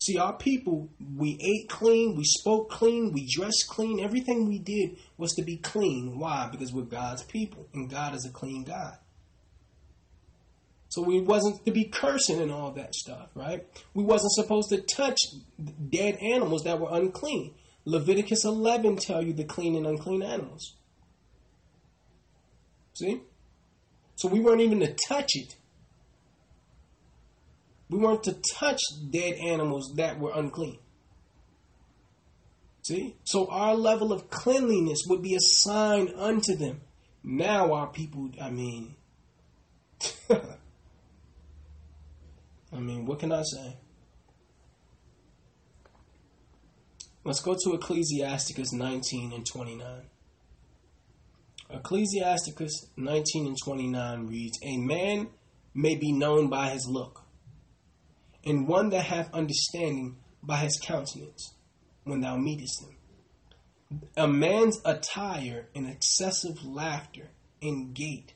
See, our people, we ate clean, we spoke clean, we dressed clean. Everything we did was to be clean. Why? Because we're God's people, and God is a clean God. So we wasn't to be cursing and all that stuff, right? We wasn't supposed to touch dead animals that were unclean. Leviticus 11 tell you the clean and unclean animals. See? So we weren't even to touch it. We weren't to touch dead animals that were unclean. See? So our level of cleanliness would be a sign unto them. Now our people, I mean, [LAUGHS] I mean, what can I say? Let's go to Ecclesiasticus 19 and 29. Ecclesiasticus 19 and 29 reads, A man may be known by his look, and one that hath understanding by his countenance when thou meetest him. A man's attire and excessive laughter and gait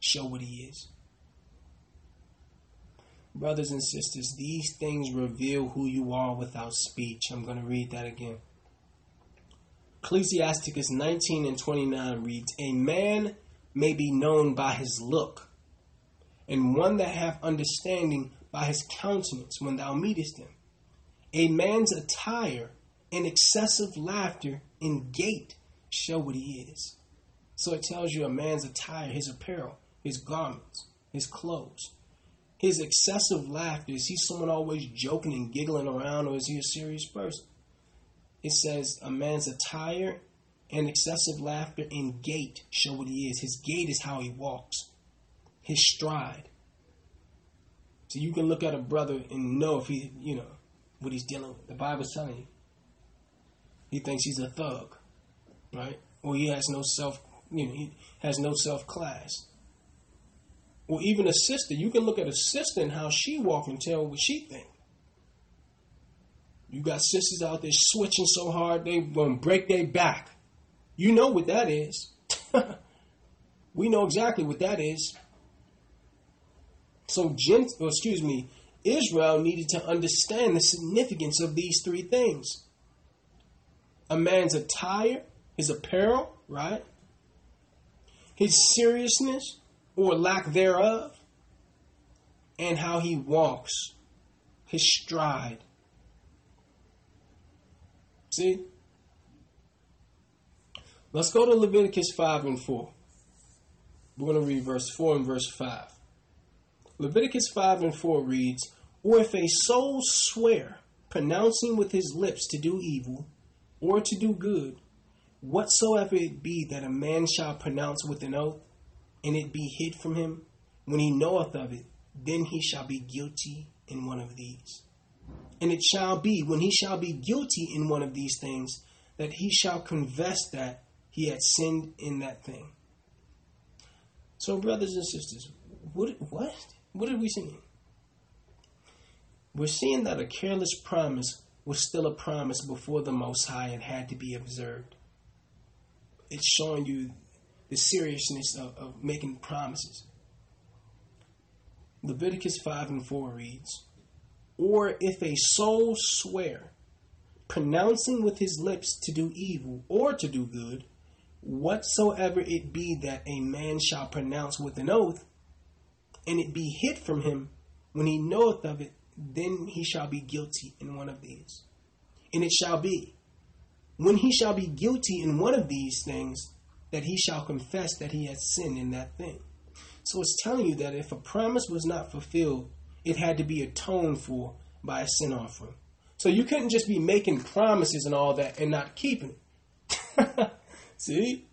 show what he is. Brothers and sisters, these things reveal who you are without speech. I'm going to read that again. Ecclesiasticus 19 and 29 reads, A man may be known by his look, and one that hath understanding by his countenance when thou meetest him. A man's attire and excessive laughter and gait show what he is. So it tells you a man's attire, his apparel, his garments, his clothes. His excessive laughter, is he someone always joking and giggling around, or is he a serious person? It says a man's attire and excessive laughter and gait show what he is. His gait is how he walks, his stride. So you can look at a brother and know if he, you know, what he's dealing with. The Bible's telling you. He thinks he's a thug, right? Or he has no self, you know, he has no self class. Or even a sister, you can look at a sister and how she walk and tell what she think. You got sisters out there switching so hard they gonna break their back. You know what that is. [LAUGHS] we know exactly what that is. So, Gent, or excuse me, Israel needed to understand the significance of these three things a man's attire, his apparel, right? His seriousness or lack thereof, and how he walks, his stride. See? Let's go to Leviticus 5 and 4. We're going to read verse 4 and verse 5. Leviticus 5 and 4 reads, Or if a soul swear, pronouncing with his lips to do evil, or to do good, whatsoever it be that a man shall pronounce with an oath, and it be hid from him, when he knoweth of it, then he shall be guilty in one of these. And it shall be, when he shall be guilty in one of these things, that he shall confess that he had sinned in that thing. So, brothers and sisters, what what what are we seeing? We're seeing that a careless promise was still a promise before the Most High and had to be observed. It's showing you the seriousness of, of making promises. Leviticus 5 and 4 reads, Or if a soul swear, pronouncing with his lips to do evil or to do good, whatsoever it be that a man shall pronounce with an oath, and it be hid from him, when he knoweth of it, then he shall be guilty in one of these. And it shall be, when he shall be guilty in one of these things, that he shall confess that he has sinned in that thing. So it's telling you that if a promise was not fulfilled, it had to be atoned for by a sin offering. So you couldn't just be making promises and all that and not keeping it. [LAUGHS] See?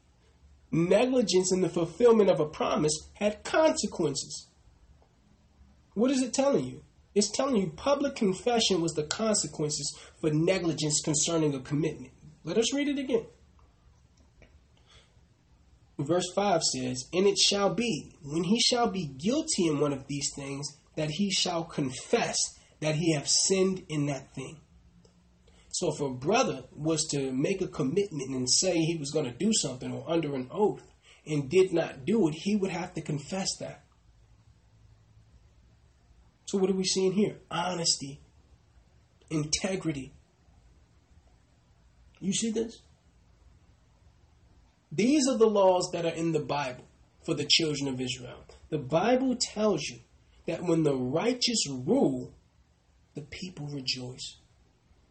Negligence in the fulfillment of a promise had consequences. What is it telling you? It's telling you public confession was the consequences for negligence concerning a commitment. Let us read it again. Verse 5 says, And it shall be, when he shall be guilty in one of these things, that he shall confess that he have sinned in that thing. So if a brother was to make a commitment and say he was going to do something or under an oath and did not do it, he would have to confess that. So, what are we seeing here? Honesty, integrity. You see this? These are the laws that are in the Bible for the children of Israel. The Bible tells you that when the righteous rule, the people rejoice.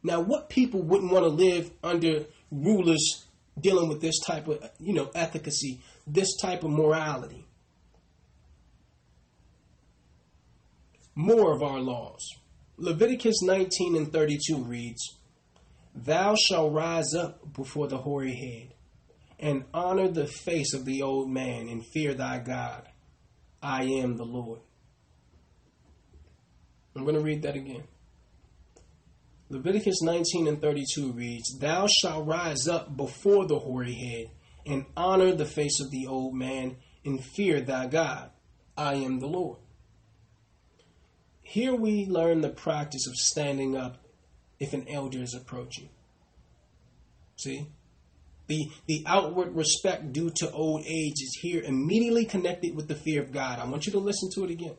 Now, what people wouldn't want to live under rulers dealing with this type of, you know, efficacy, this type of morality? more of our laws. Leviticus 19 and 32 reads, Thou shalt rise up before the hoary head, and honor the face of the old man, and fear thy God. I am the Lord. I'm going to read that again. Leviticus 19 and 32 reads, Thou shalt rise up before the hoary head, and honor the face of the old man, and fear thy God. I am the Lord. Here we learn the practice of standing up if an elder is approaching. See? The, the outward respect due to old age is here immediately connected with the fear of God. I want you to listen to it again.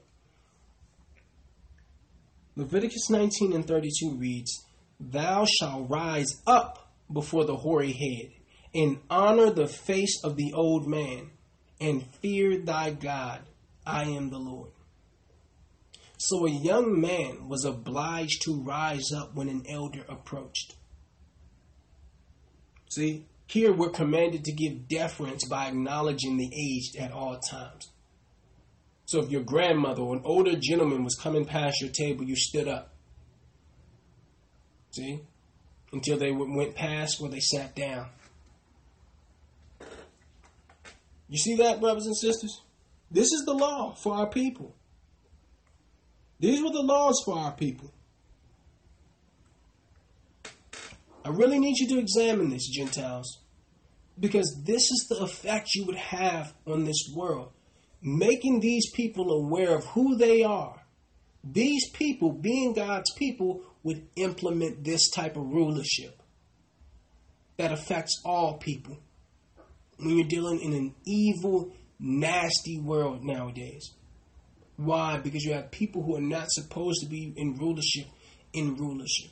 Leviticus 19 and 32 reads, Thou shalt rise up before the hoary head, and honor the face of the old man, and fear thy God. I am the Lord. So a young man was obliged to rise up when an elder approached. See, here we're commanded to give deference by acknowledging the aged at all times. So if your grandmother or an older gentleman was coming past your table, you stood up. See? Until they went past where they sat down. You see that, brothers and sisters? This is the law for our people. These were the laws for our people. I really need you to examine this, Gentiles, because this is the effect you would have on this world. Making these people aware of who they are. These people, being God's people, would implement this type of rulership that affects all people. When you're dealing in an evil, nasty world nowadays. Why? Because you have people who are not supposed to be in rulership in rulership.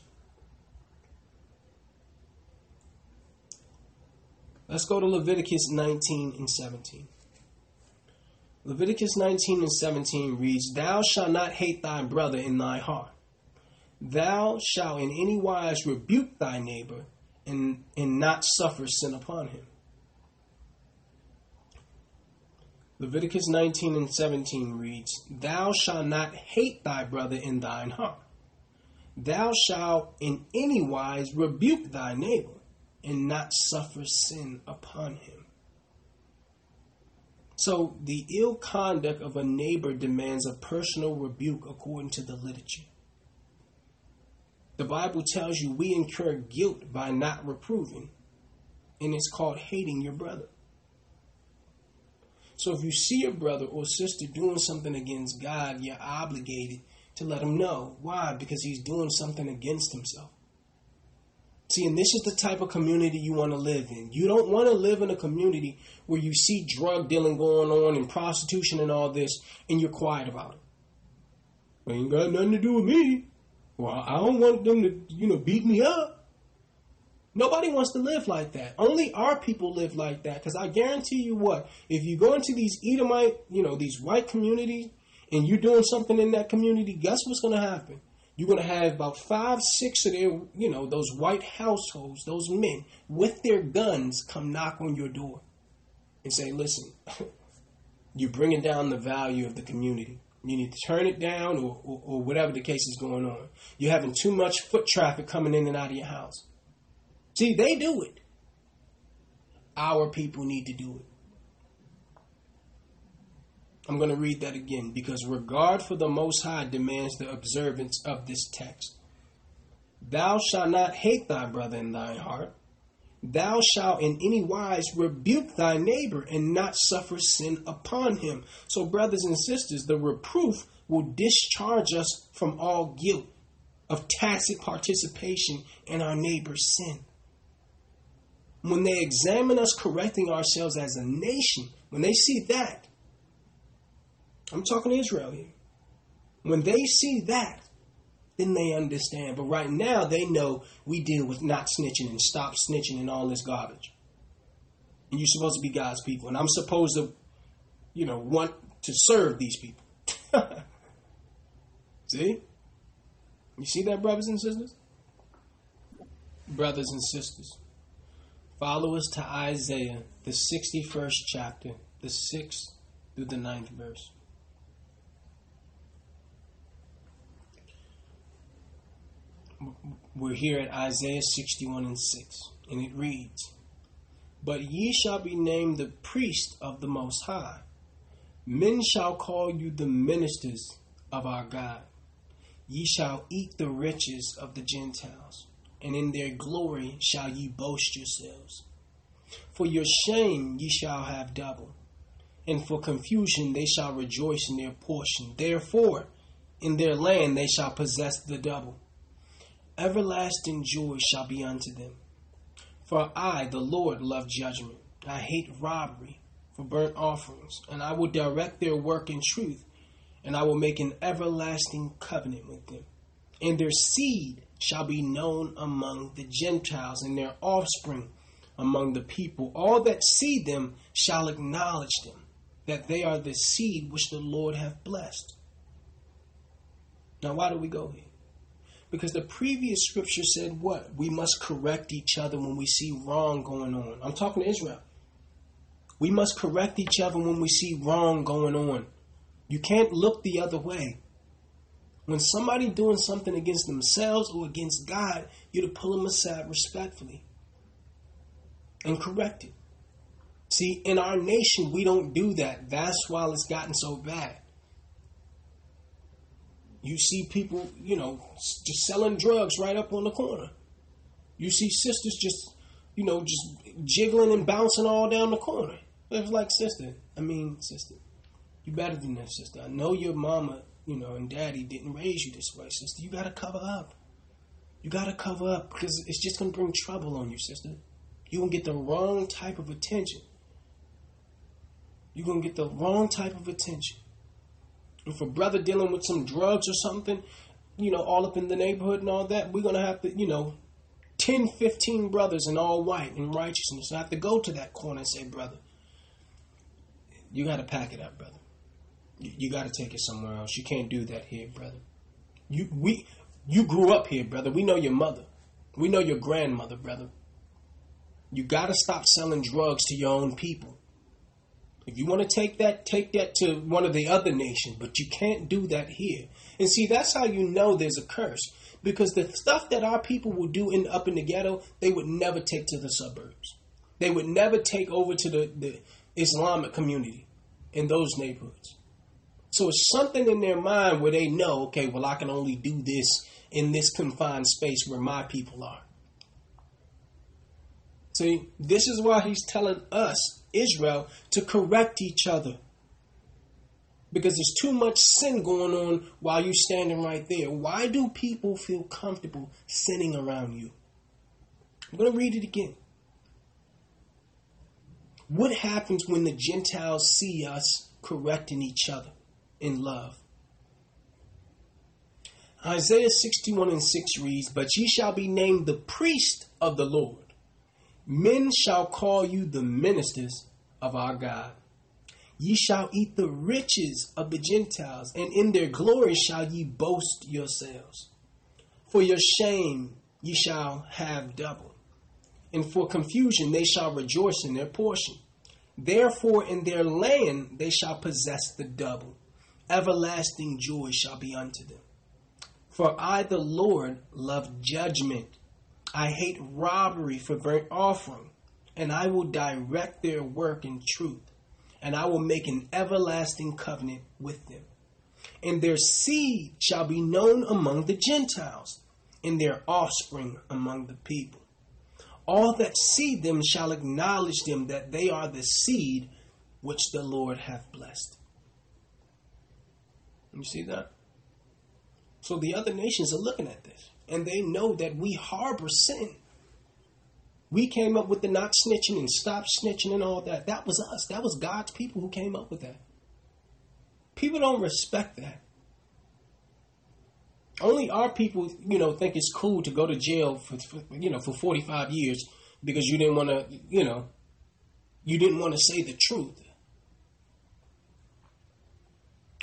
Let's go to Leviticus 19 and 17. Leviticus 19 and 17 reads, Thou shalt not hate thy brother in thy heart. Thou shalt in any wise rebuke thy neighbor and, and not suffer sin upon him. Leviticus 19 and 17 reads, Thou shalt not hate thy brother in thine heart. Thou shalt in any wise rebuke thy neighbor and not suffer sin upon him. So, the ill conduct of a neighbor demands a personal rebuke according to the liturgy. The Bible tells you we incur guilt by not reproving, and it's called hating your brother. So, if you see your brother or sister doing something against God, you're obligated to let him know. Why? Because he's doing something against himself. See, and this is the type of community you want to live in. You don't want to live in a community where you see drug dealing going on and prostitution and all this, and you're quiet about it. ain't got nothing to do with me. Well, I don't want them to, you know, beat me up. Nobody wants to live like that. Only our people live like that. Because I guarantee you what, if you go into these Edomite, you know, these white communities, and you're doing something in that community, guess what's going to happen? You're going to have about five, six of their, you know, those white households, those men with their guns come knock on your door and say, listen, [LAUGHS] you're bringing down the value of the community. You need to turn it down or, or, or, whatever the case is going on. You're having too much foot traffic coming in and out of your house. See, they do it. Our people need to do it. I'm going to read that again because regard for the Most High demands the observance of this text. Thou shalt not hate thy brother in thine heart. Thou shalt in any wise rebuke thy neighbor and not suffer sin upon him. So, brothers and sisters, the reproof will discharge us from all guilt of tacit participation in our neighbor's sin. When they examine us correcting ourselves as a nation, when they see that, I'm talking to Israel here. When they see that, then they understand. But right now, they know we deal with not snitching and stop snitching and all this garbage. And you're supposed to be God's people. And I'm supposed to, you know, want to serve these people. [LAUGHS] see? You see that, brothers and sisters? Brothers and sisters, follow us to Isaiah, the 61st chapter, the 6th through the ninth verse. We're here at Isaiah 61 and 6, and it reads, But ye shall be named the priest of the Most High. Men shall call you the ministers of our God. Ye shall eat the riches of the Gentiles, and in their glory shall ye boast yourselves. For your shame ye shall have double, and for confusion they shall rejoice in their portion. Therefore, in their land they shall possess the double everlasting joy shall be unto them. For I, the Lord, love judgment. I hate robbery for burnt offerings, and I will direct their work in truth, and I will make an everlasting covenant with them. And their seed shall be known among the Gentiles, and their offspring among the people. All that see them shall acknowledge them, that they are the seed which the Lord hath blessed. Now, why do we go here? Because the previous scripture said what? We must correct each other when we see wrong going on. I'm talking to Israel. We must correct each other when we see wrong going on. You can't look the other way. When somebody doing something against themselves or against God, you're to pull them aside respectfully and correct it. See, in our nation, we don't do that. That's why it's gotten so bad. You see people, you know, just selling drugs right up on the corner. You see sisters just, you know, just jiggling and bouncing all down the corner. It's like, sister, I mean, sister, you better than that, sister. I know your mama, you know, and daddy didn't raise you this way, sister. You gotta cover up. You gotta cover up because it's just gonna bring trouble on you, sister. You're gonna get the wrong type of attention. You're gonna get the wrong type of attention. And for brother dealing with some drugs or something, you know, all up in the neighborhood and all that, we're gonna have to, you know, 10, 15 brothers and all white in righteousness. I have to go to that corner and say, brother, you got to pack it up, brother. You, you got to take it somewhere else. You can't do that here, brother. You we you grew up here, brother. We know your mother. We know your grandmother, brother. You got to stop selling drugs to your own people. If you want to take that, take that to one of the other nations, but you can't do that here. And see, that's how you know there's a curse. Because the stuff that our people will do in up in the ghetto, they would never take to the suburbs. They would never take over to the, the Islamic community in those neighborhoods. So it's something in their mind where they know, okay, well, I can only do this in this confined space where my people are. See, this is why he's telling us, Israel, to correct each other. Because there's too much sin going on while you're standing right there. Why do people feel comfortable sinning around you? I'm going to read it again. What happens when the Gentiles see us correcting each other in love? Isaiah 61 and 6 reads, But ye shall be named the priest of the Lord. Men shall call you the ministers of our God. Ye shall eat the riches of the Gentiles, and in their glory shall ye boast yourselves. For your shame ye shall have double, and for confusion they shall rejoice in their portion. Therefore in their land they shall possess the double. Everlasting joy shall be unto them. For I, the Lord, love judgment. I hate robbery for burnt offering, and I will direct their work in truth, and I will make an everlasting covenant with them. And their seed shall be known among the Gentiles, and their offspring among the people. All that see them shall acknowledge them that they are the seed which the Lord hath blessed. You see that? So the other nations are looking at this and they know that we harbor sin. We came up with the not snitching and stop snitching and all that. That was us. That was God's people who came up with that. People don't respect that. Only our people, you know, think it's cool to go to jail for, for you know, for 45 years because you didn't want to, you know, you didn't want to say the truth.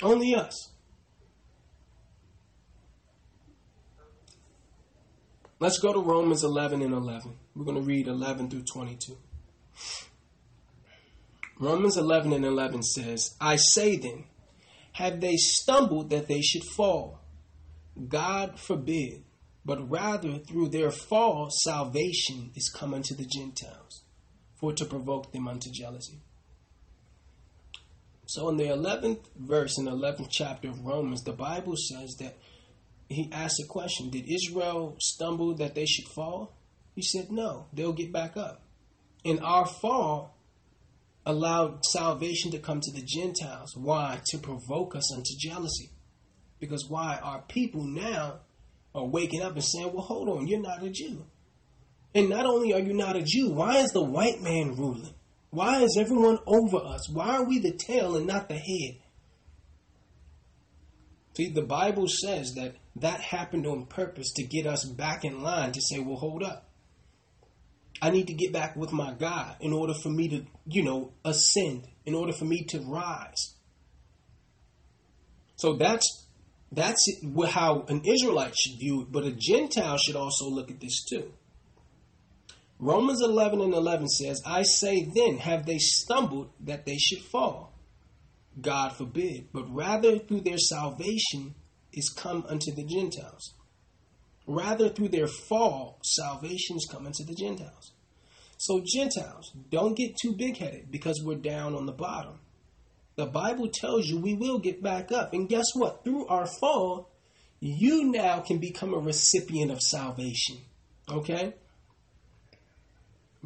Only us. Let's go to Romans 11 and 11. We're going to read 11 through 22. Romans 11 and 11 says, I say then, have they stumbled that they should fall? God forbid, but rather through their fall salvation is come unto the Gentiles, for to provoke them unto jealousy. So in the 11th verse in the 11th chapter of Romans, the Bible says that he asked a question Did Israel stumble that they should fall? He said, No, they'll get back up. And our fall allowed salvation to come to the Gentiles. Why? To provoke us unto jealousy. Because why? Our people now are waking up and saying, Well, hold on, you're not a Jew. And not only are you not a Jew, why is the white man ruling? Why is everyone over us? Why are we the tail and not the head? See, the Bible says that that happened on purpose to get us back in line to say, well, hold up. I need to get back with my God in order for me to, you know, ascend, in order for me to rise. So that's that's how an Israelite should view it, but a Gentile should also look at this too. Romans 11 and 11 says, I say then, have they stumbled that they should fall? God forbid, but rather through their salvation is come unto the Gentiles. Rather, through their fall, salvation is come unto the Gentiles. So, Gentiles, don't get too big headed because we're down on the bottom. The Bible tells you we will get back up. And guess what? Through our fall, you now can become a recipient of salvation. Okay?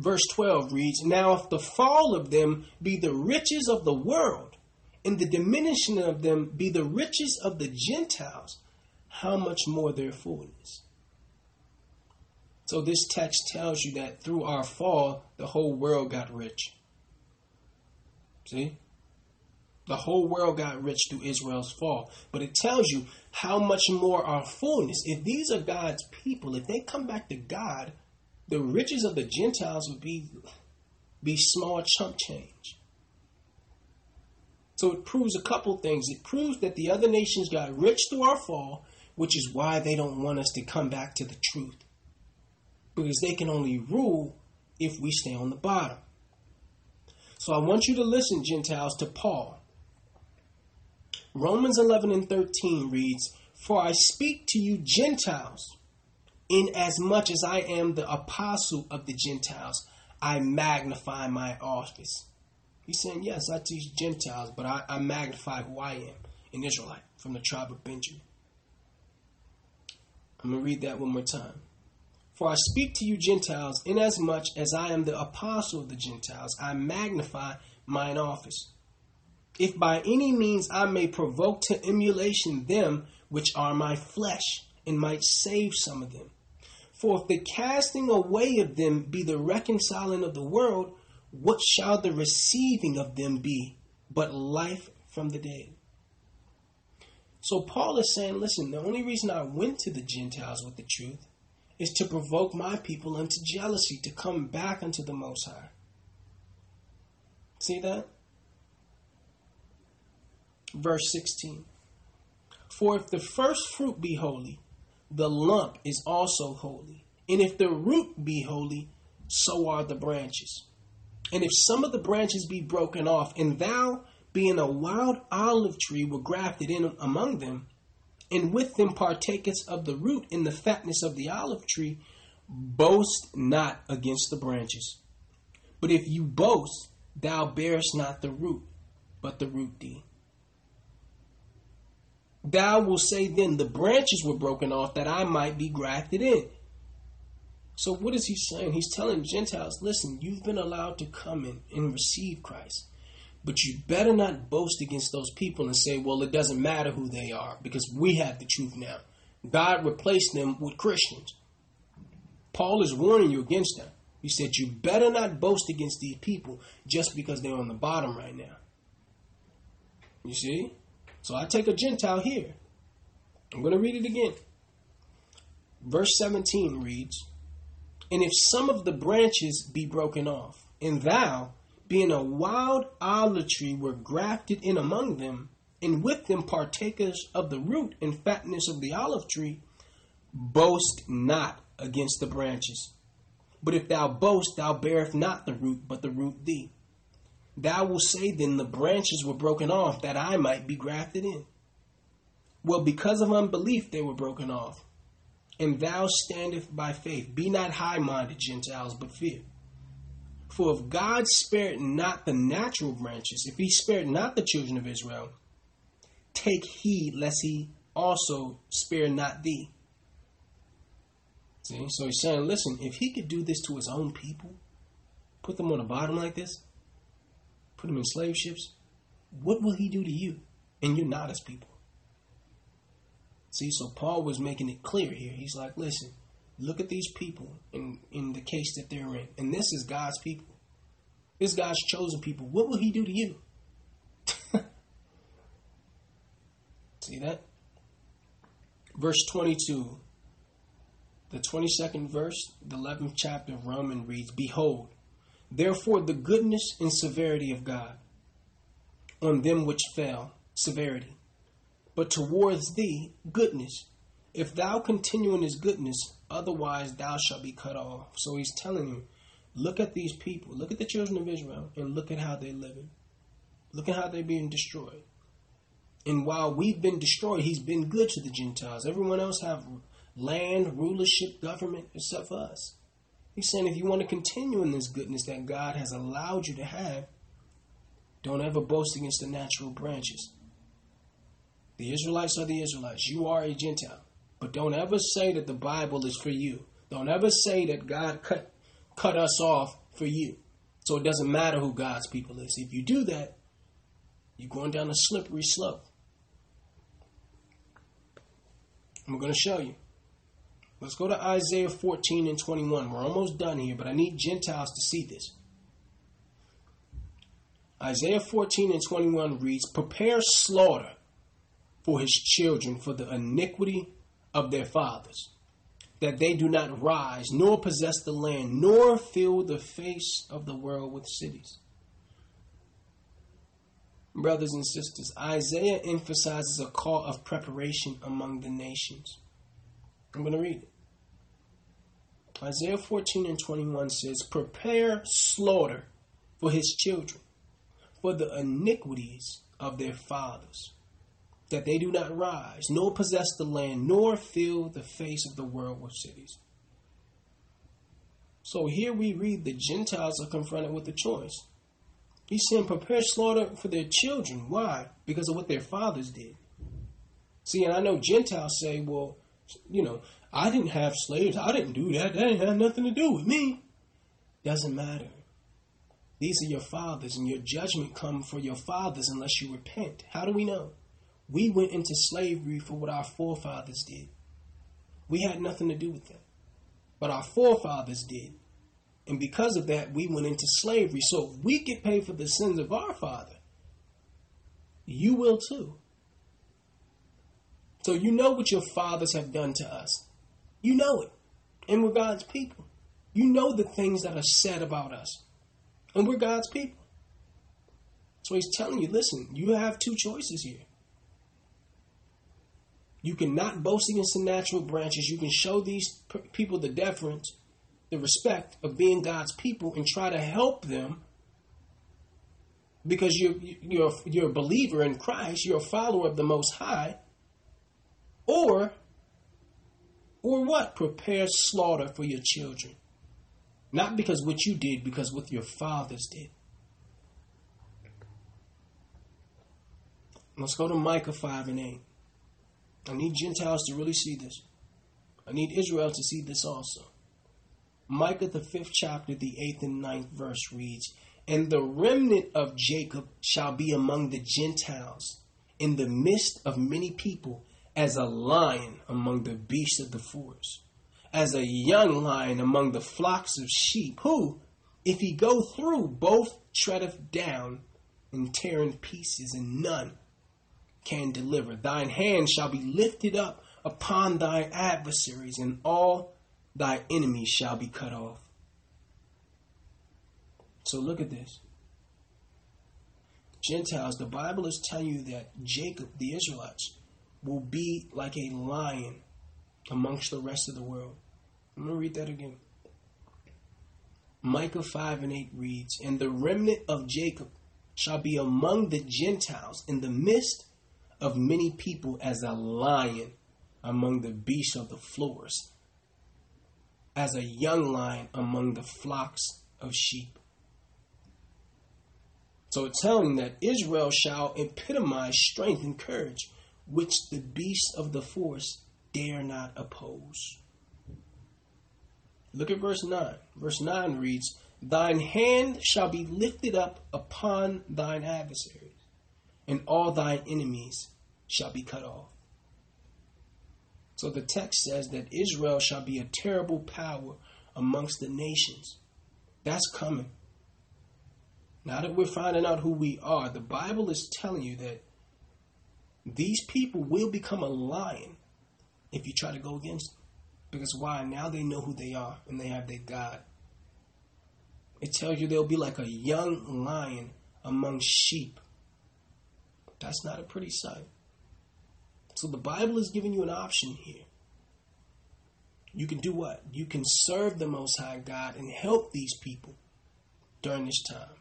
verse 12 reads, Now if the fall of them be the riches of the world, and the diminishing of them be the riches of the Gentiles, how much more their fullness? So this text tells you that through our fall, the whole world got rich. See? The whole world got rich through Israel's fall. But it tells you how much more our fullness. If these are God's people, if they come back to God, the riches of the Gentiles would be, be small chump change. So it proves a couple things. It proves that the other nations got rich through our fall, which is why they don't want us to come back to the truth. Because they can only rule if we stay on the bottom. So I want you to listen, Gentiles, to Paul. Romans 11 and 13 reads, For I speak to you, Gentiles, in as much as I am the apostle of the Gentiles, I magnify my office. He's saying, Yes, I teach Gentiles, but I, I magnify who I am, an Israelite from the tribe of Benjamin. I'm going to read that one more time. For I speak to you Gentiles, inasmuch as I am the apostle of the Gentiles, I magnify mine office. If by any means I may provoke to emulation them which are my flesh, and might save some of them. For if the casting away of them be the reconciling of the world, what shall the receiving of them be but life from the dead? So Paul is saying, listen, the only reason I went to the Gentiles with the truth is to provoke my people unto jealousy, to come back unto the Most High. See that? Verse 16. For if the first fruit be holy, the lump is also holy. And if the root be holy, so are the branches. And if some of the branches be broken off, and thou, being a wild olive tree, were grafted in among them, and with them partakest of the root in the fatness of the olive tree, boast not against the branches. But if you boast, thou bearest not the root, but the root thee. Thou will say then, the branches were broken off that I might be grafted in. So what is he saying? He's telling Gentiles, listen, you've been allowed to come in and receive Christ. But you better not boast against those people and say, well, it doesn't matter who they are because we have the truth now. God replaced them with Christians. Paul is warning you against that. He said, you better not boast against these people just because they're on the bottom right now. You see? So I take a Gentile here. I'm going to read it again. Verse 17 reads, And if some of the branches be broken off, and thou, being a wild olive tree, were grafted in among them, and with them partakers of the root and fatness of the olive tree, boast not against the branches. But if thou boast, thou bearest not the root, but the root thee. Thou wilt say then, the branches were broken off, that I might be grafted in. Well, because of unbelief they were broken off. And thou standeth by faith. Be not high minded, Gentiles, but fear. For if God spared not the natural branches, if he spared not the children of Israel, take heed lest he also spare not thee. See, so he's saying, listen, if he could do this to his own people, put them on the bottom like this, put them in slave ships, what will he do to you? And you're not his people. See, so Paul was making it clear here. He's like, listen, Look at these people in, in the case that they're in. And this is God's people. This God's chosen people. What will he do to you? [LAUGHS] See that? Verse 22. The 22nd verse, the 11th chapter of Romans reads, Behold, therefore the goodness and severity of God on them which fell, severity, but towards thee goodness, if thou continue in his goodness, otherwise thou shalt be cut off. So he's telling you, look at these people, look at the children of Israel, and look at how they're living. Look at how they're being destroyed. And while we've been destroyed, he's been good to the Gentiles. Everyone else have land, rulership, government, except for us. He's saying if you want to continue in this goodness that God has allowed you to have, don't ever boast against the natural branches. The Israelites are the Israelites. You are a Gentile. But don't ever say that the Bible is for you. Don't ever say that God cut cut us off for you. So it doesn't matter who God's people is. If you do that, you're going down a slippery slope. I'm going to show you. Let's go to Isaiah 14 and 21. We're almost done here, but I need Gentiles to see this. Isaiah 14 and 21 reads, Prepare slaughter for his children for the iniquity of their fathers, that they do not rise, nor possess the land, nor fill the face of the world with cities. Brothers and sisters, Isaiah emphasizes a call of preparation among the nations. I'm going to read it. Isaiah 14 and 21 says, Prepare slaughter for his children, for the iniquities of their fathers that they do not rise, nor possess the land, nor fill the face of the world with cities. So here we read the Gentiles are confronted with a choice. He's saying, prepare slaughter for their children. Why? Because of what their fathers did. See, and I know Gentiles say, well, you know, I didn't have slaves. I didn't do that. That have nothing to do with me. Doesn't matter. These are your fathers, and your judgment come for your fathers unless you repent. How do we know? We went into slavery for what our forefathers did. We had nothing to do with that. But our forefathers did. And because of that, we went into slavery. So if we get paid for the sins of our father, you will too. So you know what your fathers have done to us. You know it. And we're God's people. You know the things that are said about us. And we're God's people. So he's telling you listen, you have two choices here. You cannot boast against the natural branches. You can show these people the deference, the respect of being God's people, and try to help them because you're you're you're a believer in Christ. You're a follower of the Most High. Or, or what? Prepare slaughter for your children, not because what you did, because what your fathers did. Let's go to Micah 5 and 8. I need Gentiles to really see this. I need Israel to see this also. Micah, the fifth chapter, the eighth and ninth verse reads, And the remnant of Jacob shall be among the Gentiles, in the midst of many people, as a lion among the beasts of the forest, as a young lion among the flocks of sheep, who, if he go through, both treadeth down and tear in pieces, and none can deliver. Thine hand shall be lifted up upon thy adversaries, and all thy enemies shall be cut off. So look at this. Gentiles, the Bible is telling you that Jacob, the Israelites, will be like a lion amongst the rest of the world. I'm going to read that again. Micah 5 and 8 reads, And the remnant of Jacob shall be among the Gentiles in the midst of many people as a lion among the beasts of the floors, as a young lion among the flocks of sheep. So it's telling that Israel shall epitomize strength and courage, which the beasts of the forest dare not oppose. Look at verse 9. Verse 9 reads, Thine hand shall be lifted up upon thine adversaries, and all thine enemies shall be cut off. So the text says that Israel shall be a terrible power amongst the nations. That's coming. Now that we're finding out who we are, the Bible is telling you that these people will become a lion if you try to go against them. Because why? Now they know who they are and they have their God. It tells you they'll be like a young lion among sheep. That's not a pretty sight. So the Bible is giving you an option here. You can do what? You can serve the Most High God and help these people during this time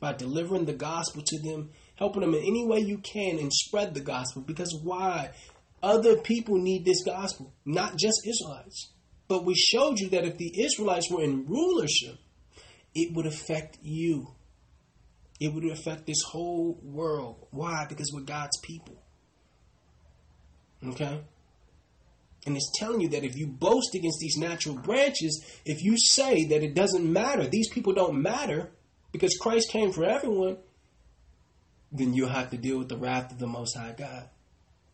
by delivering the gospel to them, helping them in any way you can, and spread the gospel. Because why? Other people need this gospel, not just Israelites. But we showed you that if the Israelites were in rulership, it would affect you. It would affect this whole world. Why? Because we're God's people. Okay? And it's telling you that if you boast against these natural branches, if you say that it doesn't matter, these people don't matter because Christ came for everyone, then you'll have to deal with the wrath of the Most High God.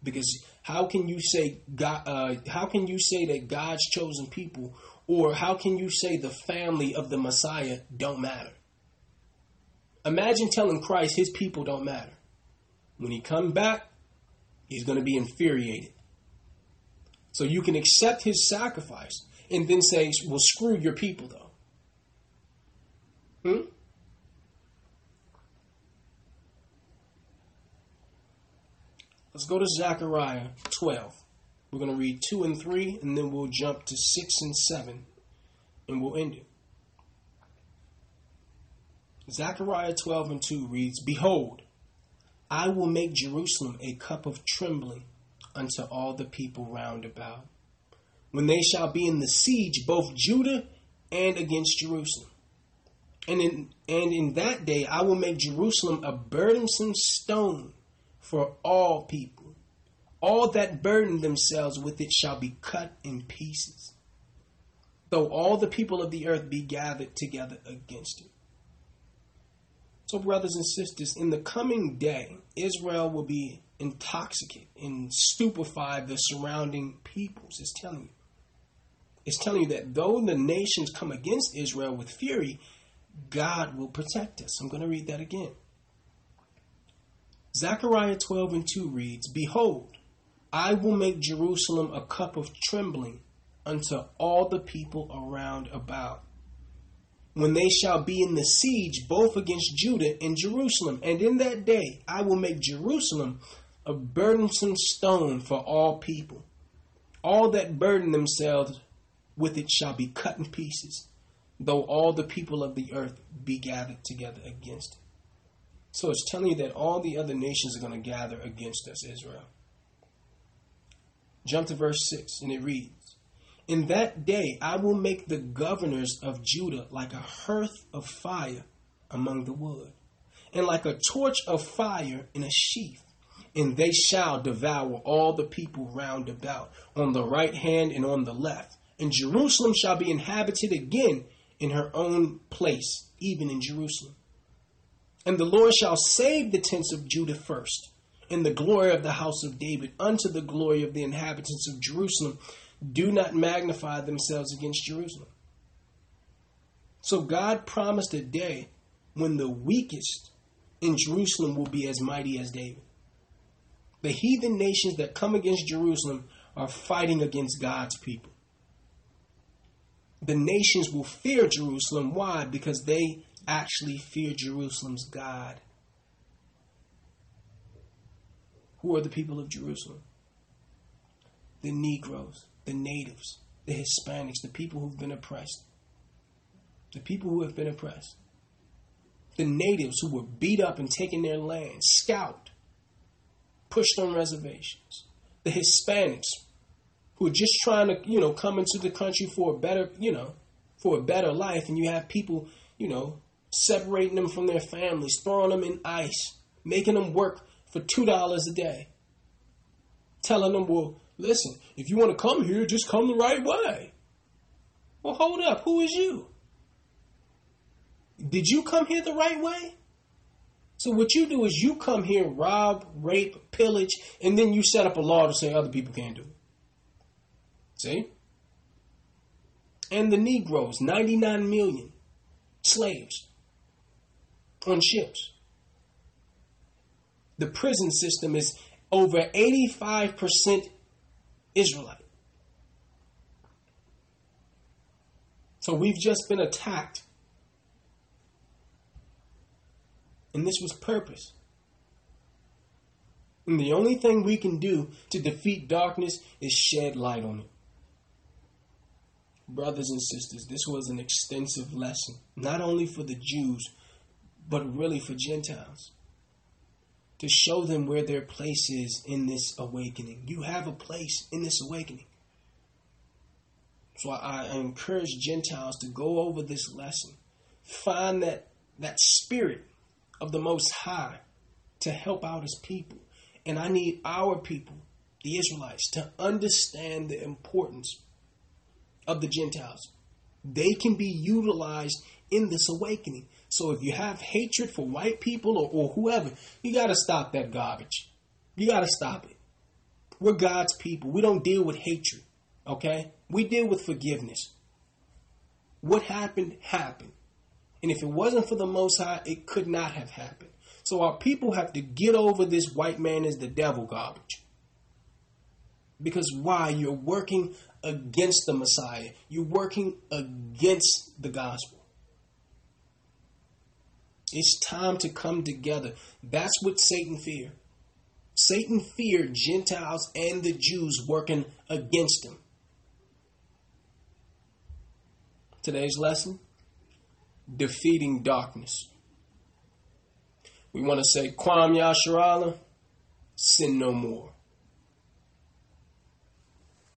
Because how can you say God? Uh, how can you say that God's chosen people, or how can you say the family of the Messiah don't matter? Imagine telling Christ his people don't matter. When he come back, he's going to be infuriated. So you can accept his sacrifice and then say, well, screw your people, though. Hmm? Let's go to Zechariah 12. We're going to read 2 and 3, and then we'll jump to 6 and 7, and we'll end it. Zechariah 12 and 2 reads, Behold, I will make Jerusalem a cup of trembling unto all the people round about, when they shall be in the siege, both Judah and against Jerusalem. And in, and in that day I will make Jerusalem a burdensome stone for all people. All that burden themselves with it shall be cut in pieces, though all the people of the earth be gathered together against it. So, brothers and sisters, in the coming day, Israel will be intoxicated and stupefied the surrounding peoples. It's telling you. It's telling you that though the nations come against Israel with fury, God will protect us. I'm going to read that again. Zechariah 12 and 2 reads, Behold, I will make Jerusalem a cup of trembling unto all the people around about when they shall be in the siege both against Judah and Jerusalem. And in that day I will make Jerusalem a burdensome stone for all people. All that burden themselves with it shall be cut in pieces, though all the people of the earth be gathered together against it. So it's telling you that all the other nations are going to gather against us, Israel. Jump to verse 6, and it reads in that day I will make the governors of Judah like a hearth of fire among the wood, and like a torch of fire in a sheath. And they shall devour all the people round about, on the right hand and on the left. And Jerusalem shall be inhabited again in her own place, even in Jerusalem. And the Lord shall save the tents of Judah first, and the glory of the house of David unto the glory of the inhabitants of Jerusalem do not magnify themselves against Jerusalem. So God promised a day when the weakest in Jerusalem will be as mighty as David. The heathen nations that come against Jerusalem are fighting against God's people. The nations will fear Jerusalem. Why? Because they actually fear Jerusalem's God. Who are the people of Jerusalem? The Negroes the natives, the Hispanics, the people who've been oppressed, the people who have been oppressed, the natives who were beat up and taken their land, scalped, pushed on reservations, the Hispanics who are just trying to, you know, come into the country for a better, you know, for a better life, and you have people, you know, separating them from their families, throwing them in ICE, making them work for two dollars a day, telling them, well, Listen, if you want to come here, just come the right way. Well, hold up. Who is you? Did you come here the right way? So what you do is you come here, rob, rape, pillage, and then you set up a law to say other people can't do it. See? And the Negroes, 99 million slaves on ships. The prison system is over 85% Israelite. So we've just been attacked. And this was purpose. And the only thing we can do to defeat darkness is shed light on it. Brothers and sisters, this was an extensive lesson, not only for the Jews, but really for Gentiles to show them where their place is in this awakening. You have a place in this awakening. So I, I encourage Gentiles to go over this lesson, find that that spirit of the Most High to help out His people, and I need our people the Israelites, to understand the importance of the Gentiles. They can be utilized in this awakening. So if you have hatred for white people or, or whoever, you got to stop that garbage. You got to stop it. We're God's people. We don't deal with hatred, okay? We deal with forgiveness. What happened, happened. And if it wasn't for the Most High, it could not have happened. So our people have to get over this white man is the devil garbage. Because why? You're working against the Messiah. You're working against the gospel. It's time to come together. That's what Satan feared. Satan feared Gentiles and the Jews working against him. Today's lesson defeating darkness. We want to say, Kwam Yasharala, sin no more.